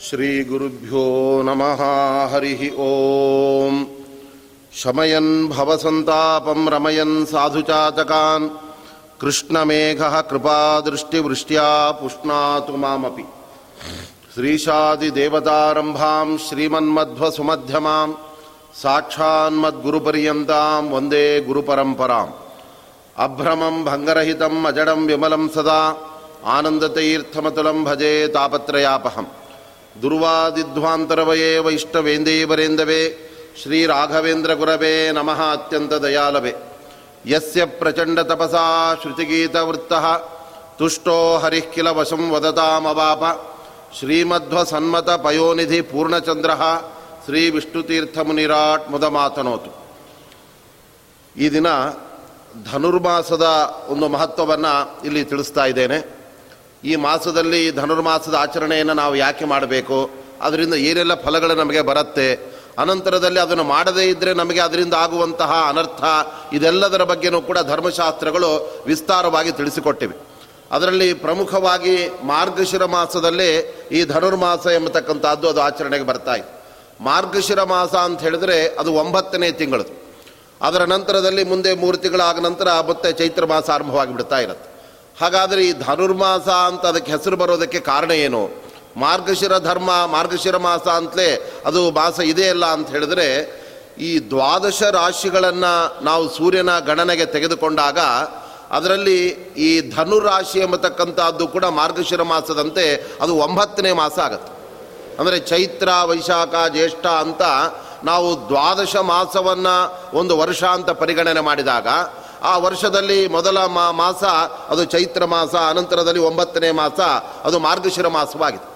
श्रीगुरुभ्यो नमः हरिः ॐ शमयन् भवसन्तापं रमयन् साधुचातकान् कृष्णमेघः कृपादृष्टिवृष्ट्या पुष्णातु मामपि। श्रीशादिदेवतारम्भां श्रीमन्मध्वसुमध्यमाम्। ಶ್ರೀಮನ್ಮಧ್ವಸುಮಧ್ಯಮಾಂ ಸಾಕ್ಷಾನ್ಮದ್ಗುರುಪರ್ಯಂತಾಂ ವಂದೇ ಗುರುಪರಂಪರಾಂ. ಅಭ್ರಮಂ ಭಂಗರಹಿತಂ ಅಜಡಂ ವಿಮಲಂ ಸದಾ, ಆನಂದತೀರ್ಥಮತುಲಂ तापत्रयापहं ತಾಪತ್ರಯಾಪಹಂ. ದುರ್ವಾದಿಧ್ವಾಂತರವಯೇ ವೈಷ್ಣವೇಂದೇವರೇಂದವೇ नमः ಗುರವೇ ನಮಃ ಅತ್ಯಂತ ದಯಾಲವೇ. ಯಸ್ಯ ಪ್ರಚಂಡ ತಪಸಾ ಶ್ರುತಿಗೀತವೃತ್ತ ತುಷ್ಟೋ ಹರಿಃ ಕಿಲ ವಿಷ್ಣು ತೀರ್ಥ ಮುನಿರಾಟ್ ಮುದ ಮಾತನೋತು. ಈ ದಿನ ಧನುರ್ಮಾಸದ ಒಂದು ಮಹತ್ವವನ್ನು ಇಲ್ಲಿ ತಿಳಿಸ್ತಾ ಇದ್ದೇನೆ. ಈ ಮಾಸದಲ್ಲಿ ಧನುರ್ಮಾಸದ ಆಚರಣೆಯನ್ನು ನಾವು ಯಾಕೆ ಮಾಡಬೇಕು, ಅದರಿಂದ ಏನೆಲ್ಲ ಫಲಗಳು ನಮಗೆ ಬರುತ್ತೆ, ಅನಂತರದಲ್ಲಿ ಅದನ್ನು ಮಾಡದೇ ಇದ್ದರೆ ನಮಗೆ ಅದರಿಂದ ಆಗುವಂತಹ ಅನರ್ಥ, ಇದೆಲ್ಲದರ ಬಗ್ಗೆನೂ ಕೂಡ ಧರ್ಮಶಾಸ್ತ್ರಗಳು ವಿಸ್ತಾರವಾಗಿ ತಿಳಿಸಿಕೊಟ್ಟಿವೆ. ಅದರಲ್ಲಿ ಪ್ರಮುಖವಾಗಿ ಮಾರ್ಗಶಿರ ಮಾಸದಲ್ಲಿ ಈ ಧನುರ್ಮಾಸ ಎಂಬತಕ್ಕಂಥದ್ದು ಅದು ಆಚರಣೆಗೆ ಬರ್ತಾ ಮಾರ್ಗಶಿರ ಮಾಸ ಅಂತ ಹೇಳಿದ್ರೆ ಅದು ಒಂಬತ್ತನೇ ತಿಂಗಳು. ಅದರ ನಂತರದಲ್ಲಿ ಮುಂದೆ ಮೂರು ತಿಂಗಳಾದ ನಂತರ ಮತ್ತೆ ಚೈತ್ರ ಮಾಸ ಆರಂಭವಾಗಿ ಬಿಡ್ತಾ ಇರುತ್ತೆ. ಹಾಗಾದರೆ ಈ ಧನುರ್ಮಾಸ ಅಂತ ಅದಕ್ಕೆ ಹೆಸರು ಬರೋದಕ್ಕೆ ಕಾರಣ ಏನು? ಮಾರ್ಗಶಿರ ಧರ್ಮ, ಮಾರ್ಗಶಿರ ಮಾಸ ಅಂತಲೇ ಅದು ಮಾಸ ಇದೆಯಲ್ಲ ಅಂತ ಹೇಳಿದ್ರೆ, ಈ ದ್ವಾದಶ ರಾಶಿಗಳನ್ನು ನಾವು ಸೂರ್ಯನ ಗಣನೆಗೆ ತೆಗೆದುಕೊಂಡಾಗ ಅದರಲ್ಲಿ ಈ ಧನುರಾಶಿ ಎಂಬತಕ್ಕಂಥದ್ದು ಕೂಡ ಮಾರ್ಗಶಿರ ಮಾಸದಂತೆ ಅದು ಒಂಬತ್ತನೇ ಮಾಸ ಆಗುತ್ತೆ. ಅಂದರೆ ಚೈತ್ರ, ವೈಶಾಖ, ಜ್ಯೇಷ್ಠ ಅಂತ ನಾವು ದ್ವಾದಶ ಮಾಸವನ್ನು ಒಂದು ವರ್ಷ ಅಂತ ಪರಿಗಣನೆ ಮಾಡಿದಾಗ, ಆ ವರ್ಷದಲ್ಲಿ ಮೊದಲ ಮಾಸ ಅದು ಚೈತ್ರ ಮಾಸ, ಅನಂತರದಲ್ಲಿ ಒಂಬತ್ತನೇ ಮಾಸ, ಅದು ಮಾರ್ಗಶಿರ ಮಾಸವಾಗಿದೆ.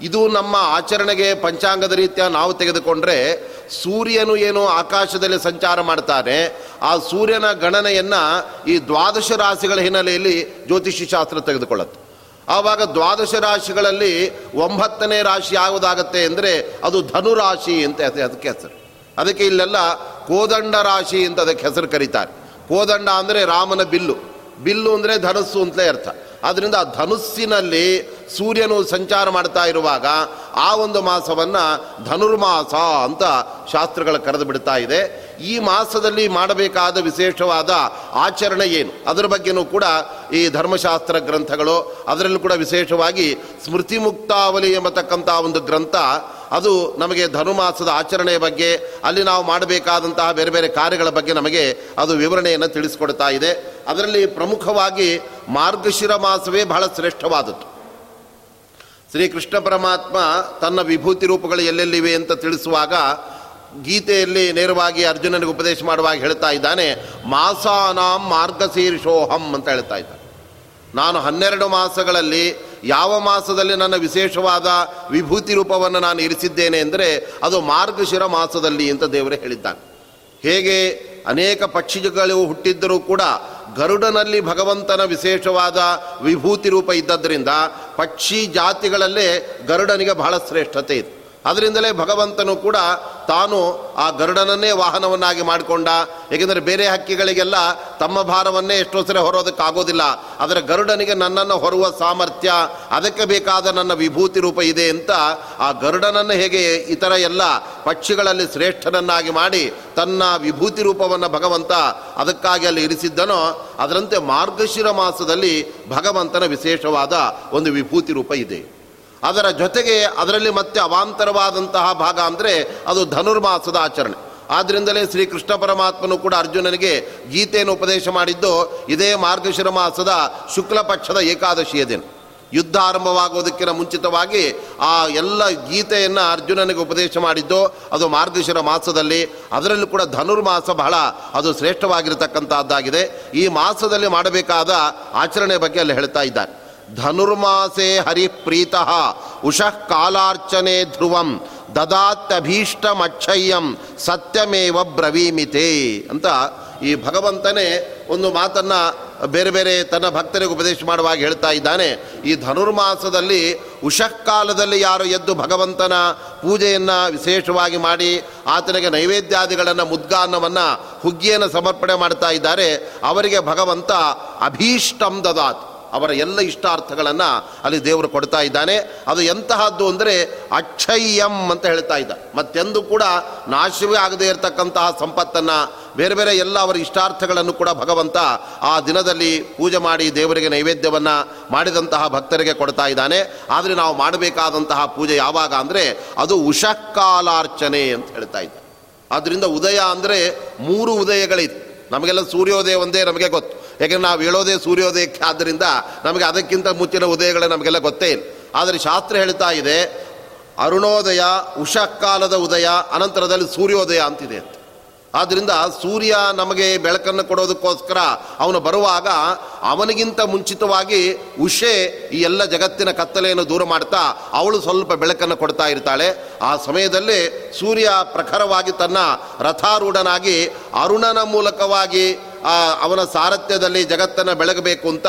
ಇದು ನಮ್ಮ ಆಚರಣೆಗೆ ಪಂಚಾಂಗದ ರೀತಿಯ ನಾವು ತೆಗೆದುಕೊಂಡ್ರೆ ಸೂರ್ಯನು ಏನು ಆಕಾಶದಲ್ಲಿ ಸಂಚಾರ ಮಾಡ್ತಾನೆ, ಆ ಸೂರ್ಯನ ಗಣನೆಯನ್ನು ಈ ದ್ವಾದಶ ರಾಶಿಗಳ ಹಿನ್ನೆಲೆಯಲ್ಲಿ ಜ್ಯೋತಿಷ್ಯ ಶಾಸ್ತ್ರ ತೆಗೆದುಕೊಳ್ಳುತ್ತೆ. ಆವಾಗ ದ್ವಾದಶ ರಾಶಿಗಳಲ್ಲಿ ಒಂಬತ್ತನೇ ರಾಶಿ ಯಾವುದಾಗತ್ತೆ ಅಂದರೆ ಅದು ಧನುರಾಶಿ ಅಂತ ಅದಕ್ಕೆ ಹೆಸರು. ಅದಕ್ಕೆ ಇಲ್ಲೆಲ್ಲ ಕೋದಂಡ ರಾಶಿ ಅಂತ ಅದಕ್ಕೆ ಹೆಸರು ಕರೀತಾರೆ. ಕೋದಂಡ ಅಂದರೆ ರಾಮನ ಬಿಲ್ಲು. ಬಿಲ್ಲು ಅಂದರೆ ಧನಸ್ಸು ಅಂತಲೇ ಅರ್ಥ. ಆದ್ದರಿಂದ ಧನುಸ್ಸಿನಲ್ಲಿ ಸೂರ್ಯನು ಸಂಚಾರ ಮಾಡ್ತಾ ಇರುವಾಗ ಆ ಒಂದು ಮಾಸವನ್ನು ಧನುರ್ಮಾಸ ಅಂತ ಶಾಸ್ತ್ರಗಳು ಕರೆದು ಬಿಡ್ತಾ ಇದೆ. ಈ ಮಾಸದಲ್ಲಿ ಮಾಡಬೇಕಾದ ವಿಶೇಷವಾದ ಆಚರಣೆ ಏನು? ಅದರ ಬಗ್ಗೆನೂ ಕೂಡ ಈ ಧರ್ಮಶಾಸ್ತ್ರ ಗ್ರಂಥಗಳು, ಅದರಲ್ಲೂ ಕೂಡ ವಿಶೇಷವಾಗಿ ಸ್ಮೃತಿ ಮುಕ್ತಾವಲಿ ಎಂಬತಕ್ಕಂಥ ಒಂದು ಗ್ರಂಥ ಅದು ನಮಗೆ ಧನುಮಾಸದ ಆಚರಣೆಯ ಬಗ್ಗೆ, ಅಲ್ಲಿ ನಾವು ಮಾಡಬೇಕಾದಂತಹ ಬೇರೆ ಬೇರೆ ಕಾರ್ಯಗಳ ಬಗ್ಗೆ ನಮಗೆ ಅದು ವಿವರಣೆಯನ್ನು ತಿಳಿಸ್ಕೊಡ್ತಾ ಇದೆ. ಅದರಲ್ಲಿ ಪ್ರಮುಖವಾಗಿ ಮಾರ್ಗಶಿರ ಮಾಸವೇ ಬಹಳ ಶ್ರೇಷ್ಠವಾದದ್ದು. ಶ್ರೀಕೃಷ್ಣ ಪರಮಾತ್ಮ ತನ್ನ ವಿಭೂತಿ ರೂಪಗಳು ಎಲ್ಲೆಲ್ಲಿವೆ ಅಂತ ತಿಳಿಸುವಾಗ ಗೀತೆಯಲ್ಲಿ ನೇರವಾಗಿ ಅರ್ಜುನನಿಗೆ ಉಪದೇಶ ಮಾಡುವಾಗ ಹೇಳ್ತಾ ಇದ್ದಾನೆ, ಮಾಸಾನಾಂ ಮಾರ್ಗಶೀರ್ಷೋಹಂ ಅಂತ ಹೇಳ್ತಾ ಇದ್ದಾನೆ. ನಾನು ಹನ್ನೆರಡು ಮಾಸಗಳಲ್ಲಿ ಯಾವ ಮಾಸದಲ್ಲಿ ನನ್ನ ವಿಶೇಷವಾದ ವಿಭೂತಿ ರೂಪವನ್ನು ನಾನು ಇರಿಸಿದ್ದೇನೆ ಅಂದರೆ ಅದು ಮಾರ್ಗಶಿರ ಮಾಸದಲ್ಲಿ ಅಂತ ದೇವರೇ ಹೇಳಿದ್ದಾನೆ. ಹೇಗೆ ಅನೇಕ ಪಕ್ಷಿಗಳು ಹುಟ್ಟಿದ್ದರೂ ಕೂಡ ಗರುಡನಲ್ಲಿ ಭಗವಂತನ ವಿಶೇಷವಾದ ವಿಭೂತಿ ರೂಪ ಇದ್ದದ್ರಿಂದ ಪಕ್ಷಿ ಜಾತಿಗಳಲ್ಲೇ ಗರುಡನಿಗೆ ಬಹಳ ಶ್ರೇಷ್ಠತೆ ಇದೆ. ಅದರಿಂದಲೇ ಭಗವಂತನು ಕೂಡ ತಾನು ಆ ಗರುಡನನ್ನೇ ವಾಹನವನ್ನಾಗಿ ಮಾಡಿಕೊಂಡ. ಏಕೆಂದರೆ ಬೇರೆ ಹಕ್ಕಿಗಳಿಗೆಲ್ಲ ತಮ್ಮ ಭಾರವನ್ನೇ ಎಷ್ಟೋ ಸರಿ ಹೊರೋದಕ್ಕಾಗೋದಿಲ್ಲ. ಆದರೆ ಗರುಡನಿಗೆ ನನ್ನನ್ನು ಹೊರುವ ಸಾಮರ್ಥ್ಯ, ಅದಕ್ಕೆ ಬೇಕಾದ ನನ್ನ ವಿಭೂತಿ ರೂಪ ಇದೆ ಅಂತ ಆ ಗರುಡನನ್ನು ಹೇಗೆ ಇತರ ಎಲ್ಲ ಪಕ್ಷಿಗಳಲ್ಲಿ ಶ್ರೇಷ್ಠನನ್ನಾಗಿ ಮಾಡಿ ತನ್ನ ವಿಭೂತಿ ರೂಪವನ್ನು ಭಗವಂತ ಅದಕ್ಕಾಗಿ ಅಲ್ಲಿ ಇರಿಸಿದ್ದನೋ, ಅದರಂತೆ ಮಾರ್ಗಶಿರ ಮಾಸದಲ್ಲಿ ಭಗವಂತನ ವಿಶೇಷವಾದ ಒಂದು ವಿಭೂತಿ ರೂಪ ಇದೆ. ಅದರ ಜೊತೆಗೆ ಅದರಲ್ಲಿ ಮತ್ತೆ ಅವಾಂತರವಾದಂತಹ ಭಾಗ ಅಂದರೆ ಅದು ಧನುರ್ಮಾಸದ ಆಚರಣೆ. ಆದ್ದರಿಂದಲೇ ಶ್ರೀಕೃಷ್ಣ ಪರಮಾತ್ಮನು ಕೂಡ ಅರ್ಜುನನಿಗೆ ಗೀತೆಯನ್ನು ಉಪದೇಶ ಮಾಡಿದ್ದು, ಇದೇ ಮಾರ್ಗಶಿರ ಮಾಸದ ಶುಕ್ಲ ಪಕ್ಷದ ಏಕಾದಶಿಯ ದಿನ. ಯುದ್ಧ ಆರಂಭವಾಗುವುದಕ್ಕಿಂತ ಮುಂಚಿತವಾಗಿ ಆ ಎಲ್ಲ ಗೀತೆಯನ್ನು ಅರ್ಜುನನಿಗೆ ಉಪದೇಶ ಮಾಡಿದ್ದು, ಅದು ಮಾರ್ಗಶಿರ ಮಾಸದಲ್ಲಿ. ಅದರಲ್ಲೂ ಕೂಡ ಧನುರ್ಮಾಸ ಬಹಳ ಅದು ಶ್ರೇಷ್ಠವಾಗಿರತಕ್ಕಂಥದ್ದಾಗಿದೆ ಈ ಮಾಸದಲ್ಲಿ ಮಾಡಬೇಕಾದ ಆಚರಣೆ ಬಗ್ಗೆ ಅಲ್ಲಿ ಹೇಳ್ತಾ ಇದ್ದಾರೆ. ಧನುರ್ಮಾಸೆ ಹರಿಪ್ರೀತಃ, ಉಷಃ ಕಾಲಾರ್ಚನೆ ಧ್ರುವಂ, ದದಾತ್ಯಭೀಷ್ಟಮಕ್ಷಯ್ಯಂ, ಸತ್ಯಮೇವ ಬ್ರವೀಮಿತೆ ಅಂತ ಈ ಭಗವಂತನೇ ಒಂದು ಮಾತನ್ನು ಬೇರೆ ಬೇರೆ ತನ್ನ ಭಕ್ತರಿಗೆ ಉಪದೇಶ ಮಾಡುವಾಗ ಹೇಳ್ತಾ ಇದ್ದಾನೆ. ಈ ಧನುರ್ಮಾಸದಲ್ಲಿ ಉಷಃಕಾಲದಲ್ಲಿ ಯಾರು ಎದ್ದು ಭಗವಂತನ ಪೂಜೆಯನ್ನು ವಿಶೇಷವಾಗಿ ಮಾಡಿ, ಆತನಿಗೆ ನೈವೇದ್ಯಾದಿಗಳನ್ನು, ಮುದ್ಗಾನ್ನವನ್ನು, ಹುಗ್ಗಿಯನ್ನು ಸಮರ್ಪಣೆ ಮಾಡ್ತಾ ಇದ್ದಾರೆ. ಅವರಿಗೆ ಭಗವಂತ ಅಭೀಷ್ಟಂ ದದಾತ್. ಅವರ ಎಲ್ಲ ಇಷ್ಟಾರ್ಥಗಳನ್ನು ಅಲ್ಲಿ ದೇವರು ಕೊಡ್ತಾ ಇದ್ದಾನೆ. ಅದು ಎಂತಹದ್ದು ಅಂದರೆ ಅಕ್ಷಯ್ಯಂ ಅಂತ ಹೇಳ್ತಾ ಇದ್ದ. ಮತ್ತೆಂದು ಕೂಡ ನಾಶವೇ ಆಗದೇ ಇರತಕ್ಕಂತಹ ಸಂಪತ್ತನ್ನು ಬೇರೆ ಬೇರೆ ಎಲ್ಲ ಅವರ ಇಷ್ಟಾರ್ಥಗಳನ್ನು ಕೂಡ ಭಗವಂತ ಆ ದಿನದಲ್ಲಿ ಪೂಜೆ ಮಾಡಿ ದೇವರಿಗೆ ನೈವೇದ್ಯವನ್ನು ಮಾಡಿದಂತಹ ಭಕ್ತರಿಗೆ ಕೊಡ್ತಾ ಇದ್ದಾನೆ. ಆದರೆ ನಾವು ಮಾಡಬೇಕಾದಂತಹ ಪೂಜೆ ಯಾವಾಗ ಅಂದರೆ ಅದು ಉಷಃಕಾಲಾರ್ಚನೆ ಅಂತ ಹೇಳ್ತಾ ಇದ್ದ. ಆದ್ದರಿಂದ ಉದಯ ಅಂದರೆ ಮೂರು ಉದಯಗಳಿದೆ. ನಮಗೆಲ್ಲ ಸೂರ್ಯೋದಯ ಒಂದೇ ನಮಗೆ ಗೊತ್ತು. ಯಾಕೆಂದ್ರೆ ನಾವು ಹೇಳೋದೇ ಸೂರ್ಯೋದಯಕ್ಕೆ ಆದ್ದರಿಂದ ನಮಗೆ ಅದಕ್ಕಿಂತ ಮುಂಚಿನ ಉದಯಗಳೇ ನಮಗೆಲ್ಲ ಗೊತ್ತೇ ಇಲ್ಲ. ಆದರೆ ಶಾಸ್ತ್ರ ಹೇಳ್ತಾ ಇದೆ, ಅರುಣೋದಯ ಉಷಕಾಲದ ಉದಯ, ಅನಂತರದಲ್ಲಿ ಸೂರ್ಯೋದಯ ಅಂತಿದೆ ಅಂತ. ಆದ್ದರಿಂದ ಸೂರ್ಯ ನಮಗೆ ಬೆಳಕನ್ನು ಕೊಡೋದಕ್ಕೋಸ್ಕರ ಅವನು ಬರುವಾಗ ಅವನಿಗಿಂತ ಮುಂಚಿತವಾಗಿ ಉಷೆ ಈ ಎಲ್ಲ ಜಗತ್ತಿನ ಕತ್ತಲೆಯನ್ನು ದೂರ ಮಾಡ್ತಾ ಅವಳು ಸ್ವಲ್ಪ ಬೆಳಕನ್ನು ಕೊಡ್ತಾ ಇರ್ತಾಳೆ. ಆ ಸಮಯದಲ್ಲಿ ಸೂರ್ಯ ಪ್ರಖರವಾಗಿ ತನ್ನ ರಥಾರೂಢನಾಗಿ ಅರುಣನ ಮೂಲಕವಾಗಿ ಅವನ ಸಾರಥ್ಯದಲ್ಲಿ ಜಗತ್ತನ್ನು ಬೆಳಗಬೇಕು ಅಂತ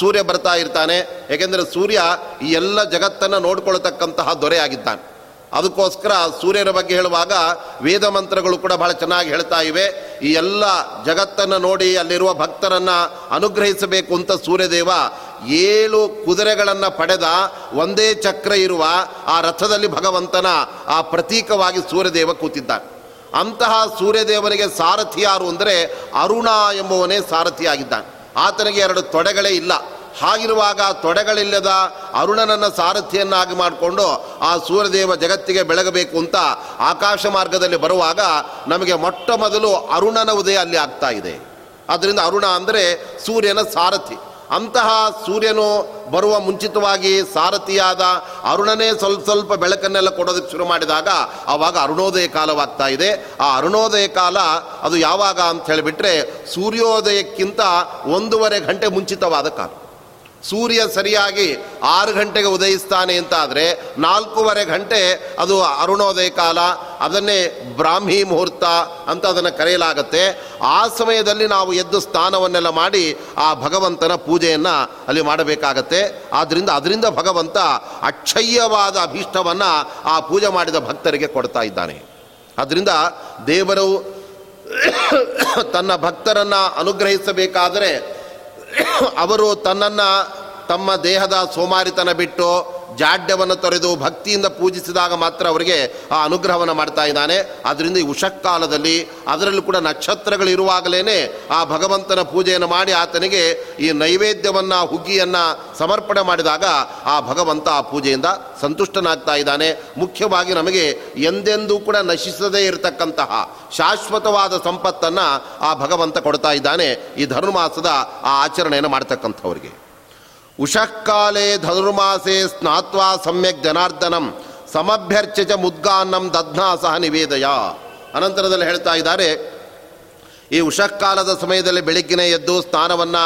ಸೂರ್ಯ ಬರ್ತಾ ಇರ್ತಾನೆ. ಏಕೆಂದರೆ ಸೂರ್ಯ ಈ ಎಲ್ಲ ಜಗತ್ತನ್ನು ನೋಡ್ಕೊಳ್ತಕ್ಕಂತಹ ದೊರೆಯಾಗಿದ್ದಾನೆ. ಅದಕ್ಕೋಸ್ಕರ ಸೂರ್ಯನ ಬಗ್ಗೆ ಹೇಳುವಾಗ ವೇದ ಮಂತ್ರಗಳು ಕೂಡ ಬಹಳ ಚೆನ್ನಾಗಿ ಹೇಳ್ತಾ ಇವೆ. ಈ ಎಲ್ಲ ಜಗತ್ತನ್ನು ನೋಡಿ ಅಲ್ಲಿರುವ ಭಕ್ತರನ್ನು ಅನುಗ್ರಹಿಸಬೇಕು ಅಂತ ಸೂರ್ಯದೇವ ಏಳು ಕುದುರೆಗಳನ್ನು ಪಡೆದ ಒಂದೇ ಚಕ್ರ ಇರುವ ಆ ರಥದಲ್ಲಿ ಭಗವಂತನ ಆ ಪ್ರತೀಕವಾಗಿ ಸೂರ್ಯದೇವ ಕೂತಿದ್ದಾನೆ. ಅಂತಹ ಸೂರ್ಯದೇವನಿಗೆ ಸಾರಥಿ ಯಾರು ಅಂದರೆ ಅರುಣ ಎಂಬುವನೇ ಸಾರಥಿಯಾಗಿದ್ದಾನೆ. ಆತನಿಗೆ ಎರಡು ತೊಡೆಗಳೇ ಇಲ್ಲ. ಹಾಗಿರುವಾಗ ತೊಡೆಗಳಿಲ್ಲದ ಅರುಣನನ್ನು ಸಾರಥಿಯನ್ನಾಗಿ ಮಾಡಿಕೊಂಡು ಆ ಸೂರ್ಯದೇವ ಜಗತ್ತಿಗೆ ಬೆಳಗಬೇಕು ಅಂತ ಆಕಾಶ ಮಾರ್ಗದಲ್ಲಿ ಬರುವಾಗ ನಮಗೆ ಮೊಟ್ಟ ಮೊದಲು ಅರುಣನ ಉದಯ ಅಲ್ಲಿ ಆಗ್ತಾ ಇದೆ. ಆದ್ದರಿಂದ ಅರುಣ ಅಂದರೆ ಸೂರ್ಯನ ಸಾರಥಿ. ಅಂತಹ ಸೂರ್ಯನು ಬರುವ ಮುಂಚಿತವಾಗಿ ಸಾರಥಿಯಾದ ಅರುಣನೇ ಸ್ವಲ್ಪ ಸ್ವಲ್ಪ ಬೆಳಕನ್ನೆಲ್ಲ ಕೊಡೋದಕ್ಕೆ ಶುರು ಮಾಡಿದಾಗ ಆವಾಗ ಅರುಣೋದಯ ಕಾಲವಾಗ್ತಾ ಇದೆ. ಆ ಅರುಣೋದಯ ಕಾಲ ಅದು ಯಾವಾಗ ಅಂತ ಹೇಳಿಬಿಟ್ರೆ ಸೂರ್ಯೋದಯಕ್ಕಿಂತ ಒಂದೂವರೆ ಗಂಟೆ ಮುಂಚಿತವಾದ ಕಾಲ. ಸೂರ್ಯ ಸರಿಯಾಗಿ ಆರು ಗಂಟೆಗೆ ಉದಯಿಸ್ತಾನೆ ಅಂತ ಆದರೆ ನಾಲ್ಕೂವರೆ ಗಂಟೆ ಅದು ಅರುಣೋದಯ ಕಾಲ, ಅದನ್ನೇ ಬ್ರಾಹ್ಮಿ ಮುಹೂರ್ತ ಅಂತ ಅದನ್ನು ಕರೆಯಲಾಗುತ್ತೆ. ಆ ಸಮಯದಲ್ಲಿ ನಾವು ಎದ್ದು ಸ್ನಾನವನ್ನೆಲ್ಲ ಮಾಡಿ ಆ ಭಗವಂತನ ಪೂಜೆಯನ್ನು ಅಲ್ಲಿ ಮಾಡಬೇಕಾಗತ್ತೆ. ಆದ್ದರಿಂದ ಅದರಿಂದ ಭಗವಂತ ಅಕ್ಷಯ್ಯವಾದ ಅಭೀಷ್ಟವನ್ನು ಆ ಪೂಜೆ ಮಾಡಿದ ಭಕ್ತರಿಗೆ ಕೊಡ್ತಾ ಇದ್ದಾನೆ. ಅದರಿಂದ ದೇವರು ತನ್ನ ಭಕ್ತರನ್ನು ಅನುಗ್ರಹಿಸಬೇಕಾದರೆ ಅವರು ತನ್ನನ್ನು ತಮ್ಮ ದೇಹದ ಸೋಮಾರಿತನ ಬಿಟ್ಟು ಜಾಡ್ಯವನ್ನು ತೊರೆದು ಭಕ್ತಿಯಿಂದ ಪೂಜಿಸಿದಾಗ ಮಾತ್ರ ಅವರಿಗೆ ಆ ಅನುಗ್ರಹವನ್ನು ಮಾಡ್ತಾ ಇದ್ದಾನೆ. ಅದರಿಂದ ಈ ಉಷಕ್ಕಾಲದಲ್ಲಿ ಅದರಲ್ಲೂ ಕೂಡ ನಕ್ಷತ್ರಗಳಿರುವಾಗಲೇ ಆ ಭಗವಂತನ ಪೂಜೆಯನ್ನು ಮಾಡಿ ಆತನಿಗೆ ಈ ನೈವೇದ್ಯವನ್ನು, ಹುಗ್ಗಿಯನ್ನು ಸಮರ್ಪಣೆ ಮಾಡಿದಾಗ ಆ ಭಗವಂತ ಆ ಪೂಜೆಯಿಂದ ಸಂತುಷ್ಟನಾಗ್ತಾ ಇದ್ದಾನೆ. ಮುಖ್ಯವಾಗಿ ನಮಗೆ ಎಂದೆಂದೂ ಕೂಡ ನಶಿಸದೇ ಇರತಕ್ಕಂತಹ ಶಾಶ್ವತವಾದ ಸಂಪತ್ತನ್ನು ಆ ಭಗವಂತ ಕೊಡ್ತಾ ಇದ್ದಾನೆ. ಈ ಧನುರ್ಮಾಸದ ಆ ಆಚರಣೆಯನ್ನು ಮಾಡ್ತಕ್ಕಂಥವ್ರಿಗೆ. ಉಷಃಕಾಲೇ ಧನುರ್ಮಾಸೆ ಸ್ನಾತ್ವಾ ಸಮ್ಯಕ್ ಜನಾರ್ದನಂ ಸಮಭ್ಯರ್ಚ ಮುದ್ಗಾನ್ನಂ ದಧ್ನಾ ಸಹ ನಿವೇದಯ. ಅನಂತರದಲ್ಲಿ ಹೇಳ್ತಾ ಇದ್ದಾರೆ, ಈ ಉಷಃಕಾಲದ ಸಮಯದಲ್ಲಿ ಬೆಳಗ್ಗಿನ ಎದ್ದು ಸ್ನಾನವನ್ನು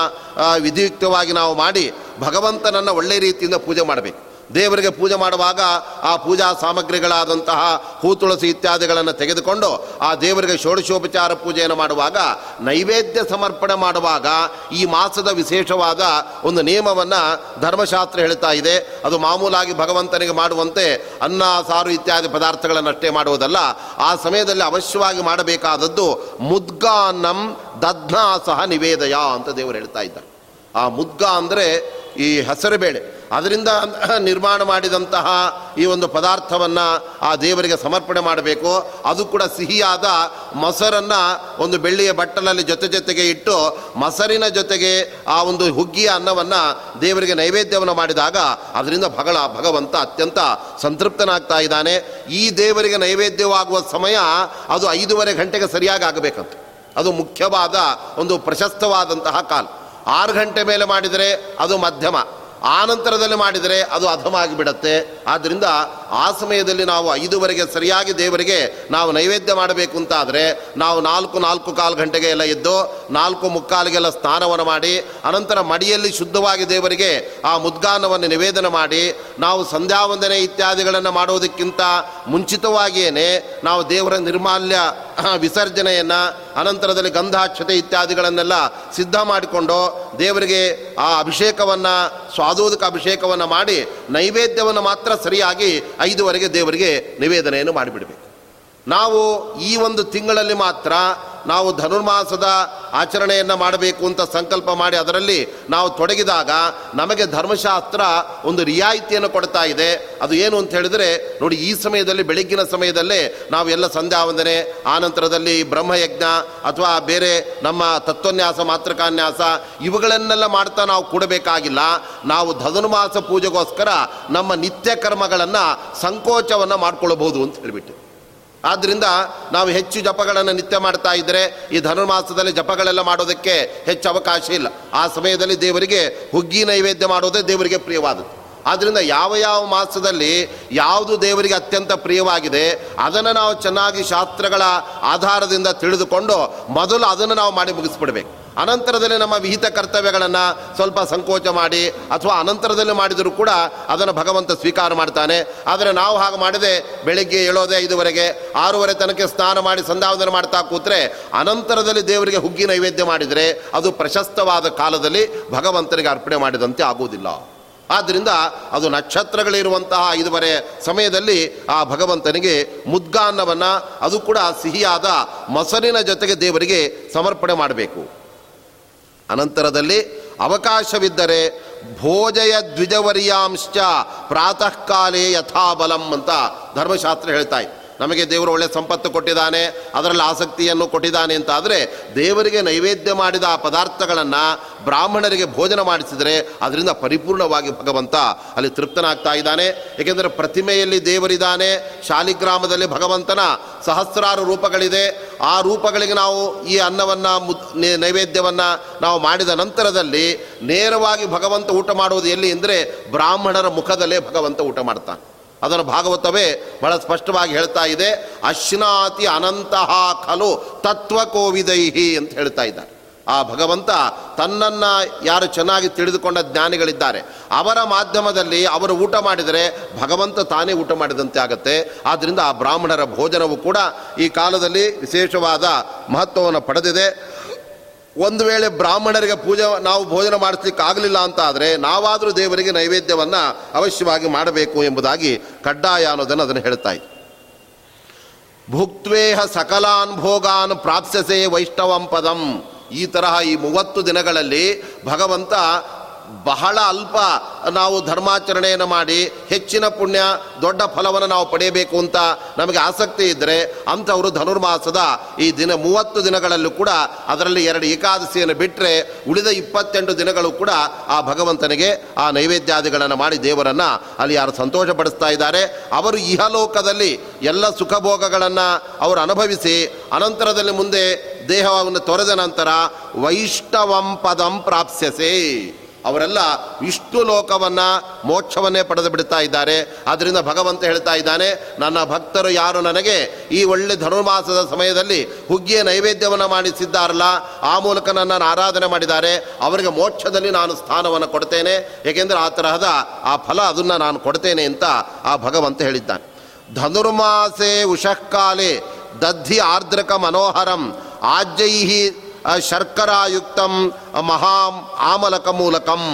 ವಿಧಿಯುಕ್ತವಾಗಿ ನಾವು ಮಾಡಿ ಭಗವಂತನನ್ನು ಒಳ್ಳೆ ರೀತಿಯಿಂದ ಪೂಜೆ ಮಾಡಬೇಕು. ದೇವರಿಗೆ ಪೂಜೆ ಮಾಡುವಾಗ ಆ ಪೂಜಾ ಸಾಮಗ್ರಿಗಳಾದಂತಹ ಹೂ ತುಳಸಿ ಇತ್ಯಾದಿಗಳನ್ನು ತೆಗೆದುಕೊಂಡು ಆ ದೇವರಿಗೆ ಷೋಡಶೋಪಚಾರ ಪೂಜೆಯನ್ನು ಮಾಡುವಾಗ ನೈವೇದ್ಯ ಸಮರ್ಪಣೆ ಮಾಡುವಾಗ ಈ ಮಾಸದ ವಿಶೇಷವಾದ ಒಂದು ನಿಯಮವನ್ನು ಧರ್ಮಶಾಸ್ತ್ರ ಹೇಳ್ತಾ ಇದೆ. ಅದು ಮಾಮೂಲಾಗಿ ಭಗವಂತನಿಗೆ ಮಾಡುವಂತೆ ಅನ್ನ, ಸಾರು ಇತ್ಯಾದಿ ಪದಾರ್ಥಗಳನ್ನಷ್ಟೇ ಮಾಡುವುದಲ್ಲ. ಆ ಸಮಯದಲ್ಲಿ ಅವಶ್ಯವಾಗಿ ಮಾಡಬೇಕಾದದ್ದು ಮುದ್ಗಾನ್ನಂ ದಧ್ನಾ ಸಹ ನಿವೇದಯ ಅಂತ ದೇವರು ಹೇಳ್ತಾ ಇದ್ದಾರೆ. ಆ ಮುದ್ಗ ಅಂದರೆ ಈ ಹೆಸರು ಬೇಳೆ. ಅದರಿಂದ ನಿರ್ಮಾಣ ಮಾಡಿದಂತಹ ಈ ಒಂದು ಪದಾರ್ಥವನ್ನು ಆ ದೇವರಿಗೆ ಸಮರ್ಪಣೆ ಮಾಡಬೇಕು. ಅದು ಕೂಡ ಸಿಹಿಯಾದ ಮೊಸರನ್ನು ಒಂದು ಬೆಳ್ಳಿಯ ಬಟ್ಟಲಲ್ಲಿ ಜೊತೆ ಜೊತೆಗೆ ಇಟ್ಟು ಮೊಸರಿನ ಜೊತೆಗೆ ಆ ಒಂದು ಹುಗ್ಗಿಯ ಅನ್ನವನ್ನು ದೇವರಿಗೆ ನೈವೇದ್ಯವನ್ನು ಮಾಡಿದಾಗ ಅದರಿಂದ ಭಗಳ ಭಗವಂತ ಅತ್ಯಂತ ಸಂತೃಪ್ತನಾಗ್ತಾ ಇದ್ದಾನೆ. ಈ ದೇವರಿಗೆ ನೈವೇದ್ಯವಾಗುವ ಸಮಯ ಅದು ಐದೂವರೆ ಗಂಟೆಗೆ ಸರಿಯಾಗಿ ಆಗಬೇಕಂತ. ಅದು ಮುಖ್ಯವಾದ ಒಂದು ಪ್ರಶಸ್ತವಾದಂತಹ ಕಾಲ. ಆರು ಗಂಟೆ ಮೇಲೆ ಮಾಡಿದರೆ ಅದು ಮಧ್ಯಮ. ಆನಂತರದಲ್ಲಿ ಮಾಡಿದರೆ ಅದು ಅಧಮಾಗಿ ಬಿಡುತ್ತೆ ಆದ್ದರಿಂದ ಆ ಸಮಯದಲ್ಲಿ ನಾವು ಐದುವರೆಗೆ ಸರಿಯಾಗಿ ದೇವರಿಗೆ ನಾವು ನೈವೇದ್ಯ ಮಾಡಬೇಕು ಅಂತಾದರೆ ನಾವು ನಾಲ್ಕು ನಾಲ್ಕು ಕಾಲು ಗಂಟೆಗೆ ಎಲ್ಲ ಎದ್ದು ನಾಲ್ಕು ಮುಕ್ಕಾಲಿಗೆಲ್ಲ ಸ್ನಾನವನ್ನು ಮಾಡಿ, ಅನಂತರ ಮಡಿಯಲ್ಲಿ ಶುದ್ಧವಾಗಿ ದೇವರಿಗೆ ಆ ಮುದ್ಗಾನವನ್ನು ನಿವೇದನೆ ಮಾಡಿ, ನಾವು ಸಂಧ್ಯಾವಂದನೆ ಇತ್ಯಾದಿಗಳನ್ನು ಮಾಡೋದಕ್ಕಿಂತ ಮುಂಚಿತವಾಗಿಯೇ ನಾವು ದೇವರ ನಿರ್ಮಾಲ್ಯ ವಿಸರ್ಜನೆಯನ್ನು ಅನಂತರದಲ್ಲಿ ಗಂಧಾಕ್ಷತೆ ಇತ್ಯಾದಿಗಳನ್ನೆಲ್ಲ ಸಿದ್ಧ ಮಾಡಿಕೊಂಡು ದೇವರಿಗೆ ಆ ಅಭಿಷೇಕವನ್ನು, ಸ್ವಾದೋದಕ ಅಭಿಷೇಕವನ್ನು ಮಾಡಿ ನೈವೇದ್ಯವನ್ನು ಮಾತ್ರ ಸರಿಯಾಗಿ ಐದುವರೆಗೆ ದೇವರಿಗೆ ನಿವೇದನೆಯನ್ನು ಮಾಡಿಬಿಡಬೇಕು. ನಾವು ಈ ಒಂದು ತಿಂಗಳಲ್ಲಿ ಮಾತ್ರ ನಾವು ಧನುರ್ಮಾಸದ ಆಚರಣೆಯನ್ನು ಮಾಡಬೇಕು ಅಂತ ಸಂಕಲ್ಪ ಮಾಡಿ ಅದರಲ್ಲಿ ನಾವು ತೊಡಗಿದಾಗ ನಮಗೆ ಧರ್ಮಶಾಸ್ತ್ರ ಒಂದು ರಿಯಾಯಿತಿಯನ್ನು ಕೊಡ್ತಾ ಇದೆ. ಅದು ಏನು ಅಂತ ಹೇಳಿದರೆ, ನೋಡಿ ಈ ಸಮಯದಲ್ಲಿ, ಬೆಳಗ್ಗಿನ ಸಮಯದಲ್ಲೇ ನಾವು ಎಲ್ಲ ಸಂಧ್ಯಾವಂದನೆ ಆನಂತರದಲ್ಲಿ ಬ್ರಹ್ಮಯಜ್ಞ ಅಥವಾ ಬೇರೆ ನಮ್ಮ ತತ್ವನ್ಯಾಸ, ಮಾತೃಕಾನ್ಯಾಸ ಇವುಗಳನ್ನೆಲ್ಲ ಮಾಡ್ತಾ ನಾವು ಕೂಡಬೇಕಾಗಿಲ್ಲ. ನಾವು ಧನುರ್ಮಾಸ ಪೂಜೆಗೋಸ್ಕರ ನಮ್ಮ ನಿತ್ಯ ಕರ್ಮಗಳನ್ನು ಸಂಕೋಚವನ್ನು ಮಾಡಿಕೊಳ್ಳಬಹುದು ಅಂತ ಹೇಳಿಬಿಟ್ಟು. ಆದ್ದರಿಂದ ನಾವು ಹೆಚ್ಚು ಜಪಗಳನ್ನು ನಿತ್ಯ ಮಾಡ್ತಾ ಇದ್ದರೆ ಈ ಧನುರ್ಮಾಸದಲ್ಲಿ ಜಪಗಳೆಲ್ಲ ಮಾಡೋದಕ್ಕೆ ಹೆಚ್ಚು ಅವಕಾಶ ಇಲ್ಲ. ಆ ಸಮಯದಲ್ಲಿ ದೇವರಿಗೆ ಹುಗ್ಗಿ ನೈವೇದ್ಯ ಮಾಡೋದೇ ದೇವರಿಗೆ ಪ್ರಿಯವಾದದ್ದು. ಆದ್ದರಿಂದ ಯಾವ ಯಾವ ಮಾಸದಲ್ಲಿ ಯಾವುದು ದೇವರಿಗೆ ಅತ್ಯಂತ ಪ್ರಿಯವಾಗಿದೆ, ಅದನ್ನು ನಾವು ಚೆನ್ನಾಗಿ ಶಾಸ್ತ್ರಗಳ ಆಧಾರದಿಂದ ತಿಳಿದುಕೊಂಡು ಮೊದಲು ಅದನ್ನು ನಾವು ಮಾಡಿ ಮುಗಿಸ್ಬಿಡ್ಬೇಕು. ಅನಂತರದಲ್ಲಿ ನಮ್ಮ ವಿಹಿತ ಕರ್ತವ್ಯಗಳನ್ನು ಸ್ವಲ್ಪ ಸಂಕೋಚ ಮಾಡಿ ಅಥವಾ ಅನಂತರದಲ್ಲಿ ಮಾಡಿದರೂ ಕೂಡ ಅದನ್ನು ಭಗವಂತ ಸ್ವೀಕಾರ ಮಾಡ್ತಾನೆ. ಆದರೆ ನಾವು ಹಾಗೆ ಮಾಡಿದೆ ಬೆಳಿಗ್ಗೆ ಏಳೋದೇ ಐದುವರೆಗೆ ಆರೂವರೆ ತನಕ ಸ್ನಾನ ಮಾಡಿ ಸಂಧಾವನೆ ಮಾಡ್ತಾ ಕೂತ್ರೆ ಅನಂತರದಲ್ಲಿ ದೇವರಿಗೆ ಹುಗ್ಗಿ ನೈವೇದ್ಯ ಮಾಡಿದರೆ ಅದು ಪ್ರಶಸ್ತವಾದ ಕಾಲದಲ್ಲಿ ಭಗವಂತನಿಗೆ ಅರ್ಪಣೆ ಮಾಡಿದಂತೆ ಆಗುವುದಿಲ್ಲ. ಆದ್ದರಿಂದ ಅದು ನಕ್ಷತ್ರಗಳಿರುವಂತಹ ಐದುವರೆ ಸಮಯದಲ್ಲಿ ಆ ಭಗವಂತನಿಗೆ ಮುದ್ಗಾನ್ನವನ್ನು ಅದು ಕೂಡ ಸಿಹಿಯಾದ ಮೊಸರಿನ ಜೊತೆಗೆ ದೇವರಿಗೆ ಸಮರ್ಪಣೆ ಮಾಡಬೇಕು. ಅನಂತರದಲ್ಲಿ ಅವಕಾಶವಿದ್ದರೆ ಭೋಜಯ ದ್ವಿಜವರ್ಯಾಂಶ್ಚ ಪ್ರಾತಃ ಕಾಲೇ ಯಥಾಬಲಂ ಅಂತ ಧರ್ಮಶಾಸ್ತ್ರ ಹೇಳ್ತಾ ನಮಗೆ ದೇವರು ಒಳ್ಳೆ ಸಂಪತ್ತು ಕೊಟ್ಟಿದ್ದಾನೆ, ಅದರಲ್ಲಿ ಆಸಕ್ತಿಯನ್ನು ಕೊಟ್ಟಿದ್ದಾನೆ ಅಂತ ಆದರೆ ದೇವರಿಗೆ ನೈವೇದ್ಯ ಮಾಡಿದ ಆ ಪದಾರ್ಥಗಳನ್ನು ಬ್ರಾಹ್ಮಣರಿಗೆ ಭೋಜನ ಮಾಡಿಸಿದರೆ ಅದರಿಂದ ಪರಿಪೂರ್ಣವಾಗಿ ಭಗವಂತ ಅಲ್ಲಿ ತೃಪ್ತನಾಗ್ತಾ ಇದ್ದಾನೆ. ಏಕೆಂದರೆ ಪ್ರತಿಮೆಯಲ್ಲಿ ದೇವರಿದ್ದಾನೆ ಶಾಲಿಗ್ರಾಮದಲ್ಲಿ ಭಗವಂತನ ಸಹಸ್ರಾರು ರೂಪಗಳಿದೆ. ಆ ರೂಪಗಳಿಗೆ ನಾವು ಈ ಅನ್ನವನ್ನು ನೈವೇದ್ಯವನ್ನು ನಾವು ಮಾಡಿದ ನಂತರದಲ್ಲಿ ನೇರವಾಗಿ ಭಗವಂತ ಊಟ ಮಾಡುವುದು ಎಲ್ಲಿ ಅಂದರೆ ಬ್ರಾಹ್ಮಣರ ಮುಖದಲ್ಲೇ ಭಗವಂತ ಊಟ ಮಾಡ್ತಾನೆ. ಅದನ್ನು ಭಾಗವತವೇ ಬಹಳ ಸ್ಪಷ್ಟವಾಗಿ ಹೇಳ್ತಾ ಇದೆ, ಅಶ್ನಾತಿ ಅನಂತಹ ಖಲು ತತ್ವಕೋವಿದೈಹಿ ಅಂತ ಹೇಳ್ತಾ ಇದ್ದಾರೆ. ಆ ಭಗವಂತ ತನ್ನನ್ನು ಯಾರು ಚೆನ್ನಾಗಿ ತಿಳಿದುಕೊಂಡ ಜ್ಞಾನಿಗಳಿದ್ದಾರೆ. ಅವರ ಮಾಧ್ಯಮದಲ್ಲಿ ಅವರು ಊಟ ಮಾಡಿದರೆ ಭಗವಂತ ತಾನೇ ಊಟ ಮಾಡಿದಂತೆ ಆಗುತ್ತೆ. ಆದ್ದರಿಂದ ಆ ಬ್ರಾಹ್ಮಣರ ಭೋಜನವು ಕೂಡ ಈ ಕಾಲದಲ್ಲಿ ವಿಶೇಷವಾದ ಮಹತ್ವವನ್ನು ಪಡೆದಿದೆ. ಒಂದು ವೇಳೆ ಬ್ರಾಹ್ಮಣರಿಗೆ ಪೂಜೆ ನಾವು ಭೋಜನ ಮಾಡಿಸ್ಲಿಕ್ಕೆ ಆಗಲಿಲ್ಲ ಅಂತ ಆದರೆ ನಾವಾದರೂ ದೇವರಿಗೆ ನೈವೇದ್ಯವನ್ನು ಅವಶ್ಯವಾಗಿ ಮಾಡಬೇಕು ಎಂಬುದಾಗಿ ಕಡ್ಡಾಯ ಅನ್ನೋದನ್ನು ಅದನ್ನು ಹೇಳ್ತಾ ಭುಕ್ತ್ವೇಹ ಸಕಲಾನ್ ಭೋಗಾನ್ ಪ್ರಾಪ್ಸ್ಯಸೆ ವೈಷ್ಣವಂ ಪದಂ. ಈ ತರಹ ಈ ಮೂವತ್ತು ದಿನಗಳಲ್ಲಿ ಭಗವಂತ ಬಹಳ ಅಲ್ಪ ನಾವು ಧರ್ಮಾಚರಣೆಯನ್ನು ಮಾಡಿ ಹೆಚ್ಚಿನ ಪುಣ್ಯ, ದೊಡ್ಡ ಫಲವನ್ನು ನಾವು ಪಡೆಯಬೇಕು ಅಂತ ನಮಗೆ ಆಸಕ್ತಿ ಇದ್ದರೆ ಅಂಥವರು ಧನುರ್ಮಾಸದ ಈ ದಿನ ಮೂವತ್ತು ದಿನಗಳಲ್ಲೂ ಕೂಡ ಅದರಲ್ಲಿ ಎರಡು ಏಕಾದಶಿಯನ್ನು ಬಿಟ್ಟರೆ ಉಳಿದ ಇಪ್ಪತ್ತೆಂಟು ದಿನಗಳು ಕೂಡ ಆ ಭಗವಂತನಿಗೆ ಆ ನೈವೇದ್ಯಾದಿಗಳನ್ನು ಮಾಡಿ ದೇವರನ್ನು ಅಲ್ಲಿ ಯಾರು ಸಂತೋಷಪಡಿಸ್ತಾ ಇದ್ದಾರೆ. ಅವರು ಇಹಲೋಕದಲ್ಲಿ ಎಲ್ಲ ಸುಖಭೋಗಗಳನ್ನು ಅವರು ಅನುಭವಿಸಿ ಅನಂತರದಲ್ಲಿ ಮುಂದೆ ದೇಹವನ್ನು ತೊರೆದ ನಂತರ ವೈಷ್ಣವಂ ಪದಂ ಪ್ರಾಪ್ಸ್ಯಸೆ. ಅವರೆಲ್ಲ ವಿಷ್ಣು ಲೋಕವನ್ನು, ಮೋಕ್ಷವನ್ನೇ ಪಡೆದು ಬಿಡ್ತಾ ಇದ್ದಾರೆ. ಆದ್ದರಿಂದ ಭಗವಂತ ಹೇಳ್ತಾ ಇದ್ದಾನೆ, ನನ್ನ ಭಕ್ತರು ಯಾರು ನನಗೆ ಈ ಒಳ್ಳೆ ಧನುರ್ಮಾಸದ ಸಮಯದಲ್ಲಿ ಹುಗ್ಗಿಯ ನೈವೇದ್ಯವನ್ನು ಮಾಡಿಸಿದ್ದಾರಲ್ಲ, ಆ ಮೂಲಕ ನನ್ನನ್ನು ಆರಾಧನೆ ಮಾಡಿದ್ದಾರೆ, ಅವರಿಗೆ ಮೋಕ್ಷದಲ್ಲಿ ನಾನು ಸ್ಥಾನವನ್ನು ಕೊಡ್ತೇನೆ, ಏಕೆಂದರೆ ಆ ತರಹದ ಆ ಫಲ ಅದನ್ನು ನಾನು ಕೊಡ್ತೇನೆ ಅಂತ ಆ ಭಗವಂತ ಹೇಳಿದ್ದಾನೆ. ಧನುರ್ಮಾಸೆ ಉಷಃಕಾಲೆ ದದ್ಧಿ ಆರ್ದ್ರಕ ಮನೋಹರಂ ಆಜ್ಯೈಹಿ ಶರ್ಕರಾಯುಕ್ತಂ ಮಹಾ ಆಮಲಕ ಮೂಲಕಂ.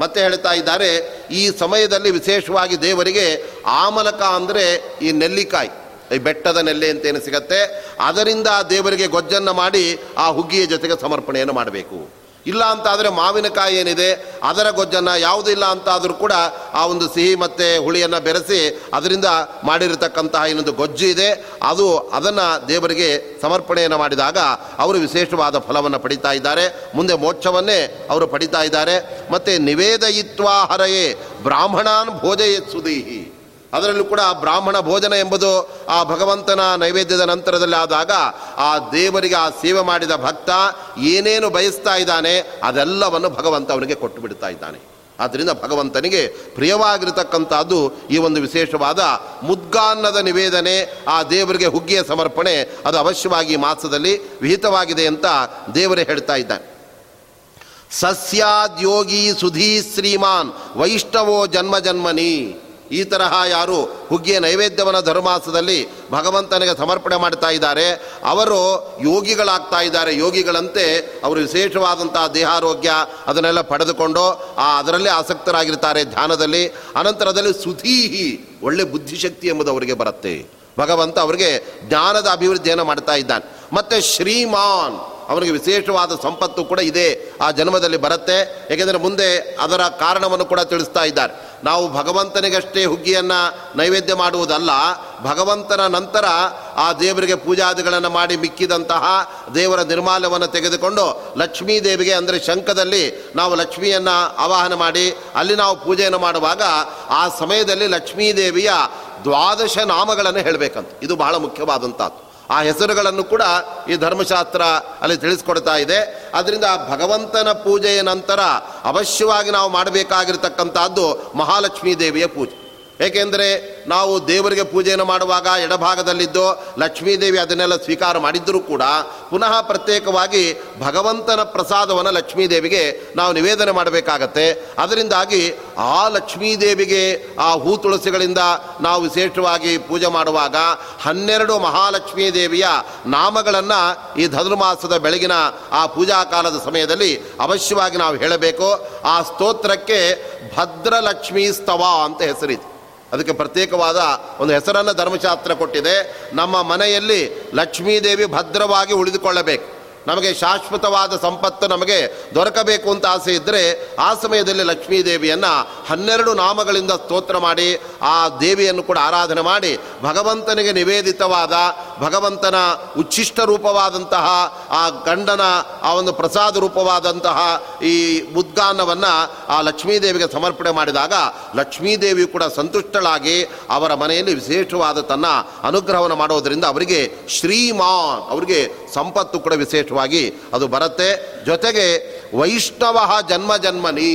ಮತ್ತೆ ಹೇಳ್ತಾ ಇದ್ದಾರೆ, ಈ ಸಮಯದಲ್ಲಿ ವಿಶೇಷವಾಗಿ ದೇವರಿಗೆ ಆಮಲಕ ಅಂದರೆ ಈ ನೆಲ್ಲಿಕಾಯಿ, ಈ ಬೆಟ್ಟದ ನೆಲ್ಲಿ ಅಂತೇನು ಸಿಗತ್ತೆ, ಅದರಿಂದ ದೇವರಿಗೆ ಗೊಜ್ಜನ್ನು ಮಾಡಿ ಆ ಹುಗ್ಗಿಯ ಜೊತೆಗೆ ಸಮರ್ಪಣೆಯನ್ನು ಮಾಡಬೇಕು. ಇಲ್ಲ ಅಂತ ಆದರೆ ಮಾವಿನಕಾಯಿ ಏನಿದೆ, ಅದರ ಗೊಜ್ಜನ್ನು ಯಾವುದೂ ಇಲ್ಲ ಅಂತಾದರೂ ಕೂಡ ಆ ಒಂದು ಸಿಹಿ ಮತ್ತು ಹುಳಿಯನ್ನು ಬೆರೆಸಿ ಅದರಿಂದ ಮಾಡಿರತಕ್ಕಂತಹ ಇನ್ನೊಂದು ಗೊಜ್ಜು ಇದೆ. ಅದು ಅದನ್ನು ದೇವರಿಗೆ ಸಮರ್ಪಣೆಯನ್ನು ಮಾಡಿದಾಗ ಅವರು ವಿಶೇಷವಾದ ಫಲವನ್ನು ಪಡಿತಾ ಇದ್ದಾರೆ. ಮುಂದೆ ಮೋಕ್ಷವನ್ನೇ ಅವರು ಪಡಿತಾ ಇದ್ದಾರೆ. ಮತ್ತು ನಿವೇದಯಿತ್ವಾ ಹರೆಯೇ ಬ್ರಾಹ್ಮಣಾನ್ ಭೋಜಯತ್ಸುದೀಹಿ ಅದರಲ್ಲೂ ಕೂಡ ಬ್ರಾಹ್ಮಣ ಭೋಜನ ಎಂಬುದು ಆ ಭಗವಂತನ ನೈವೇದ್ಯದ ನಂತರದಲ್ಲಿ ಆದಾಗ ಆ ದೇವರಿಗೆ ಆ ಸೇವೆ ಮಾಡಿದ ಭಕ್ತ ಏನೇನು ಬಯಸ್ತಾ ಇದ್ದಾನೆ ಅದೆಲ್ಲವನ್ನು ಭಗವಂತ ಅವನಿಗೆ ಕೊಟ್ಟು ಬಿಡ್ತಾ ಇದ್ದಾನೆ. ಆದ್ದರಿಂದ ಭಗವಂತನಿಗೆ ಪ್ರಿಯವಾಗಿರತಕ್ಕಂಥದ್ದು ಈ ಒಂದು ವಿಶೇಷವಾದ ಮುದ್ಗಾನ್ನದ ನಿವೇದನೆ, ಆ ದೇವರಿಗೆ ಹುಗ್ಗಿಯ ಸಮರ್ಪಣೆ, ಅದು ಅವಶ್ಯವಾಗಿ ಮಾಸದಲ್ಲಿ ವಿಹಿತವಾಗಿದೆ ಅಂತ ದೇವರೇ ಹೇಳ್ತಾ ಇದ್ದಾನೆ. ಸಸ್ಯಾದ್ಯೋಗಿ ಸುಧೀ ಶ್ರೀಮಾನ್ ವೈಷ್ಣವೋ ಜನ್ಮ ಜನ್ಮನಿ. ಈ ತರಹ ಯಾರು ಹುಗ್ಗಿಯ ನೈವೇದ್ಯವನ್ನು ಧರ್ಮಾಸದಲ್ಲಿ ಭಗವಂತನಿಗೆ ಸಮರ್ಪಣೆ ಮಾಡ್ತಾ ಇದ್ದಾರೆ, ಅವರು ಯೋಗಿಗಳಾಗ್ತಾ ಇದ್ದಾರೆ, ಯೋಗಿಗಳಂತೆ ಅವರು ವಿಶೇಷವಾದಂತಹ ದೇಹಾರೋಗ್ಯ ಅದನ್ನೆಲ್ಲ ಪಡೆದುಕೊಂಡು ಆ ಅದರಲ್ಲೇ ಆಸಕ್ತರಾಗಿರ್ತಾರೆ ಧ್ಯಾನದಲ್ಲಿ. ಅನಂತರದಲ್ಲಿ ಸುಧೀಹಿ, ಒಳ್ಳೆ ಬುದ್ಧಿಶಕ್ತಿ ಎಂಬುದು ಅವರಿಗೆ ಬರುತ್ತೆ. ಭಗವಂತ ಅವರಿಗೆ ಜ್ಞಾನದ ಅಭಿವೃದ್ಧಿಯನ್ನು ಮಾಡ್ತಾ ಇದ್ದಾನೆ. ಮತ್ತು ಶ್ರೀಮಾನ್ ಅವನಿಗೆ ವಿಶೇಷವಾದ ಸಂಪತ್ತು ಕೂಡ ಇದೆ, ಆ ಜನ್ಮದಲ್ಲಿ ಬರುತ್ತೆ. ಏಕೆಂದರೆ ಮುಂದೆ ಅದರ ಕಾರಣವನ್ನು ಕೂಡ ತಿಳಿಸ್ತಾ ಇದ್ದಾರೆ. ನಾವು ಭಗವಂತನಿಗಷ್ಟೇ ಹುಗ್ಗಿಯನ್ನು ನೈವೇದ್ಯ ಮಾಡುವುದಲ್ಲ, ಭಗವಂತನ ನಂತರ ಆ ದೇವರಿಗೆ ಪೂಜಾದಿಗಳನ್ನು ಮಾಡಿ ಮಿಕ್ಕಿದಂತಹ ದೇವರ ನಿರ್ಮಾಲ್ಯವನ್ನು ತೆಗೆದುಕೊಂಡು ಲಕ್ಷ್ಮೀ ದೇವಿಗೆ, ಅಂದರೆ ಶಂಖದಲ್ಲಿ ನಾವು ಲಕ್ಷ್ಮಿಯನ್ನು ಆವಾಹನ ಮಾಡಿ, ಅಲ್ಲಿ ನಾವು ಪೂಜೆಯನ್ನು ಮಾಡುವಾಗ ಆ ಸಮಯದಲ್ಲಿ ಲಕ್ಷ್ಮೀ ದೇವಿಯ ದ್ವಾದಶ ನಾಮಗಳನ್ನು ಹೇಳಬೇಕಂತ. ಇದು ಬಹಳ ಮುಖ್ಯವಾದಂಥದ್ದು ಆ ಹೆಸರುಗಳನ್ನು ಕೂಡ ಈ ಧರ್ಮಶಾಸ್ತ್ರ ಅಲ್ಲಿ ತಿಳಿಸ್ಕೊಡ್ತಾ ಇದೆ. ಅದರಿಂದ ಭಗವಂತನ ಪೂಜೆಯ ನಂತರ ಅವಶ್ಯವಾಗಿ ನಾವು ಮಾಡಬೇಕಾಗಿರ್ತಕ್ಕಂಥದ್ದು ಮಹಾಲಕ್ಷ್ಮೀ ದೇವಿಯ ಪೂಜೆ. ಏಕೆಂದರೆ ನಾವು ದೇವರಿಗೆ ಪೂಜೆಯನ್ನು ಮಾಡುವಾಗ ಎಡಭಾಗದಲ್ಲಿದ್ದು ಲಕ್ಷ್ಮೀದೇವಿ ಅದನ್ನೆಲ್ಲ ಸ್ವೀಕಾರ ಮಾಡಿದ್ದರೂ ಕೂಡ ಪುನಃ ಪ್ರತ್ಯೇಕವಾಗಿ ಭಗವಂತನ ಪ್ರಸಾದವನ್ನು ಲಕ್ಷ್ಮೀದೇವಿಗೆ ನಾವು ನಿವೇದನೆ ಮಾಡಬೇಕಾಗತ್ತೆ. ಅದರಿಂದಾಗಿ ಆ ಲಕ್ಷ್ಮೀದೇವಿಗೆ ಆ ಹೂ ತುಳಸಿಗಳಿಂದ ನಾವು ವಿಶೇಷವಾಗಿ ಪೂಜೆ ಮಾಡುವಾಗ ಹನ್ನೆರಡು ಮಹಾಲಕ್ಷ್ಮೀ ದೇವಿಯ ನಾಮಗಳನ್ನು ಈ ಧನುರ್ಮಾಸದ ಬೆಳಗಿನ ಆ ಪೂಜಾ ಕಾಲದ ಸಮಯದಲ್ಲಿ ಅವಶ್ಯವಾಗಿ ನಾವು ಹೇಳಬೇಕು. ಆ ಸ್ತೋತ್ರಕ್ಕೆ ಭದ್ರಲಕ್ಷ್ಮೀ ಸ್ತವ ಅಂತ ಹೆಸರಿದೆ. ಅದಕ್ಕೆ ಪ್ರತ್ಯೇಕವಾದ ಒಂದು ಹೆಸರನ್ನು ಧರ್ಮಶಾಸ್ತ್ರ ಕೊಟ್ಟಿದೆ. ನಮ್ಮ ಮನೆಯಲ್ಲಿ ಲಕ್ಷ್ಮೀದೇವಿ ಭದ್ರವಾಗಿ ಉಳಿದುಕೊಳ್ಳಬೇಕು. ನಮಗೆ ಶಾಶ್ವತವಾದ ಸಂಪತ್ತು ನಮಗೆ ದೊರಕಬೇಕು ಅಂತ ಆಸೆ ಇದ್ದರೆ ಆ ಸಮಯದಲ್ಲಿ ಲಕ್ಷ್ಮೀ ದೇವಿಯನ್ನು ಹನ್ನೆರಡು ನಾಮಗಳಿಂದ ಸ್ತೋತ್ರ ಮಾಡಿ, ಆ ದೇವಿಯನ್ನು ಕೂಡ ಆರಾಧನೆ ಮಾಡಿ, ಭಗವಂತನಿಗೆ ನಿವೇದಿತವಾದ, ಭಗವಂತನ ಉಚ್ಛಿಷ್ಟ ರೂಪವಾದಂತಹ, ಆ ಗಂಡನ ಆ ಒಂದು ಪ್ರಸಾದ ರೂಪವಾದಂತಹ ಈ ಉದ್ಗಾನವನ್ನು ಆ ಲಕ್ಷ್ಮೀದೇವಿಗೆ ಸಮರ್ಪಣೆ ಮಾಡಿದಾಗ ಲಕ್ಷ್ಮೀದೇವಿ ಕೂಡ ಸಂತುಷ್ಟಳಾಗಿ ಅವರ ಮನೆಯಲ್ಲಿ ವಿಶೇಷವಾದ ತನ್ನ ಅನುಗ್ರಹವನ್ನು ಮಾಡೋದರಿಂದ ಅವರಿಗೆ ಶ್ರೀಮಾನ್, ಅವರಿಗೆ ಸಂಪತ್ತು ಕೂಡ ವಿಶೇಷವಾಗಿ ಅದು ಬರುತ್ತೆ. ಜೊತೆಗೆ ವೈಷ್ಣವ ಜನ್ಮ ಜನ್ಮನಿ.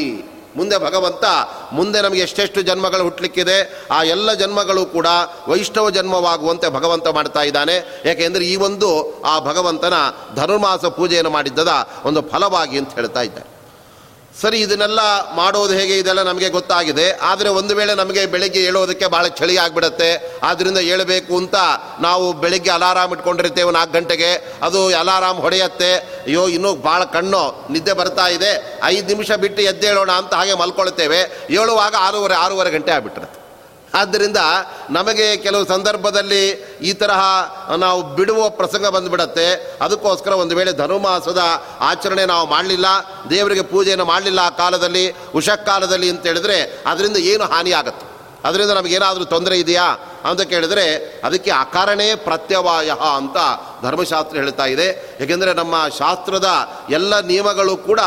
ಮುಂದೆ ಭಗವಂತ, ಮುಂದೆ ನಮಗೆ ಎಷ್ಟೆಷ್ಟು ಜನ್ಮಗಳು ಹುಟ್ಟಲಿಕ್ಕಿದೆ ಆ ಎಲ್ಲ ಜನ್ಮಗಳು ಕೂಡ ವೈಷ್ಣವ ಜನ್ಮವಾಗುವಂತೆ ಭಗವಂತ ಮಾಡ್ತಾ ಇದ್ದಾನೆ. ಯಾಕೆಂದರೆ ಈ ಒಂದು ಆ ಭಗವಂತನ ಧನುರ್ಮಾಸ ಪೂಜೆಯನ್ನು ಮಾಡಿದ್ದದ ಒಂದು ಫಲವಾಗಿ ಅಂತ ಹೇಳ್ತಾ ಇದ್ದಾರೆ. ಸರಿ, ಇದನ್ನೆಲ್ಲ ಮಾಡೋದು ಹೇಗೆ? ಇದೆಲ್ಲ ನಮಗೆ ಗೊತ್ತಾಗಿದೆ. ಆದರೆ ಒಂದು ವೇಳೆ ನಮಗೆ ಬೆಳಿಗ್ಗೆ ಹೇಳೋದಕ್ಕೆ ಭಾಳ ಚಳಿ ಆಗಿಬಿಡುತ್ತೆ. ಆದ್ದರಿಂದ ಹೇಳಬೇಕು ಅಂತ ನಾವು ಬೆಳಗ್ಗೆ ಅಲಾರಾಮ್ ಇಟ್ಕೊಂಡಿರ್ತೇವೆ ನಾಲ್ಕು ಗಂಟೆಗೆ. ಅದು ಅಲಾರಾಮ್ ಹೊಡೆಯತ್ತೆ. ಅಯ್ಯೋ, ಇನ್ನೂ ಭಾಳ ಕಣ್ಣು ನಿದ್ದೆ ಬರ್ತಾ ಇದೆ. ಐದು ನಿಮಿಷ ಬಿಟ್ಟು ಎದ್ದೇಳೋಣ ಅಂತ ಹಾಗೆ ಮಲ್ಕೊಳ್ತೇವೆ. ಹೇಳುವಾಗ ಆರೂವರೆ ಆರೂವರೆ ಗಂಟೆ ಆಗಿಬಿಟ್ಟಿರುತ್ತೆ. ಆದ್ದರಿಂದ ನಮಗೆ ಕೆಲವು ಸಂದರ್ಭದಲ್ಲಿ ಈ ತರಹ ನಾವು ಬಿಡುವ ಪ್ರಸಂಗ ಬಂದುಬಿಡತ್ತೆ. ಅದಕ್ಕೋಸ್ಕರ ಒಂದು ವೇಳೆ ಧನುಮಾಸದ ಆಚರಣೆ ನಾವು ಮಾಡಲಿಲ್ಲ, ದೇವರಿಗೆ ಪೂಜೆಯನ್ನು ಮಾಡಲಿಲ್ಲ ಆ ಕಾಲದಲ್ಲಿ ಉಷಕ್ಕಾಲದಲ್ಲಿ ಅಂತ ಹೇಳಿದ್ರೆ ಅದರಿಂದ ಏನು ಹಾನಿಯಾಗುತ್ತೆ? ಅದರಿಂದ ನಮಗೇನಾದರೂ ತೊಂದರೆ ಇದೆಯಾ? ಅಂತ ಕೇಳಿದರೆ ಅದಕ್ಕೆ ಅಕಾರಣೇ ಪ್ರತ್ಯವಾಯ ಅಂತ ಧರ್ಮಶಾಸ್ತ್ರ ಹೇಳ್ತಾ ಇದೆ. ಏಕೆಂದರೆ ನಮ್ಮ ಶಾಸ್ತ್ರದ ಎಲ್ಲ ನಿಯಮಗಳು ಕೂಡ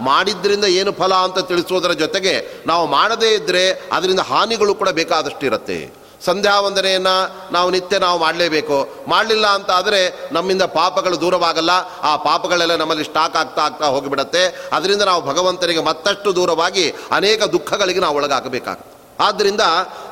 ಮಾಡಿದ್ರಿಂದ ಏನು ಫಲ ಅಂತ ತಿಳಿಸೋದರ ಜೊತೆಗೆ ನಾವು ಮಾಡದೇ ಇದ್ದರೆ ಅದರಿಂದ ಹಾನಿಗಳು ಕೂಡ ಬೇಕಾದಷ್ಟು ಇರುತ್ತೆ ಸಂಧ್ಯಾ ವಂದನೆಯನ್ನು ನಾವು ನಿತ್ಯ ನಾವು ಮಾಡಲೇಬೇಕು. ಮಾಡಲಿಲ್ಲ ಅಂತ ಆದರೆ ನಮ್ಮಿಂದ ಪಾಪಗಳು ದೂರವಾಗಲ್ಲ. ಆ ಪಾಪಗಳೆಲ್ಲ ನಮ್ಮಲ್ಲಿ ಸ್ಟಾಕ್ ಆಗ್ತಾ ಆಗ್ತಾ ಹೋಗಿಬಿಡತ್ತೆ. ಅದರಿಂದ ನಾವು ಭಗವಂತನಿಗೆ ಮತ್ತಷ್ಟು ದೂರವಾಗಿ ಅನೇಕ ದುಃಖಗಳಿಗೆ ನಾವು ಒಳಗಾಗಬೇಕಾಗುತ್ತೆ. ಆದ್ದರಿಂದ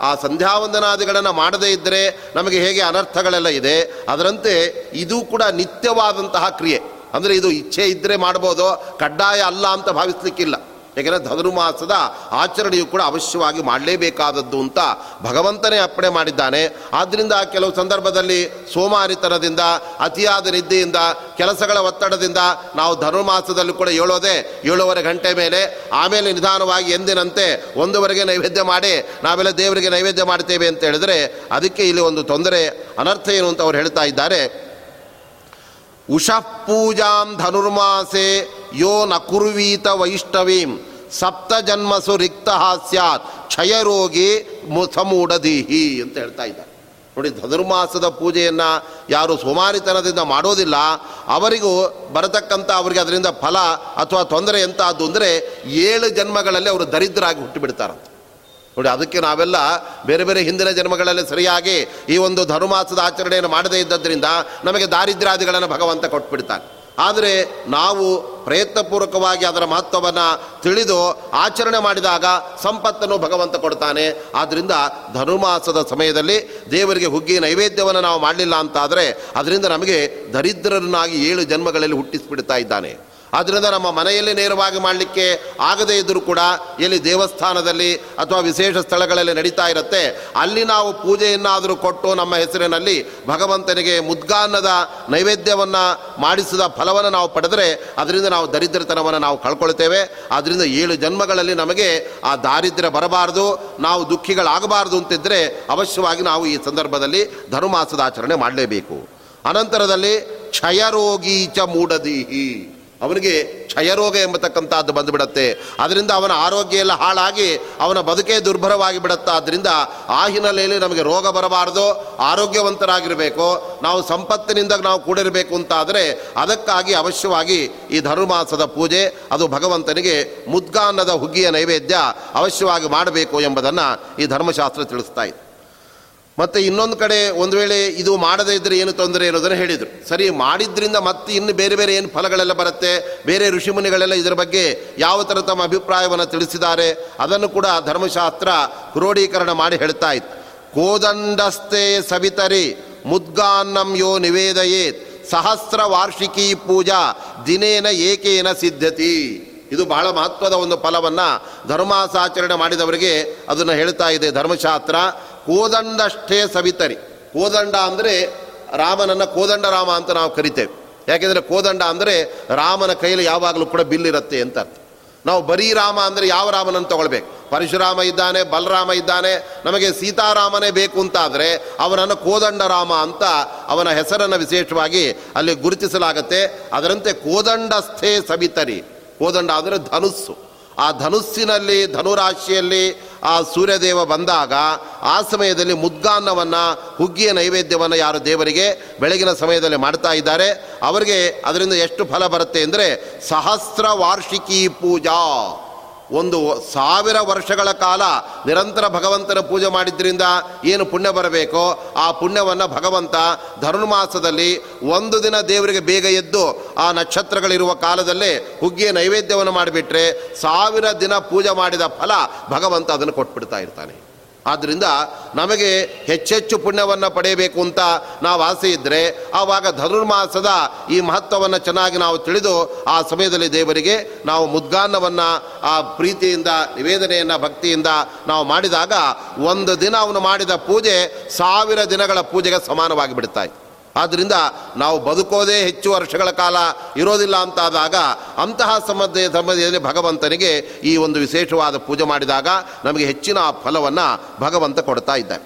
ಆ ಸಂಧ್ಯಾವಂದನಾದಿಗಳನ್ನು ಮಾಡದೇ ಇದ್ದರೆ ನಮಗೆ ಹೇಗೆ ಅನರ್ಥಗಳೆಲ್ಲ ಇದೆ? ಅದರಂತೆ ಇದು ಕೂಡ ನಿತ್ಯವಾದಂತಹ ಕ್ರಿಯೆ. ಅಂದರೆ ಇದು ಇಚ್ಛೆ ಇದ್ದರೆ ಮಾಡ್ಬೋದು, ಕಡ್ಡಾಯ ಅಲ್ಲ ಅಂತ ಭಾವಿಸ್ಲಿಕ್ಕಿಲ್ಲ. ಯಾಕೆಂದರೆ ಧನುರ್ಮಾಸದ ಆಚರಣೆಯು ಕೂಡ ಅವಶ್ಯವಾಗಿ ಮಾಡಲೇಬೇಕಾದದ್ದು ಅಂತ ಭಗವಂತನೇ ಅಪ್ಪಣೆ ಮಾಡಿದ್ದಾನೆ. ಆದ್ದರಿಂದ ಕೆಲವು ಸಂದರ್ಭದಲ್ಲಿ ಸೋಮಾರಿತನದಿಂದ, ಅತಿಯಾದ ನಿದ್ದೆಯಿಂದ, ಕೆಲಸಗಳ ಒತ್ತಡದಿಂದ ನಾವು ಧನುರ್ಮಾಸದಲ್ಲಿ ಕೂಡ ಏಳೋದೆ ಏಳುವರೆ ಗಂಟೆ ಮೇಲೆ. ಆಮೇಲೆ ನಿಧಾನವಾಗಿ ಎಂದಿನಂತೆ ಒಂದುವರೆಗೆ ನೈವೇದ್ಯ ಮಾಡಿ, ನಾವೆಲ್ಲ ದೇವರಿಗೆ ನೈವೇದ್ಯ ಮಾಡ್ತೇವೆ ಅಂತ ಹೇಳಿದ್ರೆ ಅದಕ್ಕೆ ಇಲ್ಲಿ ಒಂದು ತೊಂದರೆ, ಅನರ್ಥ ಏನು ಅಂತ ಅವ್ರು ಹೇಳ್ತಾ ಇದ್ದಾರೆ. ಉಷಃಪೂಜಾಂ ಧನುರ್ಮಾಸೆ ಯೋ ನ ಕುರ್ವೀತ ವೈಷ್ಣವೀಂ ಸಪ್ತ ಜನ್ಮಸು ರಿಕ್ತ ಹಾಸ್ಯಾತ್ ಕ್ಷಯರೋಗಿ ಅಂತ ಹೇಳ್ತಾ ಇದ್ದಾರೆ. ನೋಡಿ, ಧನುರ್ಮಾಸದ ಪೂಜೆಯನ್ನು ಯಾರು ಸುಮಾರಿತನದಿಂದ ಮಾಡೋದಿಲ್ಲ. ಅವರಿಗೂ ಬರತಕ್ಕಂಥ ಅವರಿಗೆ ಅದರಿಂದ ಫಲ ಅಥವಾ ತೊಂದರೆ ಎಂತಾದ್ದು ಅಂದರೆ ಏಳು ಜನ್ಮಗಳಲ್ಲಿ ಅವರು ದರಿದ್ರಾಗಿ ಹುಟ್ಟಿಬಿಡ್ತಾರಂತ. ನೋಡಿ, ಅದಕ್ಕೆ ನಾವೆಲ್ಲ ಬೇರೆ ಬೇರೆ ಹಿಂದಿನ ಜನ್ಮಗಳಲ್ಲಿ ಸರಿಯಾಗಿ ಈ ಒಂದು ಧನುಮಾಸದ ಆಚರಣೆಯನ್ನು ಮಾಡದೇ ಇದ್ದದ್ರಿಂದ ನಮಗೆ ದಾರಿದ್ರ್ಯಾದಿಗಳನ್ನು ಭಗವಂತ ಕೊಟ್ಬಿಡ್ತಾನೆ. ಆದರೆ ನಾವು ಪ್ರಯತ್ನಪೂರ್ವಕವಾಗಿ ಅದರ ಮಹತ್ವವನ್ನು ತಿಳಿದು ಆಚರಣೆ ಮಾಡಿದಾಗ ಸಂಪತ್ತನ್ನು ಭಗವಂತ ಕೊಡ್ತಾನೆ. ಆದ್ದರಿಂದ ಧನುಮಾಸದ ಸಮಯದಲ್ಲಿ ದೇವರಿಗೆ ಹುಗ್ಗಿ ನೈವೇದ್ಯವನ್ನು ನಾವು ಮಾಡಲಿಲ್ಲ ಅಂತಾದರೆ, ಅದರಿಂದ ನಮಗೆ ದರಿದ್ರರನ್ನಾಗಿ ಏಳು ಜನ್ಮಗಳಲ್ಲಿ ಹುಟ್ಟಿಸಿಬಿಡ್ತಾ ಇದ್ದಾನೆ. ಆದ್ದರಿಂದ ನಮ್ಮ ಮನೆಯಲ್ಲಿ ನೇರವಾಗಿ ಮಾಡಲಿಕ್ಕೆ ಆಗದೇ ಇದ್ದರೂ ಕೂಡ ಎಲ್ಲಿ ದೇವಸ್ಥಾನದಲ್ಲಿ ಅಥವಾ ವಿಶೇಷ ಸ್ಥಳಗಳಲ್ಲಿ ನಡೀತಾ ಇರುತ್ತೆ, ಅಲ್ಲಿ ನಾವು ಪೂಜೆಯನ್ನಾದರೂ ಕೊಟ್ಟು ನಮ್ಮ ಹೆಸರಿನಲ್ಲಿ ಭಗವಂತನಿಗೆ ಮುದ್ಗಾನ್ನದ ನೈವೇದ್ಯವನ್ನು ಮಾಡಿಸಿದ ಫಲವನ್ನು ನಾವು ಪಡೆದರೆ ಅದರಿಂದ ನಾವು ದರಿದ್ರತನವನ್ನು ನಾವು ಕಳ್ಕೊಳ್ತೇವೆ. ಅದರಿಂದ ಏಳು ಜನ್ಮಗಳಲ್ಲಿ ನಮಗೆ ಆ ದಾರಿದ್ರ್ಯ ಬರಬಾರದು, ನಾವು ದುಃಖಿಗಳಾಗಬಾರ್ದು ಅಂತಿದ್ದರೆ ಅವಶ್ಯವಾಗಿ ನಾವು ಈ ಸಂದರ್ಭದಲ್ಲಿ ಧನುಮಾಸದ ಆಚರಣೆ ಮಾಡಲೇಬೇಕು. ಅನಂತರದಲ್ಲಿ ಕ್ಷಯರೋಗೀಚ ಮೂಡದೀಹಿ. ಅವನಿಗೆ ಕ್ಷಯರೋಗ ಎಂಬತಕ್ಕಂಥದ್ದು ಬಂದುಬಿಡತ್ತೆ. ಅದರಿಂದ ಅವನ ಆರೋಗ್ಯ ಎಲ್ಲ ಹಾಳಾಗಿ ಅವನ ಬದುಕೇ ದುರ್ಭರವಾಗಿ ಬಿಡುತ್ತಾ. ಆದ್ದರಿಂದ ಆ ಹಿನ್ನೆಲೆಯಲ್ಲಿ ನಮಗೆ ರೋಗ ಬರಬಾರದು, ಆರೋಗ್ಯವಂತರಾಗಿರಬೇಕು, ನಾವು ಸಂಪತ್ತಿನಿಂದ ನಾವು ಕೂಡಿರಬೇಕು ಅಂತ ಆದರೆ ಅದಕ್ಕಾಗಿ ಅವಶ್ಯವಾಗಿ ಈ ಧನುರ್ಮಾಸದ ಪೂಜೆ, ಅದು ಭಗವಂತನಿಗೆ ಮುದ್ಗಾನ್ನದ ಹುಗ್ಗಿಯ ನೈವೇದ್ಯ ಅವಶ್ಯವಾಗಿ ಮಾಡಬೇಕು ಎಂಬುದನ್ನು ಈ ಧರ್ಮಶಾಸ್ತ್ರ ತಿಳಿಸ್ತಾ ಇದೆ. ಮತ್ತು ಇನ್ನೊಂದು ಕಡೆ ಒಂದು ವೇಳೆ ಇದು ಮಾಡದೇ ಇದ್ದರೆ ಏನು ತೊಂದರೆ ಇರೋದನ್ನು ಹೇಳಿದರು. ಸರಿ, ಮಾಡಿದ್ರಿಂದ ಮತ್ತೆ ಇನ್ನು ಬೇರೆ ಬೇರೆ ಏನು ಫಲಗಳೆಲ್ಲ ಬರುತ್ತೆ, ಬೇರೆ ಋಷಿಮುನಿಗಳೆಲ್ಲ ಇದರ ಬಗ್ಗೆ ಯಾವ ಥರ ತಮ್ಮ ಅಭಿಪ್ರಾಯವನ್ನು ತಿಳಿಸಿದ್ದಾರೆ, ಅದನ್ನು ಕೂಡ ಧರ್ಮಶಾಸ್ತ್ರ ಕ್ರೋಢೀಕರಣ ಮಾಡಿ ಹೇಳ್ತಾ ಇತ್ತು. ಕೋದಂಡಸ್ತೆ ಸವಿತರಿ ಮುದ್ಗಾನ್ನಂ ಯೋ ನಿವೇದಯೇತ್ ಸಹಸ್ರ ವಾರ್ಷಿಕಿ ಪೂಜಾ ದಿನೇನ ಏಕೇನ ಸಿದ್ಧತಿ. ಇದು ಬಹಳ ಮಹತ್ವದ ಒಂದು ಫಲವನ್ನು ಧರ್ಮಾಸಾಚರಣೆ ಮಾಡಿದವರಿಗೆ ಅದನ್ನು ಹೇಳ್ತಾ ಇದೆ ಧರ್ಮಶಾಸ್ತ್ರ. ಕೋದಂಡಷ್ಟೇ ಸವಿತರಿ. ಕೋದಂಡ ಅಂದರೆ ರಾಮನನ್ನು ಕೋದಂಡ ರಾಮ ಅಂತ ನಾವು ಕರಿತೇವೆ. ಯಾಕೆಂದರೆ ಕೋದಂಡ ಅಂದರೆ ರಾಮನ ಕೈಯಲ್ಲಿ ಯಾವಾಗಲೂ ಕೂಡ ಬಿಲ್ಲಿರುತ್ತೆ ಅಂತ ಅರ್ಥ. ನಾವು ಬರೀ ರಾಮ ಅಂದರೆ ಯಾವ ರಾಮನನ್ನು ತಗೊಳ್ಬೇಕು? ಪರಶುರಾಮ ಇದ್ದಾನೆ, ಬಲರಾಮ ಇದ್ದಾನೆ, ನಮಗೆ ಸೀತಾರಾಮನೇ ಬೇಕು ಅಂತಾದರೆ ಅವನನ್ನು ಕೋದಂಡ ರಾಮ ಅಂತ ಅವನ ಹೆಸರನ್ನು ವಿಶೇಷವಾಗಿ ಅಲ್ಲಿ ಗುರುತಿಸಲಾಗತ್ತೆ. ಅದರಂತೆ ಕೋದಂಡಸ್ಥೆ ಸವಿತರಿ. ಕೋದಂಡ ಅಂದರೆ ಧನುಸ್ಸು. ಆ ಧನುಸ್ಸಿನಲ್ಲಿ, ಧನುರಾಶಿಯಲ್ಲಿ ಆ ಸೂರ್ಯದೇವ ಬಂದಾಗ ಆ ಸಮಯದಲ್ಲಿ ಮುದ್ಗಾನ್ನವನ್ನು, ಹುಗ್ಗಿಯ ನೈವೇದ್ಯವನ್ನು ಯಾರು ದೇವರಿಗೆ ಬೆಳಗಿನ ಸಮಯದಲ್ಲಿ ಮಾಡ್ತಾ ಇದ್ದಾರೆ. ಅವರಿಗೆ ಅದರಿಂದ ಎಷ್ಟು ಫಲ ಬರುತ್ತೆ ಅಂದರೆ ಸಹಸ್ರ ವಾರ್ಷಿಕಿ ಪೂಜಾ. ಒಂದು ಸಾವಿರ ವರ್ಷಗಳ ಕಾಲ ನಿರಂತರ ಭಗವಂತನ ಪೂಜೆ ಮಾಡಿದ್ರಿಂದ ಏನು ಪುಣ್ಯ ಬರಬೇಕೋ ಆ ಪುಣ್ಯವನ್ನು ಭಗವಂತ ಧನುರ್ಮಾಸದಲ್ಲಿ ಒಂದು ದಿನ ದೇವರಿಗೆ ಬೇಗ ಎದ್ದು ಆ ನಕ್ಷತ್ರಗಳಿರುವ ಕಾಲದಲ್ಲೇ ಹುಗ್ಗಿಯ ನೈವೇದ್ಯವನ್ನು ಮಾಡಿಬಿಟ್ರೆ ಸಾವಿರ ದಿನ ಪೂಜೆ ಮಾಡಿದ ಫಲ ಭಗವಂತ ಅದನ್ನು ಕೊಟ್ಬಿಡ್ತಾ ಇರ್ತಾನೆ. ಆದ್ದರಿಂದ ನಮಗೆ ಹೆಚ್ಚೆಚ್ಚು ಪುಣ್ಯವನ್ನು ಪಡೆಯಬೇಕು ಅಂತ ನಾವು ಆಸೆ ಇದ್ದರೆ ಆವಾಗ ಧನುರ್ಮಾಸದ ಈ ಮಹತ್ವವನ್ನು ಚೆನ್ನಾಗಿ ನಾವು ತಿಳಿದು ಆ ಸಮಯದಲ್ಲಿ ದೇವರಿಗೆ ನಾವು ಮುದ್ಗಾನ್ನವನ್ನು ಆ ಪ್ರೀತಿಯಿಂದ, ನಿವೇದನೆಯನ್ನು, ಭಕ್ತಿಯಿಂದ ನಾವು ಮಾಡಿದಾಗ ಒಂದು ದಿನ ಅವನು ಮಾಡಿದ ಪೂಜೆ ಸಾವಿರ ದಿನಗಳ ಪೂಜೆಗೆ ಸಮಾನವಾಗಿ ಬಿಡ್ತಾ ಇತ್ತು. ಆದ್ದರಿಂದ ನಾವು ಬದುಕೋದೇ ಹೆಚ್ಚು ವರ್ಷಗಳ ಕಾಲ ಇರೋದಿಲ್ಲ ಅಂತಾದಾಗ ಅಂತಹ ಸಂಬಂಧ ಸಂಬಂಧದಲ್ಲಿ ಭಗವಂತನಿಗೆ ಈ ಒಂದು ವಿಶೇಷವಾದ ಪೂಜೆ ಮಾಡಿದಾಗ ನಮಗೆ ಹೆಚ್ಚಿನ ಫಲವನ್ನು ಭಗವಂತ ಕೊಡ್ತಾ ಇದ್ದಾನೆ.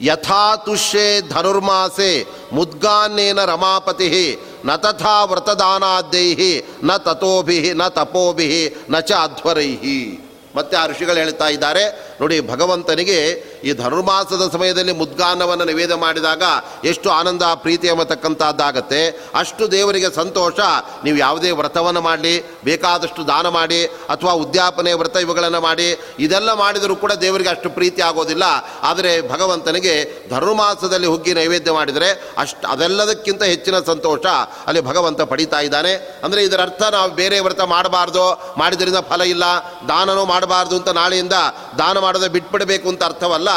ಯಥಾ ತುಷ್ಯೆ ಧನುರ್ಮಾಸೆ ಮುದ್ಗಾನ್ನೇನ ರಮಾಪತಿ ನ ತಥಾ ವ್ರತದಾನಾದ್ಯೈ ನ ತಥೋಭಿ ನ ತಪೋಭಿ ನ ಚ ಅಧ್ವರೈಹಿ ಮತ್ತೆ ಆ ಋಷಿಗಳು ಹೇಳ್ತಾ ಇದ್ದಾರೆ, ನೋಡಿ ಭಗವಂತನಿಗೆ ಈ ಧನುರ್ಮಾಸದ ಸಮಯದಲ್ಲಿ ಮುದ್ಗಾನವನ್ನು ನಿವೇದ ಮಾಡಿದಾಗ ಎಷ್ಟು ಆನಂದ, ಪ್ರೀತಿ ಎಂಬತಕ್ಕಂಥದ್ದಾಗತ್ತೆ ಅಷ್ಟು ದೇವರಿಗೆ ಸಂತೋಷ. ನೀವು ಯಾವುದೇ ವ್ರತವನ್ನು ಮಾಡಲಿ, ಬೇಕಾದಷ್ಟು ದಾನ ಮಾಡಿ, ಅಥವಾ ಉದ್ಯಾಪನೆ ವ್ರತ ಇವುಗಳನ್ನು ಮಾಡಿ, ಇದೆಲ್ಲ ಮಾಡಿದರೂ ಕೂಡ ದೇವರಿಗೆ ಅಷ್ಟು ಪ್ರೀತಿ ಆಗೋದಿಲ್ಲ. ಆದರೆ ಭಗವಂತನಿಗೆ ಧನುರ್ಮಾಸದಲ್ಲಿ ಹುಗ್ಗಿ ನೈವೇದ್ಯ ಮಾಡಿದರೆ ಅಷ್ಟು, ಅದೆಲ್ಲದಕ್ಕಿಂತ ಹೆಚ್ಚಿನ ಸಂತೋಷ ಅಲ್ಲಿ ಭಗವಂತ ಪಡೀತಾ ಇದ್ದಾನೆ. ಅಂದರೆ ಇದರ ಅರ್ಥ ನಾವು ಬೇರೆ ವ್ರತ ಮಾಡಬಾರ್ದು, ಮಾಡಿದ್ರಿಂದ ಫಲ ಇಲ್ಲ, ದಾನನೂ ಮಾಡಬಾರ್ದು ಅಂತ ನಾಳೆಯಿಂದ ದಾನ ಮಾಡೋದೇ ಬಿಟ್ಬಿಡಬೇಕು ಅಂತ ಅರ್ಥವಲ್ಲ.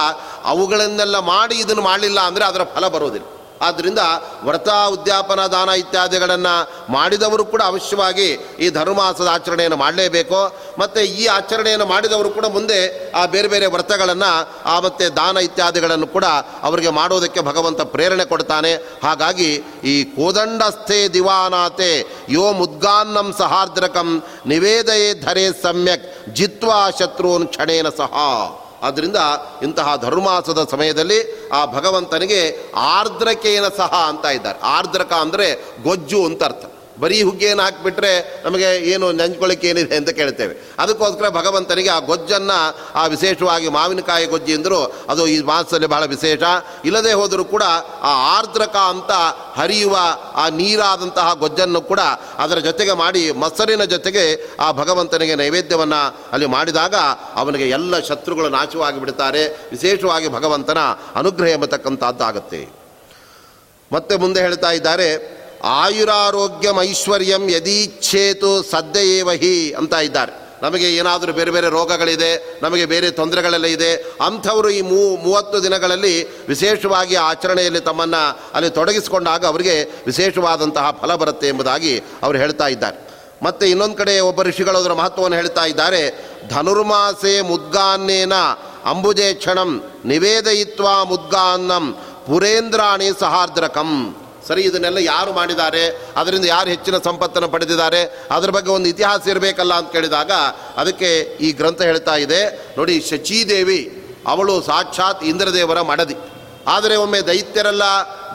ಅವುಗಳನ್ನೆಲ್ಲ ಮಾಡಿ ಇದನ್ನು ಮಾಡಲಿಲ್ಲ ಅಂದರೆ ಅದರ ಫಲ ಬರೋದಿಲ್ಲ ಆದ್ದರಿಂದ ವ್ರತ, ಉದ್ಯಾಪನ, ದಾನ ಇತ್ಯಾದಿಗಳನ್ನು ಮಾಡಿದವರು ಕೂಡ ಅವಶ್ಯವಾಗಿ ಈ ಧರ್ಮಾಸದ ಆಚರಣೆಯನ್ನು ಮಾಡಲೇಬೇಕು. ಮತ್ತು ಈ ಆಚರಣೆಯನ್ನು ಮಾಡಿದವರು ಕೂಡ ಮುಂದೆ ಆ ಬೇರೆ ಬೇರೆ ವ್ರತಗಳನ್ನು, ಆ ಮತ್ತು ದಾನ ಇತ್ಯಾದಿಗಳನ್ನು ಕೂಡ ಅವರಿಗೆ ಮಾಡೋದಕ್ಕೆ ಭಗವಂತ ಪ್ರೇರಣೆ ಕೊಡ್ತಾನೆ. ಹಾಗಾಗಿ ಈ ಕೋದಂಡಸ್ಥೆ ದಿವಾನಾತೆ ಯೋ ಮುದ್ಗಾನ್ನಂ ಸಹಾರ್ದ್ರಕಂ ನಿವೇದಯೇ ಧರೆ ಸಮ್ಯಕ್ ಜಿತ್ವಾ ಶತ್ರುನ್ ಕ್ಷಣೇನ ಸಹ. ಆದ್ದರಿಂದ ಇಂತಹ ಧರ್ಮಾಸದ ಸಮಯದಲ್ಲಿ ಆ ಭಗವಂತನಿಗೆ ಆರ್ದ್ರಕೇನ ಸಹ ಅಂತ ಇದ್ದಾರೆ. ಆರ್ದ್ರಕ ಅಂದರೆ ಗೊಜ್ಜು ಅಂತ ಅರ್ಥ. ಬರೀ ಹುಗ್ಗಿಯನ್ನು ಹಾಕಿಬಿಟ್ರೆ ನಮಗೆ ಏನು ನೆಂಚ್ಕೊಳ್ಳಿಕ್ಕೆ ಏನಿದೆ ಅಂತ ಕೇಳ್ತೇವೆ. ಅದಕ್ಕೋಸ್ಕರ ಭಗವಂತನಿಗೆ ಆ ಗೊಜ್ಜನ್ನು, ಆ ವಿಶೇಷವಾಗಿ ಮಾವಿನಕಾಯಿ ಗೊಜ್ಜಿ ಎಂದರು ಅದು ಈ ಮಾಸದಲ್ಲಿ ಬಹಳ ವಿಶೇಷ. ಇಲ್ಲದೆ ಹೋದರೂ ಕೂಡ ಆ ಆರ್ದ್ರಕ ಅಂತ ಹರಿಯುವ ಆ ನೀರಾದಂತಹ ಗೊಜ್ಜನ್ನು ಕೂಡ ಅದರ ಜೊತೆಗೆ ಮಾಡಿ ಮೊಸರಿನ ಜೊತೆಗೆ ಆ ಭಗವಂತನಿಗೆ ನೈವೇದ್ಯವನ್ನು ಅಲ್ಲಿ ಮಾಡಿದಾಗ ಅವನಿಗೆ ಎಲ್ಲ ಶತ್ರುಗಳು ನಾಶವಾಗಿ ಬಿಡುತ್ತಾರೆ ವಿಶೇಷವಾಗಿ ಭಗವಂತನ ಅನುಗ್ರಹ ಎಂಬತಕ್ಕಂಥದ್ದಾಗುತ್ತೆ. ಮತ್ತೆ ಮುಂದೆ ಹೇಳ್ತಾ ಇದ್ದಾರೆ ಆಯುರಾರೋಗ್ಯಂ ಐಶ್ವರ್ಯಂ ಯದೀಚ್ಛೇತು ಸದ್ಯೇವ ಹಿ ಅಂತ ಇದ್ದಾರೆ. ನಮಗೆ ಏನಾದರೂ ಬೇರೆ ಬೇರೆ ರೋಗಗಳಿದೆ, ನಮಗೆ ಬೇರೆ ತೊಂದರೆಗಳೆಲ್ಲ ಇದೆ, ಅಂಥವರು ಈ ಮೂ, ಮೂವತ್ತು ದಿನಗಳಲ್ಲಿ ವಿಶೇಷವಾಗಿ ಆಚರಣೆಯಲ್ಲಿ ತಮ್ಮನ್ನು ಅಲ್ಲಿ ತೊಡಗಿಸಿಕೊಂಡಾಗ ಅವರಿಗೆ ವಿಶೇಷವಾದಂತಹ ಫಲ ಬರುತ್ತೆ ಎಂಬುದಾಗಿ ಅವರು ಹೇಳ್ತಾ ಇದ್ದಾರೆ. ಮತ್ತು ಇನ್ನೊಂದು ಕಡೆ ಒಬ್ಬ ಋಷಿಗಳು ಅದರ ಮಹತ್ವವನ್ನು ಹೇಳ್ತಾ ಇದ್ದಾರೆ, ಧನುರ್ಮಾಸೆ ಮುದ್ಗಾನ್ನೇನ ಅಂಬುಜೇಕ್ಷಣಂ ನಿವೇದಯಿತ್ವ ಮುದ್ಗಾನ್ನಂ ಪುರೇಂದ್ರಾಣಿ ಸಹಾರ್ದ್ರಕಂ. ಸರಿ, ಇದನ್ನೆಲ್ಲ ಯಾರು ಮಾಡಿದ್ದಾರೆ? ಅದರಿಂದ ಯಾರು ಹೆಚ್ಚಿನ ಸಂಪತ್ತನ್ನು ಪಡೆದಿದ್ದಾರೆ? ಅದರ ಬಗ್ಗೆ ಒಂದು ಇತಿಹಾಸ ಇರಬೇಕಲ್ಲ ಅಂತ ಕೇಳಿದಾಗ ಅದಕ್ಕೆ ಈ ಗ್ರಂಥ ಹೇಳ್ತಾ ಇದೆ. ನೋಡಿ, ಶಚೀದೇವಿ, ಅವಳು ಸಾಕ್ಷಾತ್ ಇಂದ್ರದೇವರ ಮಡದಿ. ಆದರೆ ಒಮ್ಮೆ ದೈತ್ಯರೆಲ್ಲ,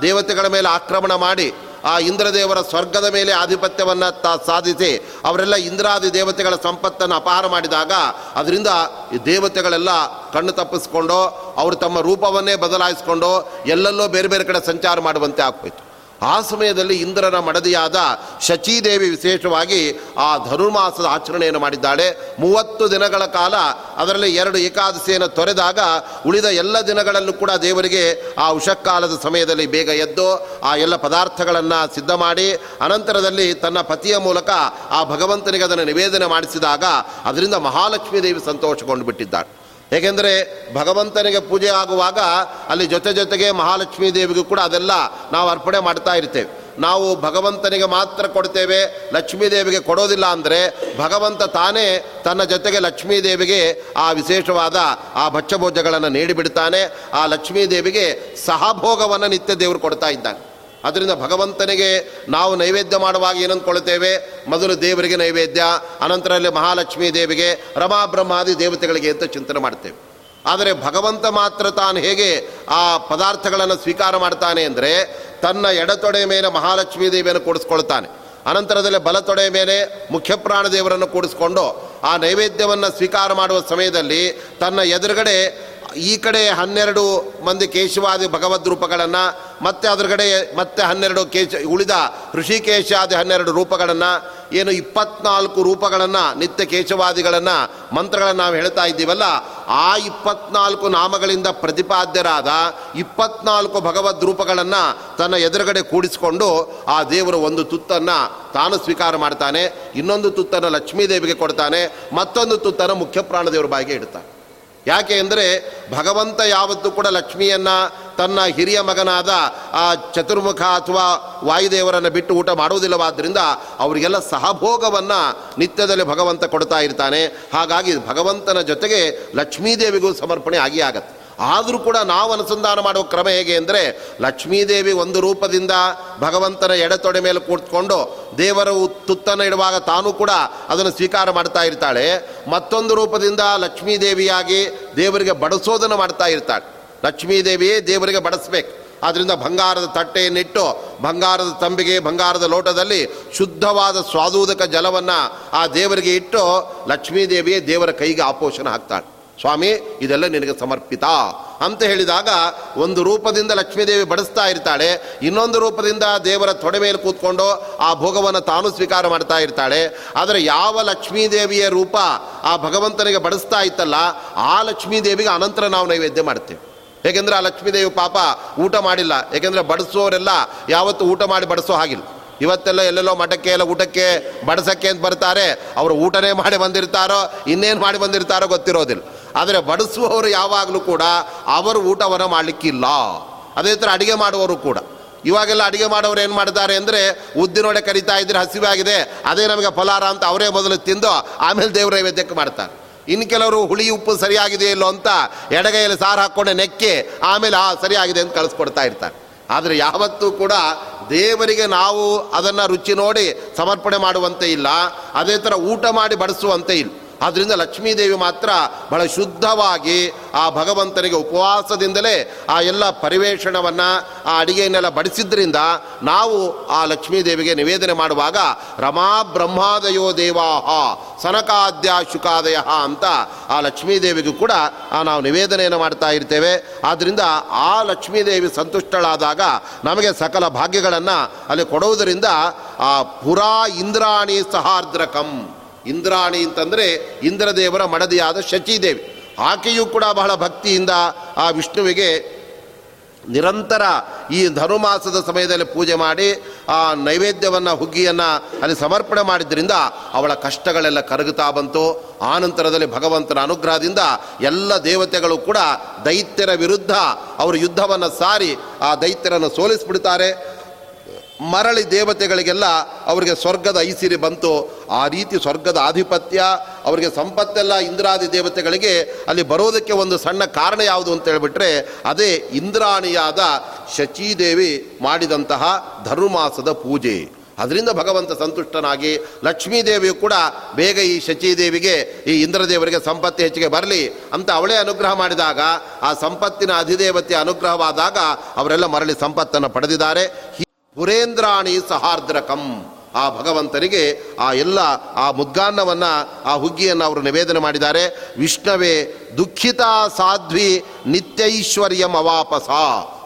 ದೇವತೆಗಳ ಮೇಲೆ ಆಕ್ರಮಣ ಮಾಡಿ, ಆ ಇಂದ್ರದೇವರ ಸ್ವರ್ಗದ ಮೇಲೆ ಆಧಿಪತ್ಯವನ್ನು ತಾ ಸಾಧಿಸಿ, ಅವರೆಲ್ಲ ಇಂದ್ರಾದಿ ದೇವತೆಗಳ ಸಂಪತ್ತನ್ನು ಅಪಹಾರ ಮಾಡಿದಾಗ ಅದರಿಂದ ಈ ದೇವತೆಗಳೆಲ್ಲ ಕಣ್ಣು ತಪ್ಪಿಸ್ಕೊಂಡು, ಅವರು ತಮ್ಮ ರೂಪವನ್ನೇ ಬದಲಾಯಿಸ್ಕೊಂಡು, ಎಲ್ಲೆಲ್ಲೋ ಬೇರೆ ಬೇರೆ ಕಡೆ ಸಂಚಾರ ಮಾಡುವಂತೆ ಆಗ್ಬೋಯ್ತು ಆ ಸಮಯದಲ್ಲಿ ಇಂದ್ರನ ಮಡದಿಯಾದ ಶಚೀದೇವಿ ವಿಶೇಷವಾಗಿ ಆ ಧನುರ್ಮಾಸದ ಆಚರಣೆಯನ್ನು ಮಾಡಿದ್ದಾಳೆ. ಮೂವತ್ತು ದಿನಗಳ ಕಾಲ ಅದರಲ್ಲಿ ಎರಡು ಏಕಾದಶಿಯನ್ನು ತೊರೆದಾಗ ಉಳಿದ ಎಲ್ಲ ದಿನಗಳಲ್ಲೂ ಕೂಡ ದೇವರಿಗೆ ಆ ಉಷಕ್ಕಾಲದ ಸಮಯದಲ್ಲಿ ಬೇಗ ಎದ್ದು ಆ ಎಲ್ಲ ಪದಾರ್ಥಗಳನ್ನು ಸಿದ್ಧ ಮಾಡಿ, ಅನಂತರದಲ್ಲಿ ತನ್ನ ಪತಿಯ ಮೂಲಕ ಆ ಭಗವಂತನಿಗೆ ಅದನ್ನು ನಿವೇದನೆ ಮಾಡಿಸಿದಾಗ ಅದರಿಂದ ಮಹಾಲಕ್ಷ್ಮೀ ದೇವಿ ಸಂತೋಷಗೊಂಡು ಬಿಟ್ಟಿದ್ದಾಳೆ ಏಕೆಂದರೆ ಭಗವಂತನಿಗೆ ಪೂಜೆ ಆಗುವಾಗ ಅಲ್ಲಿ ಜೊತೆ ಜೊತೆಗೆ ಮಹಾಲಕ್ಷ್ಮೀ ದೇವಿಗೂ ಕೂಡ ಅದೆಲ್ಲ ನಾವು ಅರ್ಪಣೆ ಮಾಡ್ತಾ ಇರ್ತೇವೆ. ನಾವು ಭಗವಂತನಿಗೆ ಮಾತ್ರ ಕೊಡ್ತೇವೆ, ಲಕ್ಷ್ಮೀ ದೇವಿಗೆ ಕೊಡೋದಿಲ್ಲ ಅಂದರೆ ಭಗವಂತ ತಾನೇ ತನ್ನ ಜೊತೆಗೆ ಲಕ್ಷ್ಮೀ ದೇವಿಗೆ ಆ ವಿಶೇಷವಾದ ಆ ಭಚ್ಚಭೋಜಗಳನ್ನು ನೀಡಿಬಿಡ್ತಾನೆ. ಆ ಲಕ್ಷ್ಮೀ ದೇವಿಗೆ ಸಹಭೋಗವನ್ನು ನಿತ್ಯ ದೇವರು ಕೊಡ್ತಾ ಇದ್ದಾನೆ. ಅದರಿಂದ ಭಗವಂತನಿಗೆ ನಾವು ನೈವೇದ್ಯ ಮಾಡುವಾಗ ಏನಂದ್ಕೊಳ್ತೇವೆ ಮೊದಲು ದೇವರಿಗೆ ನೈವೇದ್ಯ ಅನಂತರಲ್ಲಿ ಮಹಾಲಕ್ಷ್ಮೀ ದೇವಿಗೆ ರಮಾಬ್ರಹ್ಮಾದಿ ದೇವತೆಗಳಿಗೆ ಅಂತ ಚಿಂತನೆ ಮಾಡ್ತೇವೆ ಆದರೆ ಭಗವಂತ ಮಾತ್ರ ತಾನು ಹೇಗೆ ಆ ಪದಾರ್ಥಗಳನ್ನು ಸ್ವೀಕಾರ ಮಾಡ್ತಾನೆ ಅಂದರೆ ತನ್ನ ಎಡತೊಡೆ ಮೇಲೆ ಮಹಾಲಕ್ಷ್ಮೀ ದೇವಿಯನ್ನು ಕೂಡಿಸ್ಕೊಳ್ತಾನೆ ಅನಂತರದಲ್ಲಿ ಬಲತೊಡೆ ಮೇಲೆ ಮುಖ್ಯಪ್ರಾಣ ದೇವರನ್ನು ಕೂಡಿಸ್ಕೊಂಡು ಆ ನೈವೇದ್ಯವನ್ನು ಸ್ವೀಕಾರ ಮಾಡುವ ಸಮಯದಲ್ಲಿ ತನ್ನ ಎದುರುಗಡೆ ಈ ಕಡೆ ಹನ್ನೆರಡು ಮಂದಿ ಕೇಶವಾದಿ ಭಗವದ್ ರೂಪಗಳನ್ನು, ಮತ್ತೆ ಅದ್ರಗಡೆ ಮತ್ತೆ ಹನ್ನೆರಡು ಕೇಶ, ಉಳಿದ ಋಷಿಕೇಶಾದಿ ಹನ್ನೆರಡು ರೂಪಗಳನ್ನು, ಏನು ಇಪ್ಪತ್ನಾಲ್ಕು ರೂಪಗಳನ್ನು, ನಿತ್ಯ ಕೇಶವಾದಿಗಳನ್ನು, ಮಂತ್ರಗಳನ್ನು ನಾವು ಹೇಳ್ತಾ ಇದ್ದೀವಲ್ಲ, ಆ ಇಪ್ಪತ್ನಾಲ್ಕು ನಾಮಗಳಿಂದ ಪ್ರತಿಪಾದ್ಯರಾದ ಇಪ್ಪತ್ನಾಲ್ಕು ಭಗವದ್ ರೂಪಗಳನ್ನು ತನ್ನ ಎದುರುಗಡೆ ಕೂಡಿಸಿಕೊಂಡು ಆ ದೇವರು ಒಂದು ತುತ್ತನ್ನು ತಾನು ಸ್ವೀಕಾರ ಮಾಡ್ತಾನೆ, ಇನ್ನೊಂದು ತುತ್ತನ್ನು ಲಕ್ಷ್ಮೀದೇವಿಗೆ ಕೊಡ್ತಾನೆ, ಮತ್ತೊಂದು ತುತ್ತನ್ನು ಮುಖ್ಯ ಪ್ರಾಣದೇವರ ಬಾಯಿಗೆ ಇಡ್ತಾನೆ. ಯಾಕೆ ಅಂದರೆ ಭಗವಂತ ಯಾವತ್ತೂ ಕೂಡ ಲಕ್ಷ್ಮಿಯನ್ನು ತನ್ನ ಹಿರಿಯ ಮಗನಾದ ಆ ಚತುರ್ಮುಖ ಅಥವಾ ವಾಯುದೇವರನ್ನು ಬಿಟ್ಟು ಊಟ ಮಾಡುವುದಿಲ್ಲವಾದ್ದರಿಂದ ಅವರಿಗೆಲ್ಲ ಸಹಭೋಗವನ್ನು ನಿತ್ಯದಲ್ಲಿ ಭಗವಂತ ಕೊಡ್ತಾ ಇರ್ತಾನೆ. ಹಾಗಾಗಿ ಭಗವಂತನ ಜೊತೆಗೆ ಲಕ್ಷ್ಮೀದೇವಿಗೂ ಸಮರ್ಪಣೆ ಆಗಿ ಆಗತ್ತೆ. ಆದರೂ ಕೂಡ ನಾವು ಅನುಸಂಧಾನ ಮಾಡುವ ಕ್ರಮ ಹೇಗೆ ಅಂದರೆ ಲಕ್ಷ್ಮೀದೇವಿ ಒಂದು ರೂಪದಿಂದ ಭಗವಂತನ ಎಡತೊಡೆ ಮೇಲೆ ಕೂತ್ಕೊಂಡು ದೇವರ ತುತ್ತನ್ನು ಇಡುವಾಗ ತಾನು ಕೂಡ ಅದನ್ನು ಸ್ವೀಕಾರ ಮಾಡ್ತಾ ಇರ್ತಾಳೆ. ಮತ್ತೊಂದು ರೂಪದಿಂದ ಲಕ್ಷ್ಮೀದೇವಿಯಾಗಿ ದೇವರಿಗೆ ಬಡಿಸೋದನ್ನು ಮಾಡ್ತಾ ಇರ್ತಾಳೆ. ಲಕ್ಷ್ಮೀದೇವಿಯೇ ದೇವರಿಗೆ ಬಡಿಸ್ಬೇಕು. ಆದ್ದರಿಂದ ಬಂಗಾರದ ತಟ್ಟೆಯನ್ನಿಟ್ಟು ಬಂಗಾರದ ತಂಬಿಗೆ, ಬಂಗಾರದ ಲೋಟದಲ್ಲಿ ಶುದ್ಧವಾದ ಸ್ವಾದೂದಕ ಜಲವನ್ನು ಆ ದೇವರಿಗೆ ಇಟ್ಟು ಲಕ್ಷ್ಮೀದೇವಿಯೇ ದೇವರ ಕೈಗೆ ಆಪೋಷಣ ಹಾಕ್ತಾಳೆ. ಸ್ವಾಮಿ, ಇದೆಲ್ಲ ನಿನಗೆ ಸಮರ್ಪಿತ. ಅಂತ ಹೇಳಿದಾಗ ಒಂದು ರೂಪದಿಂದ ಲಕ್ಷ್ಮೀದೇವಿ ಬಡಿಸ್ತಾ ಇರ್ತಾಳೆ, ಇನ್ನೊಂದು ರೂಪದಿಂದ ದೇವರ ತೊಡೆ ಮೇಲೆ ಕೂತ್ಕೊಂಡು ಆ ಭೋಗವನ್ನು ತಾನು ಸ್ವೀಕಾರ ಮಾಡ್ತಾ ಇರ್ತಾಳೆ. ಆದರೆ ಯಾವ ಲಕ್ಷ್ಮೀದೇವಿಯ ರೂಪ ಆ ಭಗವಂತನಿಗೆ ಬಡಿಸ್ತಾ ಇತ್ತಲ್ಲ, ಆ ಲಕ್ಷ್ಮೀದೇವಿಗೆ ಅನಂತರ ನಾವು ನೈವೇದ್ಯ ಮಾಡ್ತೇವೆ. ಏಕೆಂದರೆ ಆ ಲಕ್ಷ್ಮೀದೇವಿ ಪಾಪ ಊಟ ಮಾಡಿಲ್ಲ. ಏಕೆಂದರೆ ಬಡಿಸೋರೆಲ್ಲ ಯಾವತ್ತು ಊಟ ಮಾಡಿ ಬಡಿಸೋ ಹಾಗಿಲ್ಲ. ಇವತ್ತೆಲ್ಲ ಎಲ್ಲೆಲ್ಲೋ ಮಠಕ್ಕೆ, ಎಲ್ಲ ಊಟಕ್ಕೆ ಬಡಸಕ್ಕೆ ಅಂತ ಬರ್ತಾರೆ. ಅವರು ಊಟನೇ ಮಾಡಿ ಬಂದಿರ್ತಾರೋ, ಇನ್ನೇನು ಮಾಡಿ ಬಂದಿರ್ತಾರೋ ಗೊತ್ತಿರೋದಿಲ್ಲ. ಆದರೆ ಬಡಿಸುವವರು ಯಾವಾಗಲೂ ಕೂಡ ಅವರು ಊಟವನ್ನು ಮಾಡಲಿಕ್ಕಿಲ್ಲ. ಅದೇ ಥರ ಅಡುಗೆ ಮಾಡುವವರು ಕೂಡ. ಇವಾಗೆಲ್ಲ ಅಡುಗೆ ಮಾಡೋರು ಏನು ಮಾಡಿದ್ದಾರೆ ಅಂದರೆ ಉದ್ದಿನೊಡೆ ಕರಿತಾ ಇದ್ರೆ ಹಸಿವಾಗಿದೆ ಅದೇ ನಮಗೆ ಫಲಾರ ಅಂತ ಅವರೇ ಮೊದಲು ತಿಂದು ಆಮೇಲೆ ದೇವರ ನೈವೇದ್ಯಕ್ಕೆ ಮಾಡ್ತಾರೆ. ಇನ್ನು ಕೆಲವರು ಹುಳಿ ಉಪ್ಪು ಸರಿಯಾಗಿದೆ ಇಲ್ಲೋ ಅಂತ ಎಡಗೈಯಲ್ಲಿ ಸಾರು ಹಾಕ್ಕೊಂಡೆ ನೆಕ್ಕಿ ಆಮೇಲೆ ಆ ಸರಿಯಾಗಿದೆ ಅಂತ ಕಳಿಸ್ಕೊಡ್ತಾ ಇರ್ತಾರೆ. ಆದರೆ ಯಾವತ್ತೂ ಕೂಡ ದೇವರಿಗೆ ನಾವು ಅದನ್ನು ರುಚಿ ನೋಡಿ ಸಮರ್ಪಣೆ ಮಾಡುವಂತೆ ಇಲ್ಲ, ಅದೇ ಥರ ಊಟ ಮಾಡಿ ಬಡಿಸುವಂತೆ ಇಲ್ಲ. ಆದ್ದರಿಂದ ಲಕ್ಷ್ಮೀದೇವಿ ಮಾತ್ರ ಬಹಳ ಶುದ್ಧವಾಗಿ ಆ ಭಗವಂತನಿಗೆ ಉಪವಾಸದಿಂದಲೇ ಆ ಎಲ್ಲ ಪರಿವೇಷಣವನ್ನು, ಆ ಅಡಿಗೆಯನ್ನೆಲ್ಲ ಬಡಿಸಿದ್ರಿಂದ ನಾವು ಆ ಲಕ್ಷ್ಮೀದೇವಿಗೆ ನಿವೇದನೆ ಮಾಡುವಾಗ, ರಮಾ ಬ್ರಹ್ಮಾದಯೋ ದೇವಾಹ, ಸನಕಾದ್ಯ ಶುಕಾದಯ ಅಂತ ಆ ಲಕ್ಷ್ಮೀದೇವಿಗೂ ಕೂಡ ಆ ನಾವು ನಿವೇದನೆಯನ್ನು ಮಾಡ್ತಾ ಇರ್ತೇವೆ. ಆದ್ದರಿಂದ ಆ ಲಕ್ಷ್ಮೀದೇವಿ ಸಂತುಷ್ಟಳಾದಾಗ ನಮಗೆ ಸಕಲ ಭಾಗ್ಯಗಳನ್ನು ಅಲ್ಲಿ ಕೊಡುವುದರಿಂದ ಆ ಪುರಾ ಇಂದ್ರಾಣಿ ಸಹಾರ್ದ್ರಕಂ. ಇಂದ್ರಾಣಿ ಅಂತಂದರೆ ಇಂದ್ರದೇವರ ಮಡದಿಯಾದ ಶಚಿದೇವಿ. ಆಕೆಯೂ ಕೂಡ ಬಹಳ ಭಕ್ತಿಯಿಂದ ಆ ವಿಷ್ಣುವಿಗೆ ನಿರಂತರ ಈ ಧನುಮಾಸದ ಸಮಯದಲ್ಲಿ ಪೂಜೆ ಮಾಡಿ ಆ ನೈವೇದ್ಯವನ್ನು, ಹುಗ್ಗಿಯನ್ನು ಅಲ್ಲಿ ಸಮರ್ಪಣೆ ಮಾಡಿದ್ರಿಂದ ಅವಳ ಕಷ್ಟಗಳೆಲ್ಲ ಕರಗುತ್ತಾ ಬಂತು. ಆನಂತರದಲ್ಲಿ ಭಗವಂತನ ಅನುಗ್ರಹದಿಂದ ಎಲ್ಲ ದೇವತೆಗಳು ಕೂಡ ದೈತ್ಯರ ವಿರುದ್ಧ ಅವರು ಯುದ್ಧವನ್ನು ಸಾರಿ ಆ ದೈತ್ಯರನ್ನು ಸೋಲಿಸಿಬಿಡ್ತಾರೆ. ಮರಳಿ ದೇವತೆಗಳಿಗೆಲ್ಲ ಅವರಿಗೆ ಸ್ವರ್ಗದ ಐಸಿರಿ ಬಂತು. ಆ ರೀತಿ ಸ್ವರ್ಗದ ಆಧಿಪತ್ಯ, ಅವರಿಗೆ ಸಂಪತ್ತೆಲ್ಲ ಇಂದ್ರಾದಿ ದೇವತೆಗಳಿಗೆ ಅಲ್ಲಿ ಬರೋದಕ್ಕೆ ಒಂದು ಸಣ್ಣ ಕಾರಣ ಯಾವುದು ಅಂತ ಹೇಳಿಬಿಟ್ರೆ, ಅದೇ ಇಂದ್ರಾಣಿಯಾದ ಶಚೀದೇವಿ ಮಾಡಿದಂತಹ ಧರ್ಮಾಸದ ಪೂಜೆ. ಅದರಿಂದ ಭಗವಂತ ಸಂತುಷ್ಟನಾಗಿ ಲಕ್ಷ್ಮೀದೇವಿಯು ಕೂಡ ಬೇಗ ಈ ಶಚಿದೇವಿಗೆ, ಈ ಇಂದ್ರದೇವರಿಗೆ ಸಂಪತ್ತಿ ಹೆಚ್ಚಿಗೆ ಬರಲಿ ಅಂತ ಅವಳೇ ಅನುಗ್ರಹ ಮಾಡಿದಾಗ, ಆ ಸಂಪತ್ತಿನ ಅಧಿದೇವತೆಯ ಅನುಗ್ರಹವಾದಾಗ ಅವರೆಲ್ಲ ಮರಳಿ ಸಂಪತ್ತನ್ನು ಪಡೆದಿದ್ದಾರೆ. ಪುರೇಂದ್ರಾಣಿ ಸಹಾರ್ದ್ರಕಂ. ಆ ಭಗವಂತನಿಗೆ ಆ ಎಲ್ಲ, ಆ ಮುದ್ಗಾನ್ನವನ್ನು, ಆ ಹುಗ್ಗಿಯನ್ನು ಅವರು ನಿವೇದನೆ ಮಾಡಿದ್ದಾರೆ. ವಿಷ್ಣವೇ ದುಃಖಿತ ಸಾಧ್ವಿ ನಿತ್ಯೈಶ್ವರ್ಯಂ ಅವಾಪಸ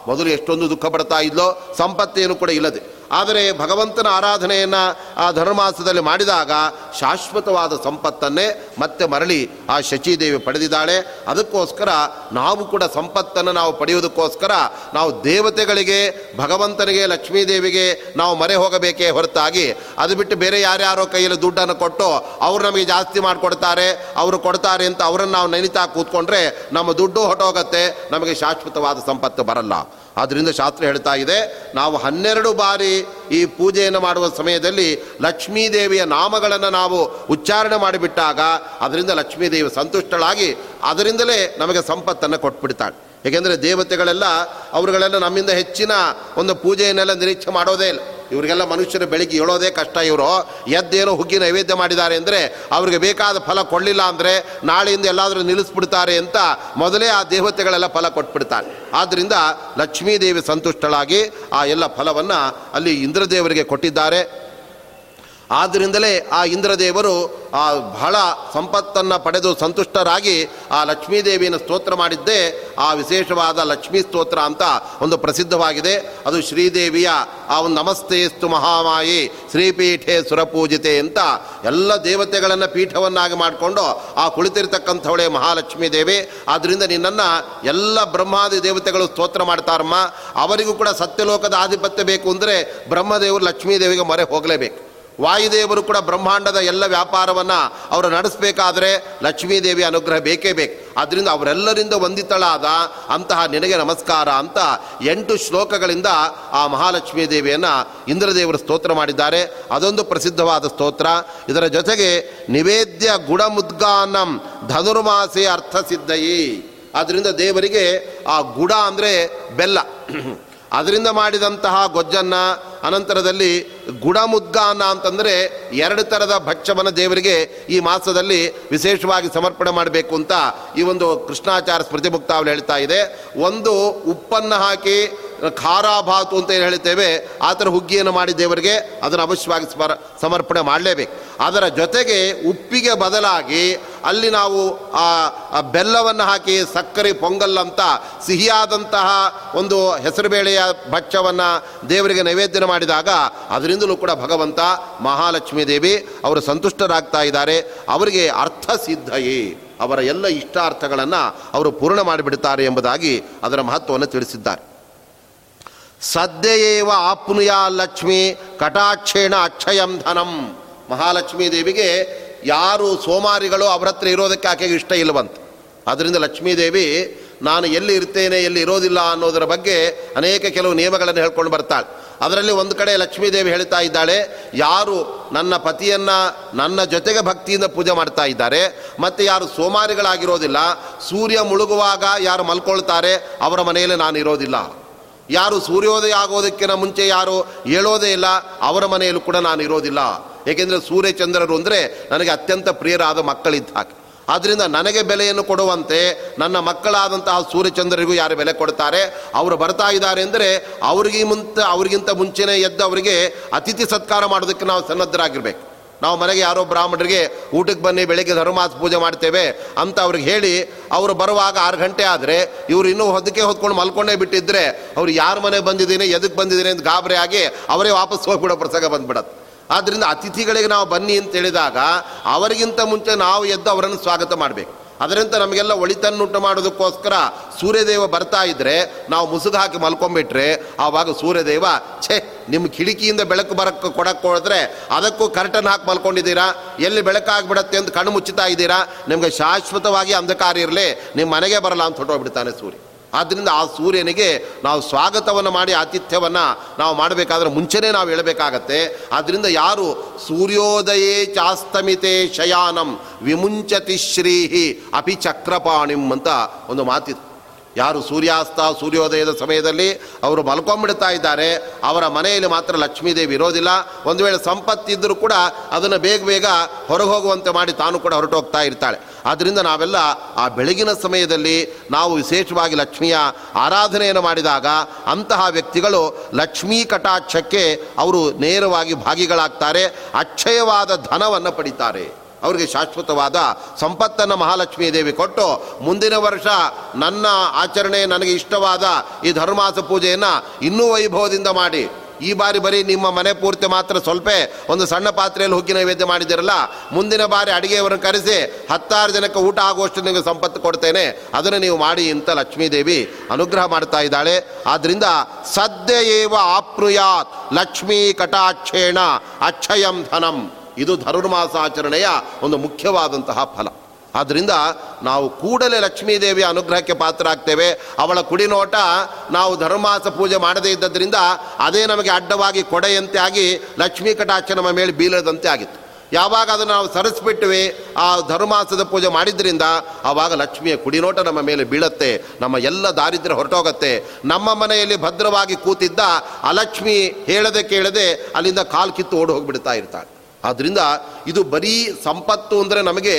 ಮೊದಲು ಎಷ್ಟೊಂದು ದುಃಖ ಪಡ್ತಾ ಇದ್ಲೋ, ಸಂಪತ್ತೇನು ಕೂಡ ಇಲ್ಲದೆ. ಆದರೆ ಭಗವಂತನ ಆರಾಧನೆಯನ್ನು ಆ ಧನುರ್ಮಾಸದಲ್ಲಿ ಮಾಡಿದಾಗ ಶಾಶ್ವತವಾದ ಸಂಪತ್ತನ್ನೇ ಮತ್ತೆ ಮರಳಿ ಆ ಶಚಿದೇವಿ ಪಡೆದಿದ್ದಾಳೆ. ಅದಕ್ಕೋಸ್ಕರ ನಾವು ಕೂಡ ಸಂಪತ್ತನ್ನು ನಾವು ಪಡೆಯುವುದಕ್ಕೋಸ್ಕರ ನಾವು ದೇವತೆಗಳಿಗೆ, ಭಗವಂತನಿಗೆ, ಲಕ್ಷ್ಮೀದೇವಿಗೆ ನಾವು ಮರೆ ಹೋಗಬೇಕೇ ಹೊರತಾಗಿ. ಅದು ಬಿಟ್ಟು ಬೇರೆ ಯಾರ್ಯಾರೋ ಕೈಯಲ್ಲಿ ದುಡ್ಡನ್ನು ಕೊಟ್ಟು ಅವರು ನಮಗೆ ಜಾಸ್ತಿ ಮಾಡಿಕೊಡ್ತಾರೆ, ಅವರು ಕೊಡ್ತಾರೆ ಅಂತ ಅವರನ್ನು ನಾವು ನೆನಿತಾ ಕೂತ್ಕೊಂಡ್ರೆ ನಮ್ಮ ದುಡ್ಡು ಹೊಟ್ಟೋಗತ್ತೆ ನಮಗೆ ಶಾಶ್ವತವಾದ ಸಂಪತ್ತು ಬರಲ್ಲ. ಆದ್ದರಿಂದ ಶಾಸ್ತ್ರ ಹೇಳ್ತಾ ಇದೆ, ನಾವು ಹನ್ನೆರಡು ಬಾರಿ ಈ ಪೂಜೆಯನ್ನು ಮಾಡುವ ಸಮಯದಲ್ಲಿ ಲಕ್ಷ್ಮೀದೇವಿಯ ನಾಮಗಳನ್ನು ನಾವು ಉಚ್ಚಾರಣೆ ಮಾಡಿಬಿಟ್ಟಾಗ ಅದರಿಂದ ಲಕ್ಷ್ಮೀದೇವಿ ಸಂತುಷ್ಟಳಾಗಿ ಅದರಿಂದಲೇ ನಮಗೆ ಸಂಪತ್ತನ್ನು ಕೊಟ್ಬಿಡ್ತಾಳೆ. ಏಕೆಂದರೆ ದೇವತೆಗಳೆಲ್ಲ ಅವರುಗಳೆಲ್ಲ ನಮ್ಮಿಂದ ಹೆಚ್ಚಿನ ಒಂದು ಪೂಜೆಯನ್ನೆಲ್ಲ ನಿರೀಕ್ಷೆ ಮಾಡೋದೇ ಇಲ್ಲ. ಇವರಿಗೆಲ್ಲ ಮನುಷ್ಯರು ಬೆಳಿಗ್ಗೆ ಹೇಳೋದೇ ಕಷ್ಟ ಇವರು. ಎದ್ದೇನೋ ಹುಗ್ಗಿ ನೈವೇದ್ಯ ಮಾಡಿದ್ದಾರೆ ಅಂದರೆ ಅವ್ರಿಗೆ ಬೇಕಾದ ಫಲ ಕೊಡಲಿಲ್ಲ ಅಂದರೆ ನಾಳೆಯಿಂದ ಎಲ್ಲಾದರೂ ನಿಲ್ಲಿಸ್ಬಿಡ್ತಾರೆ ಅಂತ ಮೊದಲೇ ಆ ದೇವತೆಗಳೆಲ್ಲ ಫಲ ಕೊಟ್ಬಿಡ್ತಾರೆ. ಆದ್ದರಿಂದ ಲಕ್ಷ್ಮೀದೇವಿ ಸಂತುಷ್ಟಳಾಗಿ ಆ ಎಲ್ಲ ಫಲವನ್ನು ಅಲ್ಲಿ ಇಂದ್ರದೇವರಿಗೆ ಕೊಟ್ಟಿದ್ದಾರೆ. ಆದ್ದರಿಂದಲೇ ಆ ಇಂದ್ರದೇವರು ಆ ಬಹಳ ಸಂಪತ್ತನ್ನು ಪಡೆದು ಸಂತುಷ್ಟರಾಗಿ ಆ ಲಕ್ಷ್ಮೀದೇವಿಯನ್ನು ಸ್ತೋತ್ರ ಮಾಡಿದ್ದೇ ಆ ವಿಶೇಷವಾದ ಲಕ್ಷ್ಮೀ ಸ್ತೋತ್ರ ಅಂತ ಒಂದು ಪ್ರಸಿದ್ಧವಾಗಿದೆ. ಅದು ಶ್ರೀದೇವಿಯ ಆ ಒಂದು ನಮಸ್ತೇಸ್ತು ಮಹಾಮಾಯಿ, ಶ್ರೀಪೀಠೆ ಸುರಪೂಜಿತೆ ಅಂತ ಎಲ್ಲ ದೇವತೆಗಳನ್ನು ಪೀಠವನ್ನಾಗಿ ಮಾಡಿಕೊಂಡು ಆ ಕುಳಿತಿರ್ತಕ್ಕಂಥವಳೆ ಮಹಾಲಕ್ಷ್ಮೀ ದೇವಿ ಆದ್ದರಿಂದ ನಿನ್ನನ್ನು ಎಲ್ಲ ಬ್ರಹ್ಮಾದಿ ದೇವತೆಗಳು ಸ್ತೋತ್ರ ಮಾಡ್ತಾರಮ್ಮ. ಅವರಿಗೂ ಕೂಡ ಸತ್ಯಲೋಕದ ಆಧಿಪತ್ಯ ಬೇಕು ಅಂದರೆ ಬ್ರಹ್ಮದೇವರು ಲಕ್ಷ್ಮೀದೇವಿಗೆ ಮೊರೆ ಹೋಗಲೇಬೇಕು. ವಾಯುದೇವರು ಕೂಡ ಬ್ರಹ್ಮಾಂಡದ ಎಲ್ಲ ವ್ಯಾಪಾರವನ್ನು ಅವರು ನಡೆಸಬೇಕಾದ್ರೆ ಲಕ್ಷ್ಮೀದೇವಿ ಅನುಗ್ರಹ ಬೇಕೇ ಬೇಕು. ಅದರಿಂದ ಅವರೆಲ್ಲರಿಂದ ವಂದಿತಳಾದ ಅಂತಹ ನಿನಗೆ ನಮಸ್ಕಾರ ಅಂತ ಎಂಟು ಶ್ಲೋಕಗಳಿಂದ ಆ ಮಹಾಲಕ್ಷ್ಮೀ ದೇವಿಯನ್ನು ಇಂದ್ರದೇವರು ಸ್ತೋತ್ರ ಮಾಡಿದ್ದಾರೆ. ಅದೊಂದು ಪ್ರಸಿದ್ಧವಾದ ಸ್ತೋತ್ರ. ಇದರ ಜೊತೆಗೆ ನಿವೇದ್ಯ ಗುಡಮುದ್ಗಾನಂ ಧನುರ್ಮಾಸೆ ಅರ್ಥ ಸಿದ್ಧಯಿ. ಆದ್ದರಿಂದ ದೇವರಿಗೆ ಆ ಗುಡ ಅಂದರೆ ಬೆಲ್ಲ. ಅದರಿಂದ ಮಾಡಿದಂತಹ ಗೊಜ್ಜನ್ನ ಅನಂತರದಲ್ಲಿ ಗುಡಮುದ್ಗಾನ ಅಂತಂದರೆ ಎರಡು ಥರದ ಭಕ್ಷ್ಯವನ್ನು ದೇವರಿಗೆ ಈ ಮಾಸದಲ್ಲಿ ವಿಶೇಷವಾಗಿ ಸಮರ್ಪಣೆ ಮಾಡಬೇಕು ಅಂತ ಈ ಒಂದು ಕೃಷ್ಣಾಚಾರ ಸ್ಮೃತಿ ಮುಕ್ತಾವಳಿ ಹೇಳ್ತಾ ಇದೆ. ಒಂದು ಉಪ್ಪನ್ನು ಹಾಕಿ ಖಾರಾಭಾತು ಅಂತ ಏನು ಹೇಳ್ತೇವೆ, ಆ ಥರ ಹುಗ್ಗಿಯನ್ನು ಮಾಡಿ ದೇವರಿಗೆ ಅದನ್ನು ಅವಶ್ಯವಾಗಿ ಸ್ಮರ, ಸಮರ್ಪಣೆ ಮಾಡಲೇಬೇಕು. ಅದರ ಜೊತೆಗೆ ಉಪ್ಪಿಗೆ ಬದಲಾಗಿ ಅಲ್ಲಿ ನಾವು ಆ ಬೆಲ್ಲವನ್ನು ಹಾಕಿ ಸಕ್ಕರೆ ಪೊಂಗಲ್ ಅಂತ ಸಿಹಿಯಾದಂತಹ ಒಂದು ಹೆಸರುಬೇಳೆಯ ಭಕ್ಷ್ಯವನ್ನು ದೇವರಿಗೆ ನೈವೇದ್ಯ ಮಾಡಿದಾಗ ಅದರಿಂದಲೂ ಕೂಡ ಭಗವಂತ ಮಹಾಲಕ್ಷ್ಮೀ ದೇವಿ ಅವರು ಸಂತುಷ್ಟರಾಗ್ತಾ ಇದ್ದಾರೆ. ಅವರಿಗೆ ಅರ್ಥ ಸಿದ್ಧಯೇ. ಅವರ ಎಲ್ಲ ಇಷ್ಟಾರ್ಥಗಳನ್ನು ಅವರು ಪೂರ್ಣ ಮಾಡಿಬಿಡುತ್ತಾರೆ ಎಂಬುದಾಗಿ ಅದರ ಮಹತ್ವವನ್ನು ತಿಳಿಸಿದ್ದಾರೆ. ಸದ್ಯೇವ ಆಪ್ನುಯ ಲಕ್ಷ್ಮಿ ಕಟಾಕ್ಷೇಣ ಅಕ್ಷಯಂ ಧನಂ. ಮಹಾಲಕ್ಷ್ಮೀ ದೇವಿಗೆ ಯಾರು ಸೋಮಾರಿಗಳು ಅವ್ರ ಹತ್ರ ಇರೋದಕ್ಕೆ ಆಕೆಗೆ ಇಷ್ಟ ಇಲ್ಲವಂತ. ಅದರಿಂದ ಲಕ್ಷ್ಮೀದೇವಿ, ನಾನು ಎಲ್ಲಿ ಇರ್ತೇನೆ, ಎಲ್ಲಿ ಇರೋದಿಲ್ಲ ಅನ್ನೋದರ ಬಗ್ಗೆ ಅನೇಕ ಕೆಲವು ನಿಯಮಗಳನ್ನು ಹೇಳ್ಕೊಂಡು ಬರ್ತಾಳೆ. ಅದರಲ್ಲಿ ಒಂದು ಕಡೆ ಲಕ್ಷ್ಮೀದೇವಿ ಹೇಳ್ತಾ ಇದ್ದಾಳೆ, ಯಾರು ನನ್ನ ಪತಿಯನ್ನು ನನ್ನ ಜೊತೆಗೆ ಭಕ್ತಿಯಿಂದ ಪೂಜೆ ಮಾಡ್ತಾ ಇದ್ದಾರೆ, ಮತ್ತು ಯಾರು ಸೋಮಾರಿಗಳಾಗಿರೋದಿಲ್ಲ, ಸೂರ್ಯ ಮುಳುಗುವಾಗ ಯಾರು ಮಲ್ಕೊಳ್ತಾರೆ, ಅವರ ಮನೆಯಲ್ಲಿ ನಾನು ಇರೋದಿಲ್ಲ. ಯಾರು ಸೂರ್ಯೋದಯ ಆಗೋದಕ್ಕಿಂತ ಮುಂಚೆ ಯಾರು ಹೇಳೋದೇ ಇಲ್ಲ, ಅವರ ಮನೆಯಲ್ಲೂ ಕೂಡ ನಾನು ಇರೋದಿಲ್ಲ. ಏಕೆಂದರೆ ಸೂರ್ಯಚಂದ್ರರು ಅಂದರೆ ನನಗೆ ಅತ್ಯಂತ ಪ್ರಿಯರಾದ ಮಕ್ಕಳಿದ್ದ ಹಾಗೆ. ಆದ್ದರಿಂದ ನನಗೆ ಬೆಲೆಯನ್ನು ಕೊಡುವಂತೆ ನನ್ನ ಮಕ್ಕಳಾದಂತಹ ಸೂರ್ಯಚಂದ್ರರಿಗೂ ಯಾರು ಬೆಲೆ ಕೊಡ್ತಾರೆ? ಅವರು ಬರ್ತಾ ಇದ್ದಾರೆ ಅಂದರೆ ಅವ್ರಿಗೆ ಮುಂತ ಅವ್ರಿಗಿಂತ ಮುಂಚೆನೇ ಎದ್ದು ಅವರಿಗೆ ಅತಿಥಿ ಸತ್ಕಾರ ಮಾಡೋದಕ್ಕೆ ನಾವು ಸನ್ನದ್ಧರಾಗಿರ್ಬೇಕು. ನಾವು ಮನೆಗೆ ಯಾರೋ ಬ್ರಾಹ್ಮಣರಿಗೆ ಊಟಕ್ಕೆ ಬನ್ನಿ, ಬೆಳಗ್ಗೆ ಧರ್ಮಾಸ ಪೂಜೆ ಮಾಡ್ತೇವೆ ಅಂತ ಅವ್ರಿಗೆ ಹೇಳಿ ಅವರು ಬರುವಾಗ ಆರು ಗಂಟೆ ಆದರೆ ಇವರು ಇನ್ನೂ ಹೊದಕ್ಕೆ ಹೊತ್ಕೊಂಡು ಮಲ್ಕೊಂಡೇ ಬಿಟ್ಟಿದ್ರೆ ಅವ್ರು ಯಾರ ಮನೆ ಬಂದಿದ್ದೀನಿ ಎದಕ್ಕೆ ಬಂದಿದ್ದೀನಿ ಅಂತ ಗಾಬರಿ ಅವರೇ ವಾಪಸ್ ಹೋಗ್ಬಿಡೋ ಪ್ರಸಂಗ ಬಂದ್ಬಿಡತ್ತೆ. ಆದ್ದರಿಂದ ಅತಿಥಿಗಳಿಗೆ ನಾವು ಬನ್ನಿ ಅಂತ ಹೇಳಿದಾಗ ಅವರಿಗಿಂತ ಮುಂಚೆ ನಾವು ಎದ್ದು ಅವರನ್ನು ಸ್ವಾಗತ ಮಾಡಬೇಕು. ಅದರಿಂದ ನಮಗೆಲ್ಲ ಒಳಿತನ್ನುಂಟು ಮಾಡೋದಕ್ಕೋಸ್ಕರ ಸೂರ್ಯದೇವ ಬರ್ತಾ ಇದ್ದರೆ ನಾವು ಮುಸುಗು ಹಾಕಿ ಮಲ್ಕೊಂಬಿಟ್ರೆ ಆವಾಗ ಸೂರ್ಯದೇವ, ಛೇ, ನಿಮ್ಮ ಕಿಟಕಿಯಿಂದ ಬೆಳಕು ಬರಕ್ಕೆ ಕೊಡಕ್ಕೆ ಹೋದ್ರೆ ಅದಕ್ಕೂ ಕರ್ಟನ್ ಹಾಕಿ ಮಲ್ಕೊಂಡಿದ್ದೀರಾ? ಎಲ್ಲಿ ಬೆಳಕಾಗ್ಬಿಡತ್ತೆ ಅಂತ ಕಣ್ಣು ಮುಚ್ಚುತ್ತಾ ಇದ್ದೀರಾ? ನಿಮಗೆ ಶಾಶ್ವತವಾಗಿ ಅಂಧಕಾರ ಇರಲಿ, ನಿಮ್ಮ ಮನೆಗೆ ಬರಲ್ಲ ಅಂತ ಹೊಟ್ಟೋಗ್ಬಿಡ್ತಾನೆ ಸೂರ್ಯ. ಆದ್ದರಿಂದ ಆ ಸೂರ್ಯನಿಗೆ ನಾವು ಸ್ವಾಗತವನ್ನು ಮಾಡಿ, ಆತಿಥ್ಯವನ್ನು ನಾವು ಮಾಡಬೇಕಾದ್ರೆ ಮುಂಚೆನೇ ನಾವು ಹೇಳಬೇಕಾಗತ್ತೆ. ಆದ್ದರಿಂದ ಯಾರು ಸೂರ್ಯೋದಯೇ ಚಾಸ್ತಮಿತೆ ಶಯಾನಂ ವಿಮುಂಚತಿ ಶ್ರೀಹಿ ಅಪಿ ಚಕ್ರಪಾಣಿಂ ಅಂತ ಒಂದು ಮಾತಿದೆ ಯಾರು ಸೂರ್ಯಾಸ್ತ, ಸೂರ್ಯೋದಯದ ಸಮಯದಲ್ಲಿ ಅವರು ಮಲ್ಕೊಂಡ್ಬಿಡ್ತಾ ಇದ್ದಾರೆ. ಅವರ ಮನೆಯಲ್ಲಿ ಮಾತ್ರ ಲಕ್ಷ್ಮೀದೇವಿ ಇರೋದಿಲ್ಲ. ಒಂದು ವೇಳೆ ಸಂಪತ್ತಿದ್ದರೂ ಕೂಡ ಅದನ್ನು ಬೇಗ ಬೇಗ ಹೊರಗೆ ಹೋಗುವಂತೆ ಮಾಡಿ ತಾನು ಕೂಡ ಹೊರಟೋಗ್ತಾ ಇರ್ತಾಳೆ. ಆದ್ದರಿಂದ ನಾವೆಲ್ಲ ಆ ಬೆಳಗಿನ ಸಮಯದಲ್ಲಿ ನಾವು ವಿಶೇಷವಾಗಿ ಲಕ್ಷ್ಮಿಯ ಆರಾಧನೆಯನ್ನು ಮಾಡಿದಾಗ ಅಂತಹ ವ್ಯಕ್ತಿಗಳು ಲಕ್ಷ್ಮೀ ಕಟಾಕ್ಷಕ್ಕೆ ಅವರು ನೇರವಾಗಿ ಭಾಗಿಗಳಾಗ್ತಾರೆ. ಅಕ್ಷಯವಾದ ಧನವನ್ನು ಪಡಿತಾರೆ. ಅವರಿಗೆ ಶಾಶ್ವತವಾದ ಸಂಪತ್ತನ್ನು ಮಹಾಲಕ್ಷ್ಮೀ ದೇವಿ ಕೊಟ್ಟು ಮುಂದಿನ ವರ್ಷ ನನ್ನ ಆಚರಣೆ ನನಗೆ ಇಷ್ಟವಾದ ಈ ಧರ್ಮಾಸ ಪೂಜೆಯನ್ನು ಇನ್ನೂ ವೈಭವದಿಂದ ಮಾಡಿ. ಈ ಬಾರಿ ಬರೀ ನಿಮ್ಮ ಮನೆ ಪೂರ್ತಿ ಮಾತ್ರ ಸ್ವಲ್ಪ ಒಂದು ಸಣ್ಣ ಪಾತ್ರೆಯಲ್ಲಿ ಹುಗ್ಗಿ ನೈವೇದ್ಯ ಮಾಡಿದಿರಲ್ಲ ಮುಂದಿನ ಬಾರಿ ಅಡಿಗೆಯವರನ್ನು ಕರೆಸಿ ಹತ್ತಾರು ಜನಕ್ಕೆ ಊಟ ಆಗುವಷ್ಟು ನಿಮಗೆ ಸಂಪತ್ತು ಕೊಡ್ತೇನೆ. ಅದನ್ನು ನೀವು ಮಾಡಿ ಅಂತ ಲಕ್ಷ್ಮೀದೇವಿ ಅನುಗ್ರಹ ಮಾಡ್ತಾ ಇದ್ದಾಳೆ. ಆದ್ದರಿಂದ ಸದ್ಯ ಏವ ಆಪ್ನುಯಾತ್ ಲಕ್ಷ್ಮೀ ಕಟಾಕ್ಷೇಣ ಅಕ್ಷಯಂ ಧನಂ. ಇದು ಧನುರ್ಮಾಸಾಚರಣೆಯ ಒಂದು ಮುಖ್ಯವಾದಂತಹ ಫಲ. ಆದ್ದರಿಂದ ನಾವು ಕೂಡಲೇ ಲಕ್ಷ್ಮೀದೇವಿಯ ಅನುಗ್ರಹಕ್ಕೆ ಪಾತ್ರರಾಗ್ತೇವೆ. ಅವಳ ಕುಡಿನೋಟ ನಾವು ಧರ್ಮಾಸ ಪೂಜೆ ಮಾಡದೇ ಇದ್ದದ್ರಿಂದ ಅದೇ ನಮಗೆ ಅಡ್ಡವಾಗಿ ಕೊಡೆಯಂತೆ ಆಗಿ ಲಕ್ಷ್ಮೀ ಕಟಾಕ್ಷ ನಮ್ಮ ಮೇಲೆ ಬೀಳದಂತೆ ಆಗಿತ್ತು. ಯಾವಾಗ ಅದನ್ನು ನಾವು ಸರಿಸ್ಬಿಟ್ವಿ, ಆ ಧರ್ಮಾಸದ ಪೂಜೆ ಮಾಡಿದ್ರಿಂದ ಆವಾಗ ಲಕ್ಷ್ಮಿಯ ಕುಡಿನೋಟ ನಮ್ಮ ಮೇಲೆ ಬೀಳತ್ತೆ, ನಮ್ಮ ಎಲ್ಲ ದಾರಿದ್ರ್ಯ ಹೊರಟೋಗತ್ತೆ. ನಮ್ಮ ಮನೆಯಲ್ಲಿ ಭದ್ರವಾಗಿ ಕೂತಿದ್ದ ಅಲಕ್ಷ್ಮಿ ಹೇಳದೆ ಕೇಳದೆ ಅಲ್ಲಿಂದ ಕಾಲು ಕಿತ್ತು ಓಡಿ ಹೋಗಿಬಿಡ್ತಾ ಇರ್ತಾಳೆ. ಆದ್ದರಿಂದ ಇದು ಬರೀ ಸಂಪತ್ತು ಅಂದರೆ ನಮಗೆ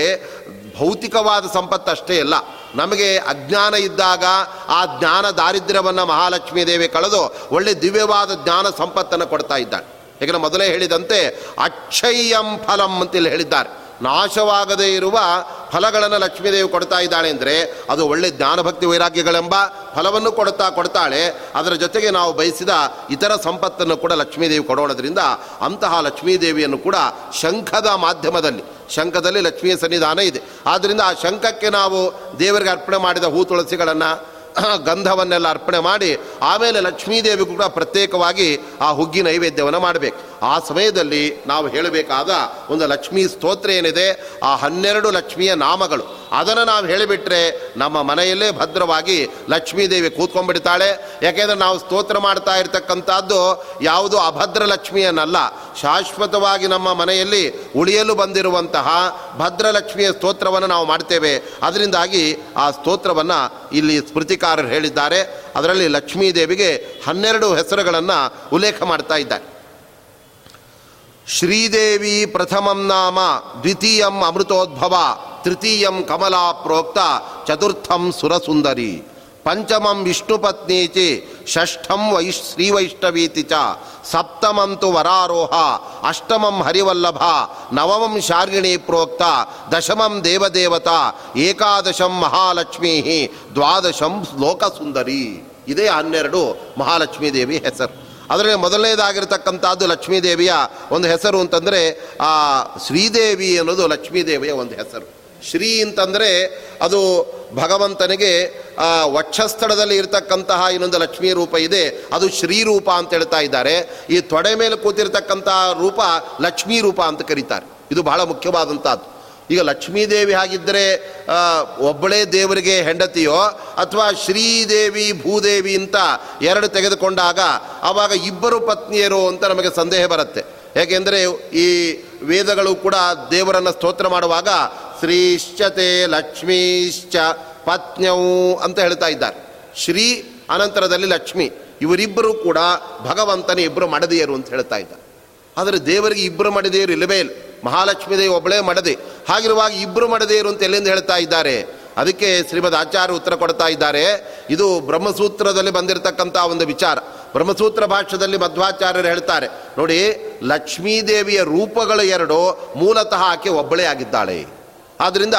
ಭೌತಿಕವಾದ ಸಂಪತ್ತು ಅಷ್ಟೇ ಅಲ್ಲ. ನಮಗೆ ಅಜ್ಞಾನ ಇದ್ದಾಗ ಆ ಜ್ಞಾನ ದಾರಿದ್ರ್ಯವನ್ನು ಮಹಾಲಕ್ಷ್ಮೀ ದೇವಿ ಕಳೆದು ಒಳ್ಳೆ ದಿವ್ಯವಾದ ಜ್ಞಾನ ಸಂಪತ್ತನ್ನು ಕೊಡ್ತಾ ಇದ್ದಾಳೆ. ಯಾಕಂದರೆ ಮೊದಲೇ ಹೇಳಿದಂತೆ ಅಕ್ಷಯ್ಯಂ ಫಲಂ ಅಂತೇಳಿ ಹೇಳಿದ್ದಾರೆ. ನಾಶವಾಗದೇ ಇರುವ ಫಲಗಳನ್ನು ಲಕ್ಷ್ಮೀದೇವಿ ಕೊಡ್ತಾ ಇದ್ದಾಳೆ ಅಂದರೆ ಅದು ಒಳ್ಳೆ ಜ್ಞಾನಭಕ್ತಿ ವೈರಾಗ್ಯಗಳೆಂಬ ಫಲವನ್ನು ಕೊಡುತ್ತಾ ಕೊಡ್ತಾಳೆ. ಅದರ ಜೊತೆಗೆ ನಾವು ಬಯಸಿದ ಇತರ ಸಂಪತ್ತನ್ನು ಕೂಡ ಲಕ್ಷ್ಮೀದೇವಿ ಕೊಡೋಣದ್ರಿಂದ ಅಂತಹ ಲಕ್ಷ್ಮೀದೇವಿಯನ್ನು ಕೂಡ ಶಂಖದ ಮಾಧ್ಯಮದಲ್ಲಿ, ಶಂಖದಲ್ಲಿ ಲಕ್ಷ್ಮಿಯ ಸನ್ನಿಧಾನ ಇದೆ. ಆದ್ದರಿಂದ ಆ ಶಂಖಕ್ಕೆ ನಾವು ದೇವರಿಗೆ ಅರ್ಪಣೆ ಮಾಡಿದ ಹೂ ತುಳಸಿಗಳನ್ನು, ಗಂಧವನ್ನೆಲ್ಲ ಅರ್ಪಣೆ ಮಾಡಿ ಆಮೇಲೆ ಲಕ್ಷ್ಮೀದೇವಿಗೂ ಕೂಡ ಪ್ರತ್ಯೇಕವಾಗಿ ಆ ಹುಗ್ಗಿ ನೈವೇದ್ಯವನ್ನು ಮಾಡಬೇಕು. ಆ ಸಮಯದಲ್ಲಿ ನಾವು ಹೇಳಬೇಕಾದ ಒಂದು ಲಕ್ಷ್ಮೀ ಸ್ತೋತ್ರ ಏನಿದೆ, ಆ ಹನ್ನೆರಡು ಲಕ್ಷ್ಮಿಯ ನಾಮಗಳು. ಅದನ್ನು ನಾವು ಹೇಳಿಬಿಟ್ರೆ ನಮ್ಮ ಮನೆಯಲ್ಲೇ ಭದ್ರವಾಗಿ ಲಕ್ಷ್ಮೀದೇವಿ ಕೂತ್ಕೊಂಡ್ಬಿಡ್ತಾಳೆ. ಯಾಕೆಂದರೆ ನಾವು ಸ್ತೋತ್ರ ಮಾಡ್ತಾ ಇರ್ತಕ್ಕಂಥದ್ದು ಯಾವುದು ಅಭದ್ರ ಲಕ್ಷ್ಮಿಯನ್ನಲ್ಲ ಶಾಶ್ವತವಾಗಿ ನಮ್ಮ ಮನೆಯಲ್ಲಿ ಉಳಿಯಲು ಬಂದಿರುವಂತಹ ಭದ್ರಲಕ್ಷ್ಮಿಯ ಸ್ತೋತ್ರವನ್ನು ನಾವು ಮಾಡ್ತೇವೆ. ಅದರಿಂದಾಗಿ ಆ ಸ್ತೋತ್ರವನ್ನು ಇಲ್ಲಿ ಸ್ಮೃತಿಕಾರರು ಹೇಳಿದ್ದಾರೆ. ಅದರಲ್ಲಿ ಲಕ್ಷ್ಮೀದೇವಿಗೆ ಹನ್ನೆರಡು ಹೆಸರುಗಳನ್ನು ಉಲ್ಲೇಖ ಮಾಡ್ತಾ ಇದ್ದಾರೆ. ಶ್ರೀದೇವಿ ಪ್ರಥಮಂ ನಾಮ ದ್ವಿತೀಯಂ ಅಮೃತೋದ್ಭವ ತೃತೀಯಂ ಕಮಲಾ ಪ್ರೋಕ್ತ ಚತುರ್ಥಂ ಸುರಸುಂದರಿ ಪಂಚಮಂ ವಿಷ್ಣುಪತ್ನೀಚಿ ಷಷ್ಠಂ ವೈ ಶ್ರೀವೈಷ್ಣವೀತಿ ಚ ಸಪ್ತಮಂತು ವರಾರೋಹ ಅಷ್ಟಮಂ ಹರಿವಲ್ಲಭ ನವಮಂ ಶಾರ್ಗಿಣಿ ಪ್ರೋಕ್ತ ದಶಮಂ ದೇವದೇವತಾ ಏಕಾದಶಂ ಮಹಾಲಕ್ಷ್ಮೀ ದ್ವಾದಶಂ ಲೋಕಸುಂದರಿ ಇದೇ ಹನ್ನೆರಡು ಮಹಾಲಕ್ಷ್ಮೀ ದೇವಿ ಹೆಸರು ಅದರಲ್ಲಿ ಮೊದಲನೇದಾಗಿರ್ತಕ್ಕಂಥದ್ದು ಲಕ್ಷ್ಮೀದೇವಿಯ ಒಂದು ಹೆಸರು ಅಂತಂದರೆ, ಆ ಶ್ರೀದೇವಿ ಅನ್ನೋದು ಲಕ್ಷ್ಮೀದೇವಿಯ ಒಂದು ಹೆಸರು. ಶ್ರೀ ಅಂತಂದರೆ ಅದು ಭಗವಂತನಿಗೆ ವಕ್ಷಸ್ಥಳದಲ್ಲಿ ಇರತಕ್ಕಂತಹ ಇನ್ನೊಂದು ಲಕ್ಷ್ಮೀ ರೂಪ ಇದೆ, ಅದು ಶ್ರೀರೂಪ ಅಂತ ಹೇಳ್ತಾ ಇದ್ದಾರೆ. ಈ ತೊಡೆ ಮೇಲೆ ಕೂತಿರ್ತಕ್ಕಂತಹ ರೂಪ ಲಕ್ಷ್ಮೀ ರೂಪ ಅಂತ ಕರೀತಾರೆ. ಇದು ಬಹಳ ಮುಖ್ಯವಾದಂಥದ್ದು. ಈಗ ಲಕ್ಷ್ಮೀದೇವಿ ಹಾಗಿದ್ದರೆ ಒಬ್ಬಳೇ ದೇವರಿಗೆ ಹೆಂಡತಿಯೋ ಅಥವಾ ಶ್ರೀದೇವಿ, ಭೂದೇವಿ ಅಂತ ಎರಡು ತೆಗೆದುಕೊಂಡಾಗ ಆವಾಗ ಇಬ್ಬರು ಪತ್ನಿಯರು ಅಂತ ನಮಗೆ ಸಂದೇಹ ಬರುತ್ತೆ. ಏಕೆಂದರೆ ಈ ವೇದಗಳು ಕೂಡ ದೇವರನ್ನು ಸ್ತೋತ್ರ ಮಾಡುವಾಗ ಶ್ರೀಶ್ಚತೆ ಲಕ್ಷ್ಮೀಶ್ಚ ಪತ್ನ್ಯವು ಅಂತ ಹೇಳ್ತಾ ಇದ್ದಾರೆ. ಶ್ರೀ ಅನಂತರದಲ್ಲಿ ಲಕ್ಷ್ಮಿ, ಇವರಿಬ್ಬರು ಕೂಡ ಭಗವಂತನ ಇಬ್ಬರು ಮಡದಿಯರು ಅಂತ ಹೇಳ್ತಾ ಇದ್ದಾರೆ. ಆದರೆ ದೇವರಿಗೆ ಇಬ್ಬರು ಮಡದಿಯರು ಇಲ್ಲವೇ ಇಲ್ಲ. ಮಹಾಲಕ್ಷ್ಮೀ ದೇವಿ ಒಬ್ಬಳೇ ಮಡದಿ. ಹಾಗಿರುವಾಗ ಇಬ್ಬರು ಮಡದಿಯರು ಅಂತ ಎಲ್ಲಿಂದ ಹೇಳ್ತಾ ಇದ್ದಾರೆ? ಅದಕ್ಕೆ ಶ್ರೀಮದ್ ಆಚಾರ್ಯ ಉತ್ತರ ಕೊಡ್ತಾ ಇದ್ದಾರೆ. ಇದು ಬ್ರಹ್ಮಸೂತ್ರದಲ್ಲಿ ಬಂದಿರತಕ್ಕಂಥ ಒಂದು ವಿಚಾರ. ಬ್ರಹ್ಮಸೂತ್ರ ಭಾಷ್ಯದಲ್ಲಿ ಮಧ್ವಾಚಾರ್ಯರು ಹೇಳ್ತಾರೆ, ನೋಡಿ, ಲಕ್ಷ್ಮೀದೇವಿಯ ರೂಪಗಳು ಎರಡು, ಮೂಲತಃ ಆಕೆ ಒಬ್ಬಳೇ ಆಗಿದ್ದಾಳೆ. ಆದ್ದರಿಂದ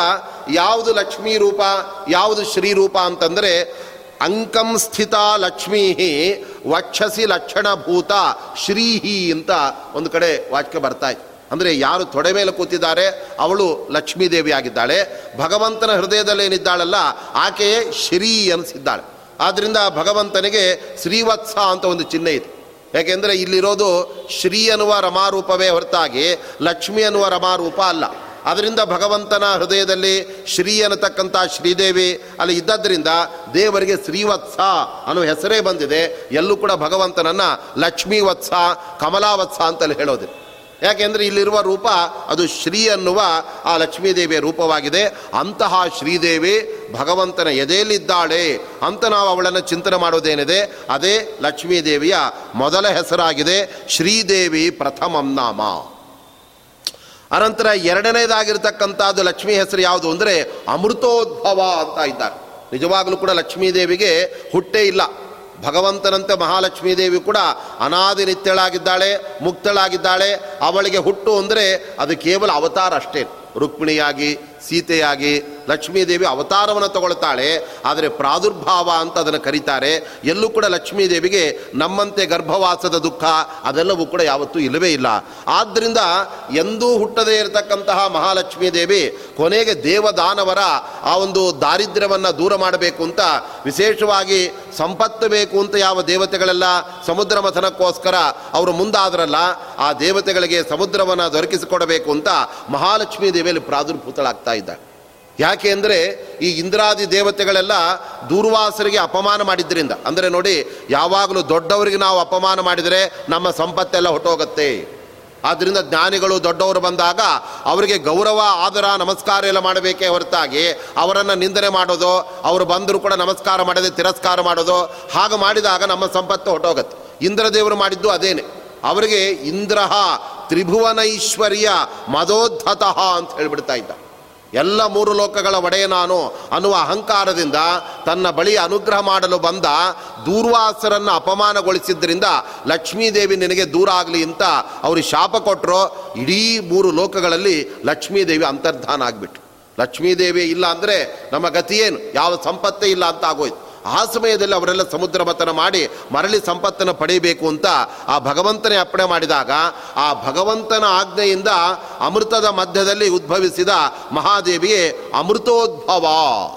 ಯಾವುದು ಲಕ್ಷ್ಮೀ ರೂಪ, ಯಾವುದು ಶ್ರೀರೂಪ ಅಂತಂದರೆ, ಅಂಕಂ ಸ್ಥಿತ ಲಕ್ಷ್ಮೀ ವಕ್ಷಸಿ ಲಕ್ಷಣಭೂತ ಶ್ರೀಹಿ ಅಂತ ಒಂದು ಕಡೆ ವಾಕ್ಯ ಬರ್ತಾ ಅಂದರೆ ಯಾರು ತೊಡೆ ಮೇಲೆ ಕೂತಿದ್ದಾರೆ, ಅವಳು ಲಕ್ಷ್ಮೀದೇವಿ ಆಗಿದ್ದಾಳೆ ಭಗವಂತನ ಹೃದಯದಲ್ಲೇನಿದ್ದಾಳಲ್ಲ ಆಕೆಯೇ ಶ್ರೀ ಅನಿಸಿದ್ದಾಳೆ ಆದ್ದರಿಂದ ಭಗವಂತನಿಗೆ ಶ್ರೀವತ್ಸ ಅಂತ ಒಂದು ಚಿಹ್ನೆ ಇದೆ. ಯಾಕೆಂದರೆ ಇಲ್ಲಿರೋದು ಶ್ರೀ ಅನ್ನುವ ರಮಾರೂಪವೇ ಹೊರತಾಗಿ ಲಕ್ಷ್ಮಿ ಅನ್ನುವ ರಮಾರೂಪ ಅಲ್ಲ. ಅದರಿಂದ ಭಗವಂತನ ಹೃದಯದಲ್ಲಿ ಶ್ರೀ ಅನ್ನತಕ್ಕಂಥ ಶ್ರೀದೇವಿ ಅಲ್ಲಿ ಇದ್ದದ್ರಿಂದ ದೇವರಿಗೆ ಶ್ರೀವತ್ಸ ಅನ್ನೋ ಹೆಸರೇ ಬಂದಿದೆ. ಎಲ್ಲೂ ಕೂಡ ಭಗವಂತನನ್ನು ಲಕ್ಷ್ಮೀವತ್ಸ, ಕಮಲಾವತ್ಸ ಅಂತಲ್ಲಿ ಹೇಳೋದಿಲ್ಲ. ಯಾಕೆಂದರೆ ಇಲ್ಲಿರುವ ರೂಪ ಅದು ಶ್ರೀ ಅನ್ನುವ ಆ ಲಕ್ಷ್ಮೀದೇವಿಯ ರೂಪವಾಗಿದೆ. ಅಂತಹ ಶ್ರೀದೇವಿ ಭಗವಂತನ ಎದೆಯಲ್ಲಿದ್ದಾಳೆ ಅಂತ ನಾವು ಅವಳನ್ನು ಚಿಂತನೆ ಮಾಡೋದೇನಿದೆ. ಅದೇ ಲಕ್ಷ್ಮೀದೇವಿಯ ಮೊದಲ ಹೆಸರಾಗಿದೆ ಶ್ರೀದೇವಿ ಪ್ರಥಮಂ ನಾಮ. ಅನಂತರ ಎರಡನೇದಾಗಿರ್ತಕ್ಕಂಥದ್ದು ಲಕ್ಷ್ಮೀ ಹೆಸರು ಯಾವುದು ಅಂದರೆ ಅಮೃತೋದ್ಭವ ಅಂತ ಇದ್ದಾರೆ. ನಿಜವಾಗಲೂ ಕೂಡ ಲಕ್ಷ್ಮೀದೇವಿಗೆ ಹುಟ್ಟೇ ಇಲ್ಲ. ಭಗವಂತನಂತೆ ಮಹಾಲಕ್ಷ್ಮೀ ದೇವಿ ಕೂಡ ಅನಾದಿ ನಿತ್ಯಳಾಗಿದ್ದಾಳೆ ಮುಕ್ತಳಾಗಿದ್ದಾಳೆ. ಅವಳಿಗೆ ಹುಟ್ಟು ಅಂದರೆ ಅದು ಕೇವಲ ಅವತಾರ ಅಷ್ಟೇ. ರುಕ್ಮಿಣಿಯಾಗಿ, ಸೀತೆಯಾಗಿ ಲಕ್ಷ್ಮೀದೇವಿ ಅವತಾರವನ್ನು ತಗೊಳ್ತಾಳೆ. ಆದರೆ ಪ್ರಾದುರ್ಭಾವ ಅಂತ ಅದನ್ನು ಕರೀತಾರೆ. ಎಲ್ಲೂ ಕೂಡ ಲಕ್ಷ್ಮೀದೇವಿಗೆ ನಮ್ಮಂತೆ ಗರ್ಭವಾಸದ ದುಃಖ ಅದೆಲ್ಲವೂ ಕೂಡ ಯಾವತ್ತೂ ಇಲ್ಲವೇ ಇಲ್ಲ. ಆದ್ದರಿಂದ ಎಂದೂ ಹುಟ್ಟದೇ ಇರತಕ್ಕಂತಹ ಮಹಾಲಕ್ಷ್ಮೀ ದೇವಿ ಕೊನೆಗೆ ದೇವದಾನವರ ಆ ಒಂದು ದಾರಿದ್ರ್ಯವನ್ನು ದೂರ ಮಾಡಬೇಕು ಅಂತ ವಿಶೇಷವಾಗಿ ಸಂಪತ್ತು ಬೇಕು ಅಂತ ಯಾವ ದೇವತೆಗಳೆಲ್ಲ ಸಮುದ್ರ ಮಥನಕ್ಕೋಸ್ಕರ ಅವರು ಮುಂದಾದ್ರಲ್ಲ, ಆ ದೇವತೆಗಳಿಗೆ ಸಮುದ್ರವನ್ನು ದೊರಕಿಸಿಕೊಡಬೇಕು ಅಂತ ಮಹಾಲಕ್ಷ್ಮೀ ದೇವಿಯಲ್ಲಿ ಪ್ರಾದುರ್ಭೂತಳಾಗ್ತಾ ಇದ್ದ. ಯಾಕೆ ಅಂದರೆ ಈ ಇಂದ್ರಾದಿ ದೇವತೆಗಳೆಲ್ಲ ದೂರ್ವಾಸರಿಗೆ ಅಪಮಾನ ಮಾಡಿದ್ದರಿಂದ ಅಂದರೆ ನೋಡಿ, ಯಾವಾಗಲೂ ದೊಡ್ಡವರಿಗೆ ನಾವು ಅಪಮಾನ ಮಾಡಿದರೆ ನಮ್ಮ ಸಂಪತ್ತೆಲ್ಲ ಹೊಟ್ಟೋಗುತ್ತೆ. ಆದ್ದರಿಂದ ಜ್ಞಾನಿಗಳು ದೊಡ್ಡವರು ಬಂದಾಗ ಅವರಿಗೆ ಗೌರವ, ಆದರ, ನಮಸ್ಕಾರ ಎಲ್ಲ ಮಾಡಬೇಕೇ ಹೊರತಾಗಿ ಅವರನ್ನು ನಿಂದನೆ ಮಾಡೋದು, ಅವರು ಬಂದರೂ ಕೂಡ ನಮಸ್ಕಾರ ಮಾಡದೆ ತಿರಸ್ಕಾರ ಮಾಡೋದು, ಹಾಗೆ ಮಾಡಿದಾಗ ನಮ್ಮ ಸಂಪತ್ತು ಹೊಟ್ಟೋಗುತ್ತೆ. ಇಂದ್ರದೇವರು ಮಾಡಿದ್ದು ಅದೇನೆ. ಅವರಿಗೆ ಇಂದ್ರಹ ತ್ರಿಭುವನೈಶ್ವರ್ಯ ಮದೋದ್ಧತಃ ಅಂತ ಹೇಳಿಬಿಡ್ತಾ ಇದ್ದ. ಎಲ್ಲ ಮೂರು ಲೋಕಗಳ ಒಡೆಯ ನಾನು ಅನ್ನುವ ಅಹಂಕಾರದಿಂದ ತನ್ನ ಬಳಿ ಅನುಗ್ರಹ ಮಾಡಲು ಬಂದ ದೂರ್ವಾಸರನ್ನು ಅಪಮಾನಗೊಳಿಸಿದ್ದರಿಂದ ಲಕ್ಷ್ಮೀದೇವಿ ನಿನಗೆ ದೂರ ಆಗಲಿ ಅಂತ ಅವರು ಶಾಪ ಕೊಟ್ಟರು ಇಡೀ ಮೂರು ಲೋಕಗಳಲ್ಲಿ ಲಕ್ಷ್ಮೀದೇವಿ ಅಂತರ್ಧಾನ ಆಗಿಬಿಟ್ಟು ಲಕ್ಷ್ಮೀದೇವಿ ಇಲ್ಲ ಅಂದರೆ ನಮ್ಮ ಗತಿಯೇನು ಯಾವ ಸಂಪತ್ತೇ ಇಲ್ಲ ಅಂತ ಆಗೋಯ್ತು. ಆ ಸಮಯದಲ್ಲಿ ಅವರೆಲ್ಲ ಸಮುದ್ರ ಮತನ ಮಾಡಿ ಮರಳಿ ಸಂಪತ್ತನ್ನು ಪಡೆಯಬೇಕು ಅಂತ ಆ ಭಗವಂತನೇ ಅಪ್ಪಣೆ ಮಾಡಿದಾಗ ಆ ಭಗವಂತನ ಆಜ್ಞೆಯಿಂದ ಅಮೃತದ ಮಧ್ಯದಲ್ಲಿ ಉದ್ಭವಿಸಿದ ಮಹಾದೇವಿಯೇ ಅಮೃತೋದ್ಭವ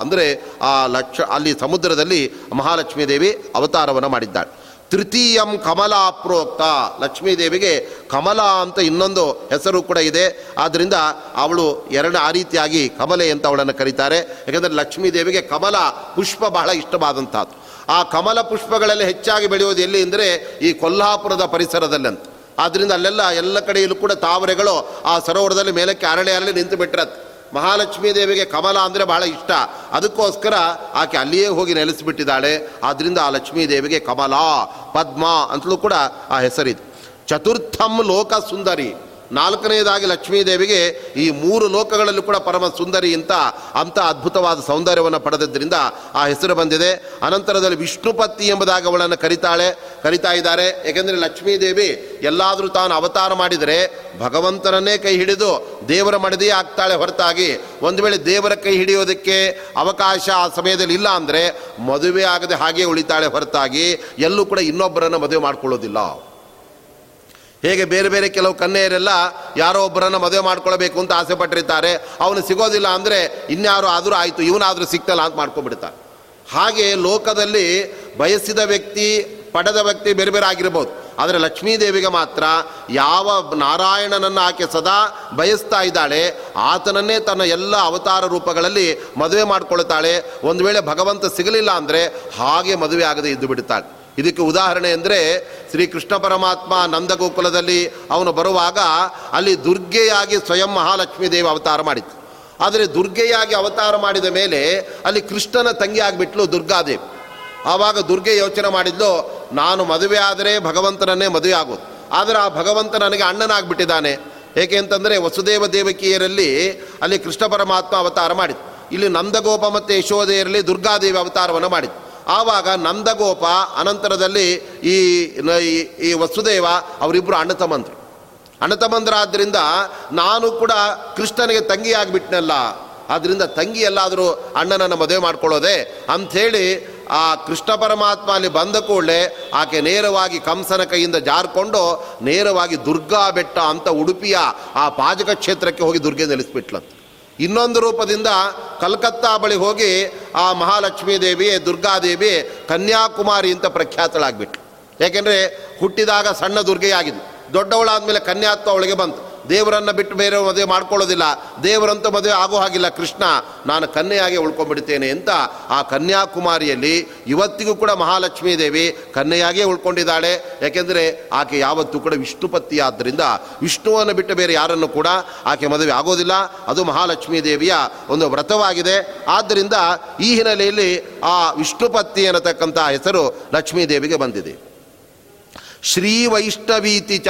ಅಂದರೆ ಆ ಲಕ್ಷ ಅಲ್ಲಿ ಸಮುದ್ರದಲ್ಲಿ ಮಹಾಲಕ್ಷ್ಮೀ ದೇವಿ ಅವತಾರವನ್ನು ಮಾಡಿದ್ದಾಳೆ. ತೃತೀಯಂ ಕಮಲಾ ಪ್ರೋಕ್ತ. ಲಕ್ಷ್ಮೀದೇವಿಗೆ ಕಮಲಾ ಅಂತ ಇನ್ನೊಂದು ಹೆಸರು ಕೂಡ ಇದೆ. ಆದ್ದರಿಂದ ಅವಳು ಎರಡು ಆ ರೀತಿಯಾಗಿ ಕಮಲೆ ಅಂತ ಅವಳನ್ನು ಕರೀತಾರೆ. ಯಾಕಂದರೆ ಲಕ್ಷ್ಮೀದೇವಿಗೆ ಕಮಲ, ಪುಷ್ಪ ಬಹಳ ಇಷ್ಟವಾದಂಥದ್ದು. ಆ ಕಮಲ ಪುಷ್ಪಗಳಲ್ಲಿ ಹೆಚ್ಚಾಗಿ ಬೆಳೆಯೋದು ಎಲ್ಲಿ ಅಂದರೆ ಈ ಕೊಲ್ಹಾಪುರದ ಪರಿಸರದಲ್ಲಂತ. ಆದ್ದರಿಂದ ಅಲ್ಲೆಲ್ಲ ಎಲ್ಲ ಕಡೆಯಲ್ಲೂ ಕೂಡ ತಾವರೆಗಳು ಆ ಸರೋವರದಲ್ಲಿ ಮೇಲಕ್ಕೆ ಅರಳೆ ಅರಳಿ ನಿಂತು ಬಿಟ್ಟಿರತ್ತೆ. ಮಹಾಲಕ್ಷ್ಮೀ ದೇವಿಗೆ ಕಮಲ ಅಂದರೆ ಬಹಳ ಇಷ್ಟ. ಅದಕ್ಕೋಸ್ಕರ ಆಕೆ ಅಲ್ಲಿಯೇ ಹೋಗಿ ನೆಲೆಸಿಬಿಟ್ಟಿದ್ದಾಳೆ. ಆದ್ದರಿಂದ ಆ ಲಕ್ಷ್ಮೀ ದೇವಿಗೆ ಕಮಲ, ಪದ್ಮ ಅಂತಲೂ ಕೂಡ ಆ ಹೆಸರಿದೆ. ಚತುರ್ಥಂ ಲೋಕ ಸುಂದರಿ. ನಾಲ್ಕನೆಯದಾಗಿ ಲಕ್ಷ್ಮೀದೇವಿಗೆ ಈ ಮೂರು ಲೋಕಗಳಲ್ಲೂ ಕೂಡ ಪರಮ ಸುಂದರಿ ಅಂತ ಅಂಥ ಅದ್ಭುತವಾದ ಸೌಂದರ್ಯವನ್ನು ಪಡೆದಿದ್ದರಿಂದ ಆ ಹೆಸರು ಬಂದಿದೆ. ಅನಂತರದಲ್ಲಿ ವಿಷ್ಣುಪತಿ ಎಂಬುದಾಗಿ ಅವಳನ್ನು ಕರಿತಾಳೆ, ಕರಿತಾ ಇದ್ದಾರೆ. ಏಕೆಂದರೆ ಲಕ್ಷ್ಮೀದೇವಿ ಎಲ್ಲಾದರೂ ತಾನು ಅವತಾರ ಮಾಡಿದರೆ ಭಗವಂತನನ್ನೇ ಕೈ ಹಿಡಿದು ದೇವರ ಮಡದಿ ಆಗ್ತಾಳೆ ಹೊರತಾಗಿ. ಒಂದು ವೇಳೆ ದೇವರ ಕೈ ಹಿಡಿಯೋದಕ್ಕೆ ಅವಕಾಶ ಆ ಸಮಯದಲ್ಲಿ ಇಲ್ಲ ಅಂದರೆ ಮದುವೆ ಆಗದೆ ಹಾಗೆ ಉಳಿತಾಳೆ ಹೊರತಾಗಿ. ಎಲ್ಲೂ ಕೂಡ ಇನ್ನೊಬ್ಬರನ್ನು ಮದುವೆ ಮಾಡ್ಕೊಳ್ಳೋದಿಲ್ಲ. ಹೇಗೆ ಬೇರೆ ಬೇರೆ ಕೆಲವು ಕನ್ಯೆಯರೆಲ್ಲ ಯಾರೋ ಒಬ್ಬರನ್ನು ಮದುವೆ ಮಾಡ್ಕೊಳ್ಬೇಕು ಅಂತ ಆಸೆ ಪಟ್ಟಿರ್ತಾರೆ. ಅವನು ಸಿಗೋದಿಲ್ಲ ಅಂದರೆ ಇನ್ಯಾರು ಆದರೂ ಆಯಿತು, ಇವನಾದರೂ ಸಿಕ್ತಲ್ಲ ಅಂತ ಮಾಡ್ಕೊಂಡ್ಬಿಡ್ತಾರೆ ಹಾಗೆ ಲೋಕದಲ್ಲಿ ಬಯಸಿದ ವ್ಯಕ್ತಿ, ಪಡೆದ ವ್ಯಕ್ತಿ ಬೇರೆ ಬೇರೆ ಆಗಿರ್ಬೋದು. ಆದರೆ ಲಕ್ಷ್ಮೀದೇವಿಗೆ ಮಾತ್ರ ಯಾವ ನಾರಾಯಣನನ್ನು ಆಕೆ ಸದಾ ಬಯಸ್ತಾ ಇದ್ದಾಳೆ, ಆತನನ್ನೇ ತನ್ನ ಎಲ್ಲ ಅವತಾರ ರೂಪಗಳಲ್ಲಿ ಮದುವೆ ಮಾಡ್ಕೊಳ್ತಾಳೆ. ಒಂದು ವೇಳೆ ಭಗವಂತ ಸಿಗಲಿಲ್ಲ ಅಂದರೆ ಹಾಗೆ ಮದುವೆ ಆಗದೆ ಇದ್ದು ಬಿಡ್ತಾಳೆ. ಇದಕ್ಕೆ ಉದಾಹರಣೆ ಅಂದರೆ ಶ್ರೀಕೃಷ್ಣ ಪರಮಾತ್ಮ ನಂದಗೋಕುಲದಲ್ಲಿ ಅವನು ಬರುವಾಗ ಅಲ್ಲಿ ದುರ್ಗೆಯಾಗಿ ಸ್ವಯಂ ಮಹಾಲಕ್ಷ್ಮೀ ದೇವಿ ಅವತಾರ ಮಾಡಿತ್ತು. ಆದರೆ ದುರ್ಗೆಯಾಗಿ ಅವತಾರ ಮಾಡಿದ ಮೇಲೆ ಅಲ್ಲಿ ಕೃಷ್ಣನ ತಂಗಿ ಆಗಿಬಿಟ್ಲು ದುರ್ಗಾದೇವಿ. ಆವಾಗ ದುರ್ಗೆ ಯೋಚನೆ ಮಾಡಿದ್ಲು, ನಾನು ಮದುವೆ ಆದರೆ ಭಗವಂತನನ್ನೇ ಮದುವೆ ಆಗೋದು. ಆದರೆ ಆ ಭಗವಂತ ನನಗೆ ಅಣ್ಣನಾಗ್ಬಿಟ್ಟಿದ್ದಾನೆ. ಏಕೆ ಅಂತಂದರೆ ವಸುದೇವ ದೇವಕಿಯರಲ್ಲಿ ಅಲ್ಲಿ ಕೃಷ್ಣ ಪರಮಾತ್ಮ ಅವತಾರ ಮಾಡಿದ್ದು. ಇಲ್ಲಿ ನಂದಗೋಪ ಮತ್ತು ಯಶೋದೆಯರಲ್ಲಿ ದುರ್ಗಾದೇವಿ ಅವತಾರವನ್ನು ಮಾಡಿದ್ದು. ಆವಾಗ ನಂದಗೋಪ ಅನಂತರದಲ್ಲಿ ಈ ಈ ವಸುದೇವ ಅವರಿಬ್ಬರು ಅಣ್ಣ ತಮ್ಮಂದರು ಅಣ್ಣ ತಮ್ಮಂದರಾದ್ದರಿಂದ ನಾನು ಕೂಡ ಕೃಷ್ಣನಿಗೆ ತಂಗಿ ಆಗಿಬಿಟ್ನಲ್ಲ ಆದ್ದರಿಂದ ತಂಗಿ ಎಲ್ಲಾದರೂ ಅಣ್ಣನನ್ನು ಮದುವೆ ಮಾಡ್ಕೊಳ್ಳೋದೆ ಅಂಥೇಳಿ ಆ ಕೃಷ್ಣ ಪರಮಾತ್ಮ ಅಲ್ಲಿ ಬಂದ ಕೂಡಲೇ ಆಕೆ ನೇರವಾಗಿ ಕಂಸನ ಕೈಯಿಂದ ಜಾರ್ಕೊಂಡು ನೇರವಾಗಿ ದುರ್ಗಾ ಬೆಟ್ಟ ಅಂತ ಉಡುಪಿಯ ಆ ಪಾಜಕ ಕ್ಷೇತ್ರಕ್ಕೆ ಹೋಗಿ ದುರ್ಗೆ ನೆಲೆಸ್ಬಿಟ್ಲಂತ. ಇನ್ನೊಂದು ರೂಪದಿಂದ ಕಲ್ಕತ್ತಾ ಬಳಿ ಹೋಗಿ ಆ ಮಹಾಲಕ್ಷ್ಮೀ ದೇವಿ ದುರ್ಗಾದೇವಿ, ಕನ್ಯಾಕುಮಾರಿ ಅಂತ ಪ್ರಖ್ಯಾತಳಾಗ್ಬಿಟ್ಟು ಯಾಕೆಂದರೆ ಹುಟ್ಟಿದಾಗ ಸಣ್ಣ ದುರ್ಗೆಯಾಗಿದ್ದು ದೊಡ್ಡವಳಾದ ಮೇಲೆ ಕನ್ಯಾತ್ವ ಅವಳಿಗೆ ಬಂತು. ದೇವರನ್ನು ಬಿಟ್ಟು ಬೇರೆ ಮದುವೆ ಮಾಡ್ಕೊಳ್ಳೋದಿಲ್ಲ. ದೇವರಂತೂ ಮದುವೆ ಆಗೋ ಹಾಗಿಲ್ಲ. ಕೃಷ್ಣ, ನಾನು ಕನ್ಯೆಯಾಗಿ ಉಳ್ಕೊಂಡ್ಬಿಡ್ತೇನೆ ಅಂತ ಆ ಕನ್ಯಾಕುಮಾರಿಯಲ್ಲಿ ಇವತ್ತಿಗೂ ಕೂಡ ಮಹಾಲಕ್ಷ್ಮೀ ದೇವಿ ಕನ್ಯೆಯಾಗಿಯೇ ಉಳ್ಕೊಂಡಿದ್ದಾಳೆ. ಯಾಕೆಂದರೆ ಆಕೆ ಯಾವತ್ತೂ ಕೂಡ ವಿಷ್ಣುಪತ್ತಿ ಆದ್ದರಿಂದ ವಿಷ್ಣುವನ್ನು ಬಿಟ್ಟು ಬೇರೆ ಯಾರನ್ನು ಕೂಡ ಆಕೆ ಮದುವೆ ಆಗೋದಿಲ್ಲ. ಅದು ಮಹಾಲಕ್ಷ್ಮೀ ದೇವಿಯ ಒಂದು ವ್ರತವಾಗಿದೆ. ಆದ್ದರಿಂದ ಈ ಹಿನ್ನೆಲೆಯಲ್ಲಿ ಆ ವಿಷ್ಣುಪತಿ ಅನ್ನತಕ್ಕಂಥ ಹೆಸರು ಲಕ್ಷ್ಮೀ ದೇವಿಗೆ ಬಂದಿದೆ. ಶ್ರೀ ವೈಷ್ಣವೀತಿ ಚ.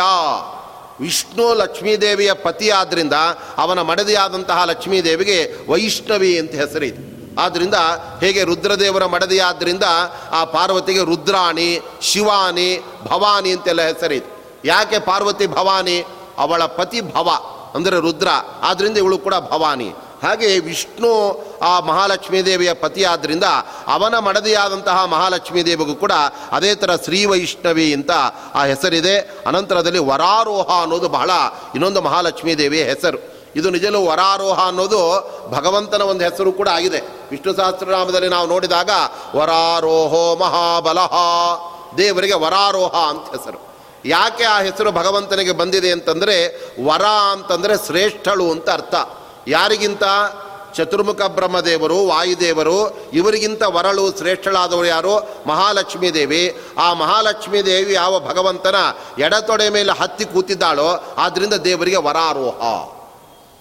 ವಿಷ್ಣು ಲಕ್ಷ್ಮೀದೇವಿಯ ಪತಿ ಆದ್ದರಿಂದ ಅವನ ಮಡದಿಯಾದಂತಹ ಲಕ್ಷ್ಮೀದೇವಿಗೆ ವೈಷ್ಣವಿ ಅಂತ ಹೆಸರಿದೆ. ಆದ್ದರಿಂದ ಹೇಗೆ ರುದ್ರದೇವರ ಮಡದಿಯಾದ್ದರಿಂದ ಆ ಪಾರ್ವತಿಗೆ ರುದ್ರಾಣಿ, ಶಿವಾನಿ, ಭವಾನಿ ಅಂತೆಲ್ಲ ಹೆಸರಿದೆ. ಯಾಕೆ ಪಾರ್ವತಿ ಭವಾನಿ? ಅವಳ ಪತಿ ಭವ, ಅಂದರೆ ರುದ್ರ. ಆದ್ದರಿಂದ ಇವಳು ಕೂಡ ಭವಾನಿ. ಹಾಗೆ ವಿಷ್ಣು ಆ ಮಹಾಲಕ್ಷ್ಮೀ ದೇವಿಯ ಪತಿಯಾದ್ದರಿಂದ ಅವನ ಮಡದಿಯಾದಂತಹ ಮಹಾಲಕ್ಷ್ಮೀ ದೇವಿಗೂ ಕೂಡ ಅದೇ ಥರ ಶ್ರೀ ವೈಷ್ಣವಿ ಅಂತ ಆ ಹೆಸರಿದೆ. ಅನಂತರದಲ್ಲಿ ವರಾರೋಹ ಅನ್ನೋದು ಬಹಳ ಇನ್ನೊಂದು ಮಹಾಲಕ್ಷ್ಮೀ ದೇವಿಯ ಹೆಸರು. ಇದು ನಿಜಲು ವರಾರೋಹ ಅನ್ನೋದು ಭಗವಂತನ ಒಂದು ಹೆಸರು ಕೂಡ ಆಗಿದೆ. ವಿಷ್ಣು ಸಹಸ್ರನಾಮದಲ್ಲಿ ನಾವು ನೋಡಿದಾಗ ವರಾರೋಹೋ ಮಹಾಬಲಹ ದೇವರಿಗೆ ವರಾರೋಹ ಅಂತ ಹೆಸರು. ಯಾಕೆ ಆ ಹೆಸರು ಭಗವಂತನಿಗೆ ಬಂದಿದೆ ಅಂತಂದರೆ ವರ ಅಂತಂದರೆ ಶ್ರೇಷ್ಠಳು ಅಂತ ಅರ್ಥ. ಯಾರಿಗಿಂತ ಚತುರ್ಮುಖ ಬ್ರಹ್ಮದೇವರು, ವಾಯುದೇವರು, ಇವರಿಗಿಂತ ವರಳು, ಶ್ರೇಷ್ಠಳಾದವರು ಯಾರು? ಮಹಾಲಕ್ಷ್ಮೀ ದೇವಿ. ಆ ಮಹಾಲಕ್ಷ್ಮೀ ದೇವಿ ಯಾವ ಭಗವಂತನ ಎಡತೊಡೆ ಮೇಲೆ ಹತ್ತಿ ಕೂತಿದ್ದಾಳೋ ಆದ್ದರಿಂದ ದೇವರಿಗೆ ವರಾರೋಹ.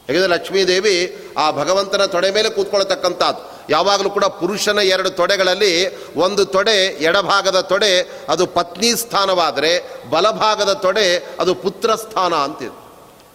ಯಾಕಂದರೆ ಲಕ್ಷ್ಮೀದೇವಿ ಆ ಭಗವಂತನ ತೊಡೆ ಮೇಲೆ ಕೂತ್ಕೊಳ್ತಕ್ಕಂಥದ್ದು. ಯಾವಾಗಲೂ ಕೂಡ ಪುರುಷನ ಎರಡು ತೊಡೆಗಳಲ್ಲಿ ಒಂದು ತೊಡೆ ಎಡಭಾಗದ ತೊಡೆ, ಅದು ಪತ್ನಿ ಸ್ಥಾನವಾದರೆ ಬಲಭಾಗದ ತೊಡೆ ಅದು ಪುತ್ರ ಸ್ಥಾನ ಅಂತಿದೆ.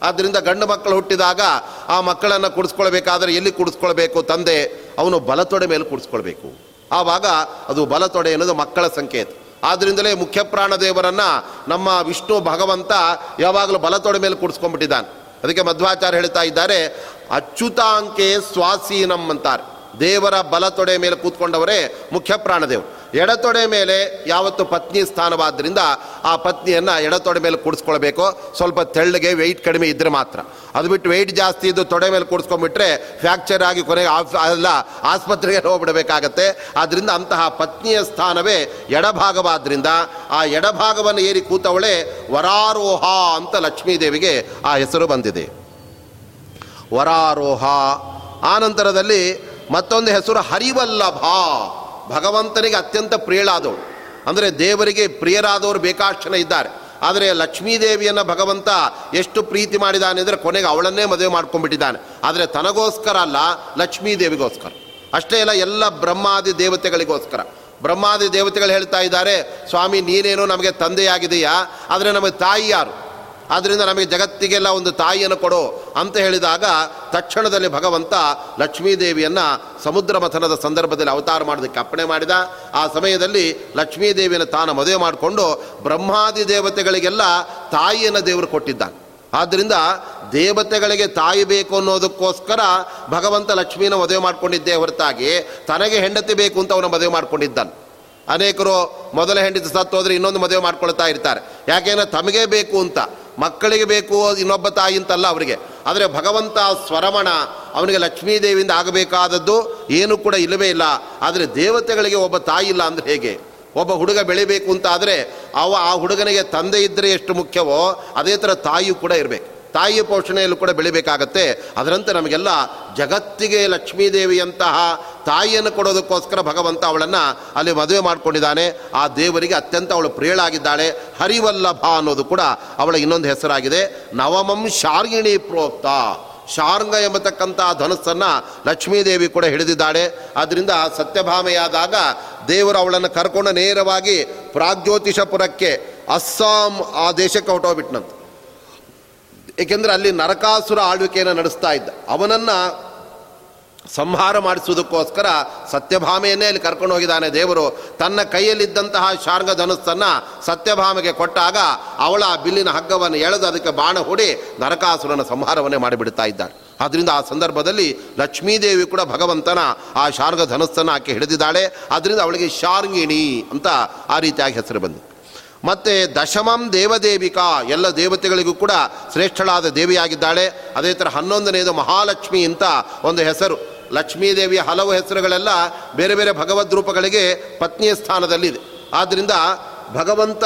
ಆದ್ದರಿಂದ ಗಂಡು ಮಕ್ಕಳು ಹುಟ್ಟಿದಾಗ ಆ ಮಕ್ಕಳನ್ನು ಕುಡಿಸ್ಕೊಳ್ಬೇಕಾದ್ರೆ ಎಲ್ಲಿ ಕುಡಿಸ್ಕೊಳ್ಬೇಕು ತಂದೆ? ಅವನು ಬಲತೊಡೆ ಮೇಲೆ ಕುಡಿಸ್ಕೊಳ್ಬೇಕು. ಆವಾಗ ಅದು ಬಲತೊಡೆ ಅನ್ನೋದು ಮಕ್ಕಳ ಸಂಕೇತ. ಆದ್ದರಿಂದಲೇ ಮುಖ್ಯ ಪ್ರಾಣದೇವರನ್ನು ನಮ್ಮ ವಿಷ್ಣು ಭಗವಂತ ಯಾವಾಗಲೂ ಬಲತೊಡೆ ಮೇಲೆ ಕುಡಿಸ್ಕೊಂಡ್ಬಿಟ್ಟಿದ್ದಾನೆ. ಅದಕ್ಕೆ ಮಧ್ವಾಚಾರ್ಯ ಹೇಳ್ತಾ ಇದ್ದಾರೆ, ಅಚ್ಯುತಾಂಕೆ ಸ್ವಾಸೀನಂ ಅಂತಾರೆ. ದೇವರ ಬಲತೊಡೆ ಮೇಲೆ ಕೂತ್ಕೊಂಡವರೇ ಮುಖ್ಯ ಪ್ರಾಣದೇವರು ಎಡತೊಡೆ ಮೇಲೆ ಯಾವತ್ತು ಪತ್ನಿ ಸ್ಥಾನವಾದ್ದರಿಂದ ಆ ಪತ್ನಿಯನ್ನು ಎಡತೊಡೆ ಮೇಲೆ ಕೂಡಿಸ್ಕೊಳ್ಬೇಕು. ಸ್ವಲ್ಪ ತೆಳ್ಳಗೆ ವೆಯ್ಟ್ ಕಡಿಮೆ ಇದ್ದರೆ ಮಾತ್ರ. ಅದು ಬಿಟ್ಟು ವೆಯ್ಟ್ ಜಾಸ್ತಿ ಇದ್ದು ತೊಡೆ ಮೇಲೆ ಕೂಡಿಸ್ಕೊಂಡ್ಬಿಟ್ರೆ ಫ್ರ್ಯಾಕ್ಚರ್ ಆಗಿ ಕೊನೆಗೆ ಆಫ್ ಅಲ್ಲ, ಆಸ್ಪತ್ರೆಗೆ ಹೋಗ್ಬಿಡಬೇಕಾಗತ್ತೆ. ಆದ್ದರಿಂದ ಅಂತಹ ಪತ್ನಿಯ ಸ್ಥಾನವೇ ಎಡಭಾಗವಾದ್ದರಿಂದ ಆ ಎಡಭಾಗವನ್ನು ಏರಿ ಕೂತವಳೆ ವರಾರೋಹ ಅಂತ ಲಕ್ಷ್ಮೀದೇವಿಗೆ ಆ ಹೆಸರು ಬಂದಿದೆ. ವರಾರೋಹ. ಆನಂತರದಲ್ಲಿ ಮತ್ತೊಂದು ಹೆಸರು ಹರಿವಲ್ಲಭ. ಭಗವಂತನಿಗೆ ಅತ್ಯಂತ ಪ್ರಿಯಳಾದವಳು. ಅಂದರೆ ದೇವರಿಗೆ ಪ್ರಿಯರಾದವರು ಬೇಕಾಷ್ಟು ಜನ ಇದ್ದಾರೆ. ಆದರೆ ಲಕ್ಷ್ಮೀದೇವಿಯನ್ನು ಭಗವಂತ ಎಷ್ಟು ಪ್ರೀತಿ ಮಾಡಿದ್ದಾನೆ ಅಂದರೆ ಕೊನೆಗೆ ಅವಳನ್ನೇ ಮದುವೆ ಮಾಡ್ಕೊಂಡ್ಬಿಟ್ಟಿದ್ದಾನೆ. ಆದರೆ ತನಗೋಸ್ಕರ ಅಲ್ಲ, ಲಕ್ಷ್ಮೀದೇವಿಗೋಸ್ಕರ. ಅಷ್ಟೇ ಅಲ್ಲ, ಎಲ್ಲ ಬ್ರಹ್ಮಾದಿ ದೇವತೆಗಳಿಗೋಸ್ಕರ. ಬ್ರಹ್ಮಾದಿ ದೇವತೆಗಳು ಹೇಳ್ತಾ ಇದ್ದಾರೆ, ಸ್ವಾಮಿ, ನೀನೇನು ನಮಗೆ ತಂದೆಯಾಗಿದೆಯಾ ಆದರೆ ನಮಗೆ ತಾಯಿ ಯಾರು? ಆದ್ದರಿಂದ ನಮಗೆ ಜಗತ್ತಿಗೆಲ್ಲ ಒಂದು ತಾಯಿಯನ್ನು ಕೊಡು ಅಂತ ಹೇಳಿದಾಗ ತಕ್ಷಣದಲ್ಲಿ ಭಗವಂತ ಲಕ್ಷ್ಮೀದೇವಿಯನ್ನು ಸಮುದ್ರ ಮಥನದ ಸಂದರ್ಭದಲ್ಲಿ ಅವತಾರ ಮಾಡೋದಕ್ಕೆ ಅಪ್ಪಣೆ ಮಾಡಿದ. ಆ ಸಮಯದಲ್ಲಿ ಲಕ್ಷ್ಮೀದೇವಿಯನ್ನು ತಾನು ಮದುವೆ ಮಾಡಿಕೊಂಡು ಬ್ರಹ್ಮಾದಿ ದೇವತೆಗಳಿಗೆಲ್ಲ ತಾಯಿಯನ್ನು ದೇವರು ಕೊಟ್ಟಿದ್ದಾನೆ. ಆದ್ದರಿಂದ ದೇವತೆಗಳಿಗೆ ತಾಯಿ ಬೇಕು ಅನ್ನೋದಕ್ಕೋಸ್ಕರ ಭಗವಂತ ಲಕ್ಷ್ಮೀನ ಮದುವೆ ಮಾಡಿಕೊಂಡಿದ್ದೇ ಹೊರತಾಗಿ ತನಗೆ ಹೆಂಡತಿ ಬೇಕು ಅಂತ ಅವನ ಮದುವೆ ಮಾಡಿಕೊಂಡಿದ್ದಾನೆ. ಅನೇಕರು ಮೊದಲ ಹೆಂಡತಿ ಸತ್ತು ಹೋದರೆ ಇನ್ನೊಂದು ಮದುವೆ ಮಾಡ್ಕೊಳ್ತಾ ಇರ್ತಾರೆ. ಯಾಕೆಂದರೆ ತಮಗೆ ಬೇಕು ಅಂತ. ಮಕ್ಕಳಿಗೆ ಬೇಕು ಇನ್ನೊಬ್ಬ ತಾಯಿ ಅಂತಲ್ಲ ಅವರಿಗೆ. ಆದರೆ ಭಗವಂತ ಸ್ವರಮಣ ಅವನಿಗೆ ಲಕ್ಷ್ಮೀದೇವಿಯಿಂದ ಆಗಬೇಕಾದದ್ದು ಏನು ಕೂಡ ಇಲ್ಲವೇ ಇಲ್ಲ. ಆದರೆ ದೇವತೆಗಳಿಗೆ ಒಬ್ಬ ತಾಯಿ ಇಲ್ಲ ಅಂದರೆ ಹೇಗೆ? ಒಬ್ಬ ಹುಡುಗ ಬೆಳಿಬೇಕು ಅಂತ ಆದರೆ ಅವ ಆ ಹುಡುಗನಿಗೆ ತಂದೆ ಇದ್ದರೆ ಎಷ್ಟು ಮುಖ್ಯವೋ ಅದೇ ಥರ ತಾಯಿಯು ಕೂಡ ಇರಬೇಕು. ತಾಯಿಯ ಪೋಷಣೆಯಲ್ಲೂ ಕೂಡ ಬೆಳಿಬೇಕಾಗತ್ತೆ. ಅದರಂತೆ ನಮಗೆಲ್ಲ ಜಗತ್ತಿಗೆ ಲಕ್ಷ್ಮೀದೇವಿಯಂತಹ ತಾಯಿಯನ್ನು ಕೊಡೋದಕ್ಕೋಸ್ಕರ ಭಗವಂತ ಅವಳನ್ನು ಅಲ್ಲಿ ಮದುವೆ ಮಾಡಿಕೊಂಡಿದ್ದಾನೆ. ಆ ದೇವರಿಗೆ ಅತ್ಯಂತ ಅವಳು ಪ್ರಿಯಳಾಗಿದ್ದಾಳೆ. ಹರಿವಲ್ಲಭ ಅನ್ನೋದು ಕೂಡ ಅವಳ ಇನ್ನೊಂದು ಹೆಸರಾಗಿದೆ. ನವಮಂ ಶಾರ್ಗಿಣಿ ಪ್ರೋಕ್ತ. ಶಾರ್ಂಗ ಎಂಬತಕ್ಕಂಥ ಧನಸ್ಸನ್ನು ಲಕ್ಷ್ಮೀದೇವಿ ಕೂಡ ಹಿಡಿದಿದ್ದಾಳೆ. ಆದ್ದರಿಂದ ಸತ್ಯಭಾಮೆಯಾದಾಗ ದೇವರು ಅವಳನ್ನು ಕರ್ಕೊಂಡು ನೇರವಾಗಿ ಪ್ರಾಗ್ಜ್ಯೋತಿಷಪುರಕ್ಕೆ ಅಸ್ಸಾಂ ಆ ದೇಶಕ್ಕೆ ಹೊಟ್ಟೋಗ್ಬಿಟ್ನಂತ ಏಕೆಂದರೆ ಅಲ್ಲಿ ನರಕಾಸುರ ಆಳ್ವಿಕೆಯನ್ನು ನಡೆಸ್ತಾ ಇದ್ದ. ಅವನನ್ನು ಸಂಹಾರ ಮಾಡಿಸುವುದಕ್ಕೋಸ್ಕರ ಸತ್ಯಭಾಮೆಯನ್ನೇ ಅಲ್ಲಿ ಕರ್ಕೊಂಡು ಹೋಗಿದ್ದಾನೆ ದೇವರು. ತನ್ನ ಕೈಯಲ್ಲಿದ್ದಂತಹ ಶಾರ್ಗ ಧನಸ್ಸನ್ನು ಸತ್ಯಭಾಮೆಗೆ ಕೊಟ್ಟಾಗ ಅವಳ ಬಿಲ್ಲಿನ ಹಗ್ಗವನ್ನು ಎಳೆದು ಅದಕ್ಕೆ ಬಾಣ ಹೂಡಿ ನರಕಾಸುರನ ಸಂಹಾರವನ್ನೇ ಮಾಡಿಬಿಡ್ತಾ ಇದ್ದಾಳೆ. ಆದ್ದರಿಂದ ಆ ಸಂದರ್ಭದಲ್ಲಿ ಲಕ್ಷ್ಮೀದೇವಿ ಕೂಡ ಭಗವಂತನ ಆ ಶಾರ್ಗ ಧನಸ್ಸನ್ನು ಆಕೆ ಹಿಡಿದಿದ್ದಾಳೆ. ಅದರಿಂದ ಅವಳಿಗೆ ಶಾರ್ಗಿಣಿ ಅಂತ ಆ ರೀತಿಯಾಗಿ ಹೆಸರು ಬಂದಿದೆ. ಮತ್ತು ದಶಮಂ ದೇವದೇವಿಕಾ, ಎಲ್ಲ ದೇವತೆಗಳಿಗೂ ಕೂಡ ಶ್ರೇಷ್ಠಳಾದ ದೇವಿಯಾಗಿದ್ದಾಳೆ. ಅದೇ ಥರ ಹನ್ನೊಂದನೆಯದು ಮಹಾಲಕ್ಷ್ಮಿ ಅಂತ ಒಂದು ಹೆಸರು. ಲಕ್ಷ್ಮೀದೇವಿಯ ಹಲವು ಹೆಸರುಗಳೆಲ್ಲ ಬೇರೆ ಬೇರೆ ಭಗವದ್ ರೂಪಗಳಿಗೆ ಪತ್ನಿಯ ಸ್ಥಾನದಲ್ಲಿದೆ. ಆದ್ದರಿಂದ ಭಗವಂತ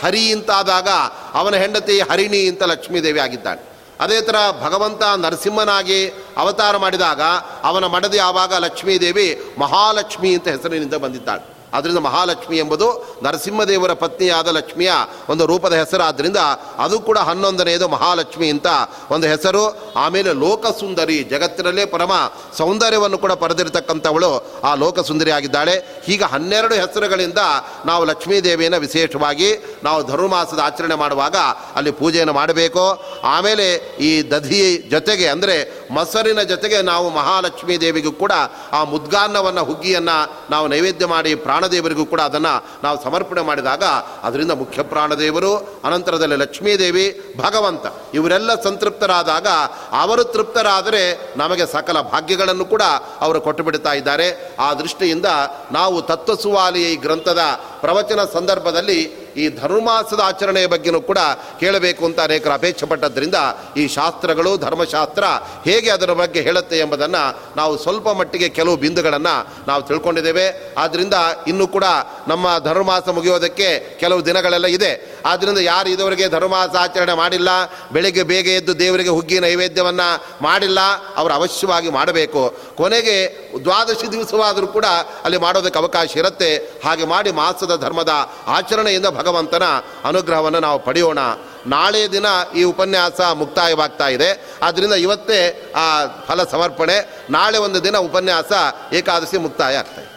ಹರಿ ಅಂತಾದಾಗ ಅವನ ಹೆಂಡತಿ ಹರಿಣಿ ಅಂತ ಲಕ್ಷ್ಮೀದೇವಿ ಆಗಿದ್ದಾಳೆ. ಅದೇ ಥರ ಭಗವಂತ ನರಸಿಂಹನಾಗಿ ಅವತಾರ ಮಾಡಿದಾಗ ಅವನ ಮಡದಿ ಆವಾಗ ಲಕ್ಷ್ಮೀದೇವಿ ಮಹಾಲಕ್ಷ್ಮಿ ಅಂತ ಹೆಸರಿನಿಂದ ಬಂದಿದ್ದಾಳೆ. ಆದ್ದರಿಂದ ಮಹಾಲಕ್ಷ್ಮಿ ಎಂಬುದು ನರಸಿಂಹದೇವರ ಪತ್ನಿಯಾದ ಲಕ್ಷ್ಮಿಯ ಒಂದು ರೂಪದ ಹೆಸರಾದ್ದರಿಂದ ಅದು ಕೂಡ ಹನ್ನೊಂದನೆಯದು ಮಹಾಲಕ್ಷ್ಮಿ ಅಂತ ಒಂದು ಹೆಸರು. ಆಮೇಲೆ ಲೋಕಸುಂದರಿ, ಜಗತ್ತಿನಲ್ಲೇ ಪರಮ ಸೌಂದರ್ಯವನ್ನು ಕೂಡ ಪಡೆದಿರತಕ್ಕಂಥವಳು ಆ ಲೋಕಸುಂದರಿ ಆಗಿದ್ದಾಳೆ. ಹೀಗೆ ಹನ್ನೆರಡು ಹೆಸರುಗಳಿಂದ ನಾವು ಲಕ್ಷ್ಮೀ ದೇವಿಯನ್ನು ವಿಶೇಷವಾಗಿ ನಾವು ಧನುರ್ಮಾಸದ ಆಚರಣೆ ಮಾಡುವಾಗ ಅಲ್ಲಿ ಪೂಜೆಯನ್ನು ಮಾಡಬೇಕು. ಆಮೇಲೆ ಈ ದಧಿ ಜೊತೆಗೆ ಅಂದರೆ ಮೊಸರಿನ ಜೊತೆಗೆ ನಾವು ಮಹಾಲಕ್ಷ್ಮೀ ದೇವಿಗೂ ಕೂಡ ಆ ಮುದ್ಗಾನ್ನವನ್ನು, ಹುಗ್ಗಿಯನ್ನು ನಾವು ನೈವೇದ್ಯ ಮಾಡಿ ಪ್ರಾಣದೇವರಿಗೂ ಕೂಡ ಅದನ್ನು ನಾವು ಸಮರ್ಪಣೆ ಮಾಡಿದಾಗ ಅದರಿಂದ ಮುಖ್ಯ ಪ್ರಾಣದೇವರು, ಅನಂತರದಲ್ಲಿ ಲಕ್ಷ್ಮೀದೇವಿ, ಭಗವಂತ ಇವರೆಲ್ಲ ಸಂತೃಪ್ತರಾದಾಗ ಅವರು ತೃಪ್ತರಾದರೆ ನಮಗೆ ಸಕಲ ಭಾಗ್ಯಗಳನ್ನು ಕೂಡ ಅವರು ಕೊಟ್ಟು ಬಿಡ್ತಾ ಇದ್ದಾರೆ. ಆ ದೃಷ್ಟಿಯಿಂದ ನಾವು ತತ್ವಸುವಾಲಿ ಈ ಗ್ರಂಥದ ಪ್ರವಚನ ಸಂದರ್ಭದಲ್ಲಿ ಈ ಧನುರ್ಮಾಸದ ಆಚರಣೆಯ ಬಗ್ಗೆಯೂ ಕೂಡ ಕೇಳಬೇಕು ಅಂತ ಅನೇಕರು ಅಪೇಕ್ಷೆ ಪಟ್ಟದ್ರಿಂದ ಈ ಶಾಸ್ತ್ರಗಳು, ಧರ್ಮಶಾಸ್ತ್ರ ಹೇಗೆ ಅದರ ಬಗ್ಗೆ ಹೇಳುತ್ತೆ ಎಂಬುದನ್ನು ನಾವು ಸ್ವಲ್ಪ ಮಟ್ಟಿಗೆ ಕೆಲವು ಬಿಂದುಗಳನ್ನು ನಾವು ತಿಳ್ಕೊಂಡಿದ್ದೇವೆ. ಆದ್ದರಿಂದ ಇನ್ನೂ ಕೂಡ ನಮ್ಮ ಧನುರ್ಮಾಸ ಮುಗಿಯೋದಕ್ಕೆ ಕೆಲವು ದಿನಗಳೆಲ್ಲ ಇದೆ. ಆದ್ದರಿಂದ ಯಾರು ಇದುವರೆಗೆ ಧರ್ಮಾಸ ಆಚರಣೆ ಮಾಡಿಲ್ಲ, ಬೆಳಿಗ್ಗೆ ಬೇಗ ಎದ್ದು ದೇವರಿಗೆ ಹುಗ್ಗಿ ನೈವೇದ್ಯವನ್ನು ಮಾಡಿಲ್ಲ, ಅವರು ಅವಶ್ಯವಾಗಿ ಮಾಡಬೇಕು. ಕೊನೆಗೆ ದ್ವಾದಶಿ ದಿವಸವಾದರೂ ಕೂಡ ಅಲ್ಲಿ ಮಾಡೋದಕ್ಕೆ ಅವಕಾಶ ಇರುತ್ತೆ. ಹಾಗೆ ಮಾಡಿ ಮಾಸದ ಧರ್ಮದ ಆಚರಣೆಯಿಂದ ಭಗವಂತನ ಅನುಗ್ರಹವನ್ನು ನಾವು ಪಡೆಯೋಣ. ನಾಳೆ ದಿನ ಈ ಉಪನ್ಯಾಸ ಮುಕ್ತಾಯವಾಗ್ತಾ ಇದೆ. ಆದ್ದರಿಂದ ಇವತ್ತೇ ಆ ಫಲ ಸಮರ್ಪಣೆ, ನಾಳೆ ಒಂದು ದಿನ ಉಪನ್ಯಾಸ ಏಕಾದಶಿ ಮುಕ್ತಾಯ ಆಗ್ತದೆ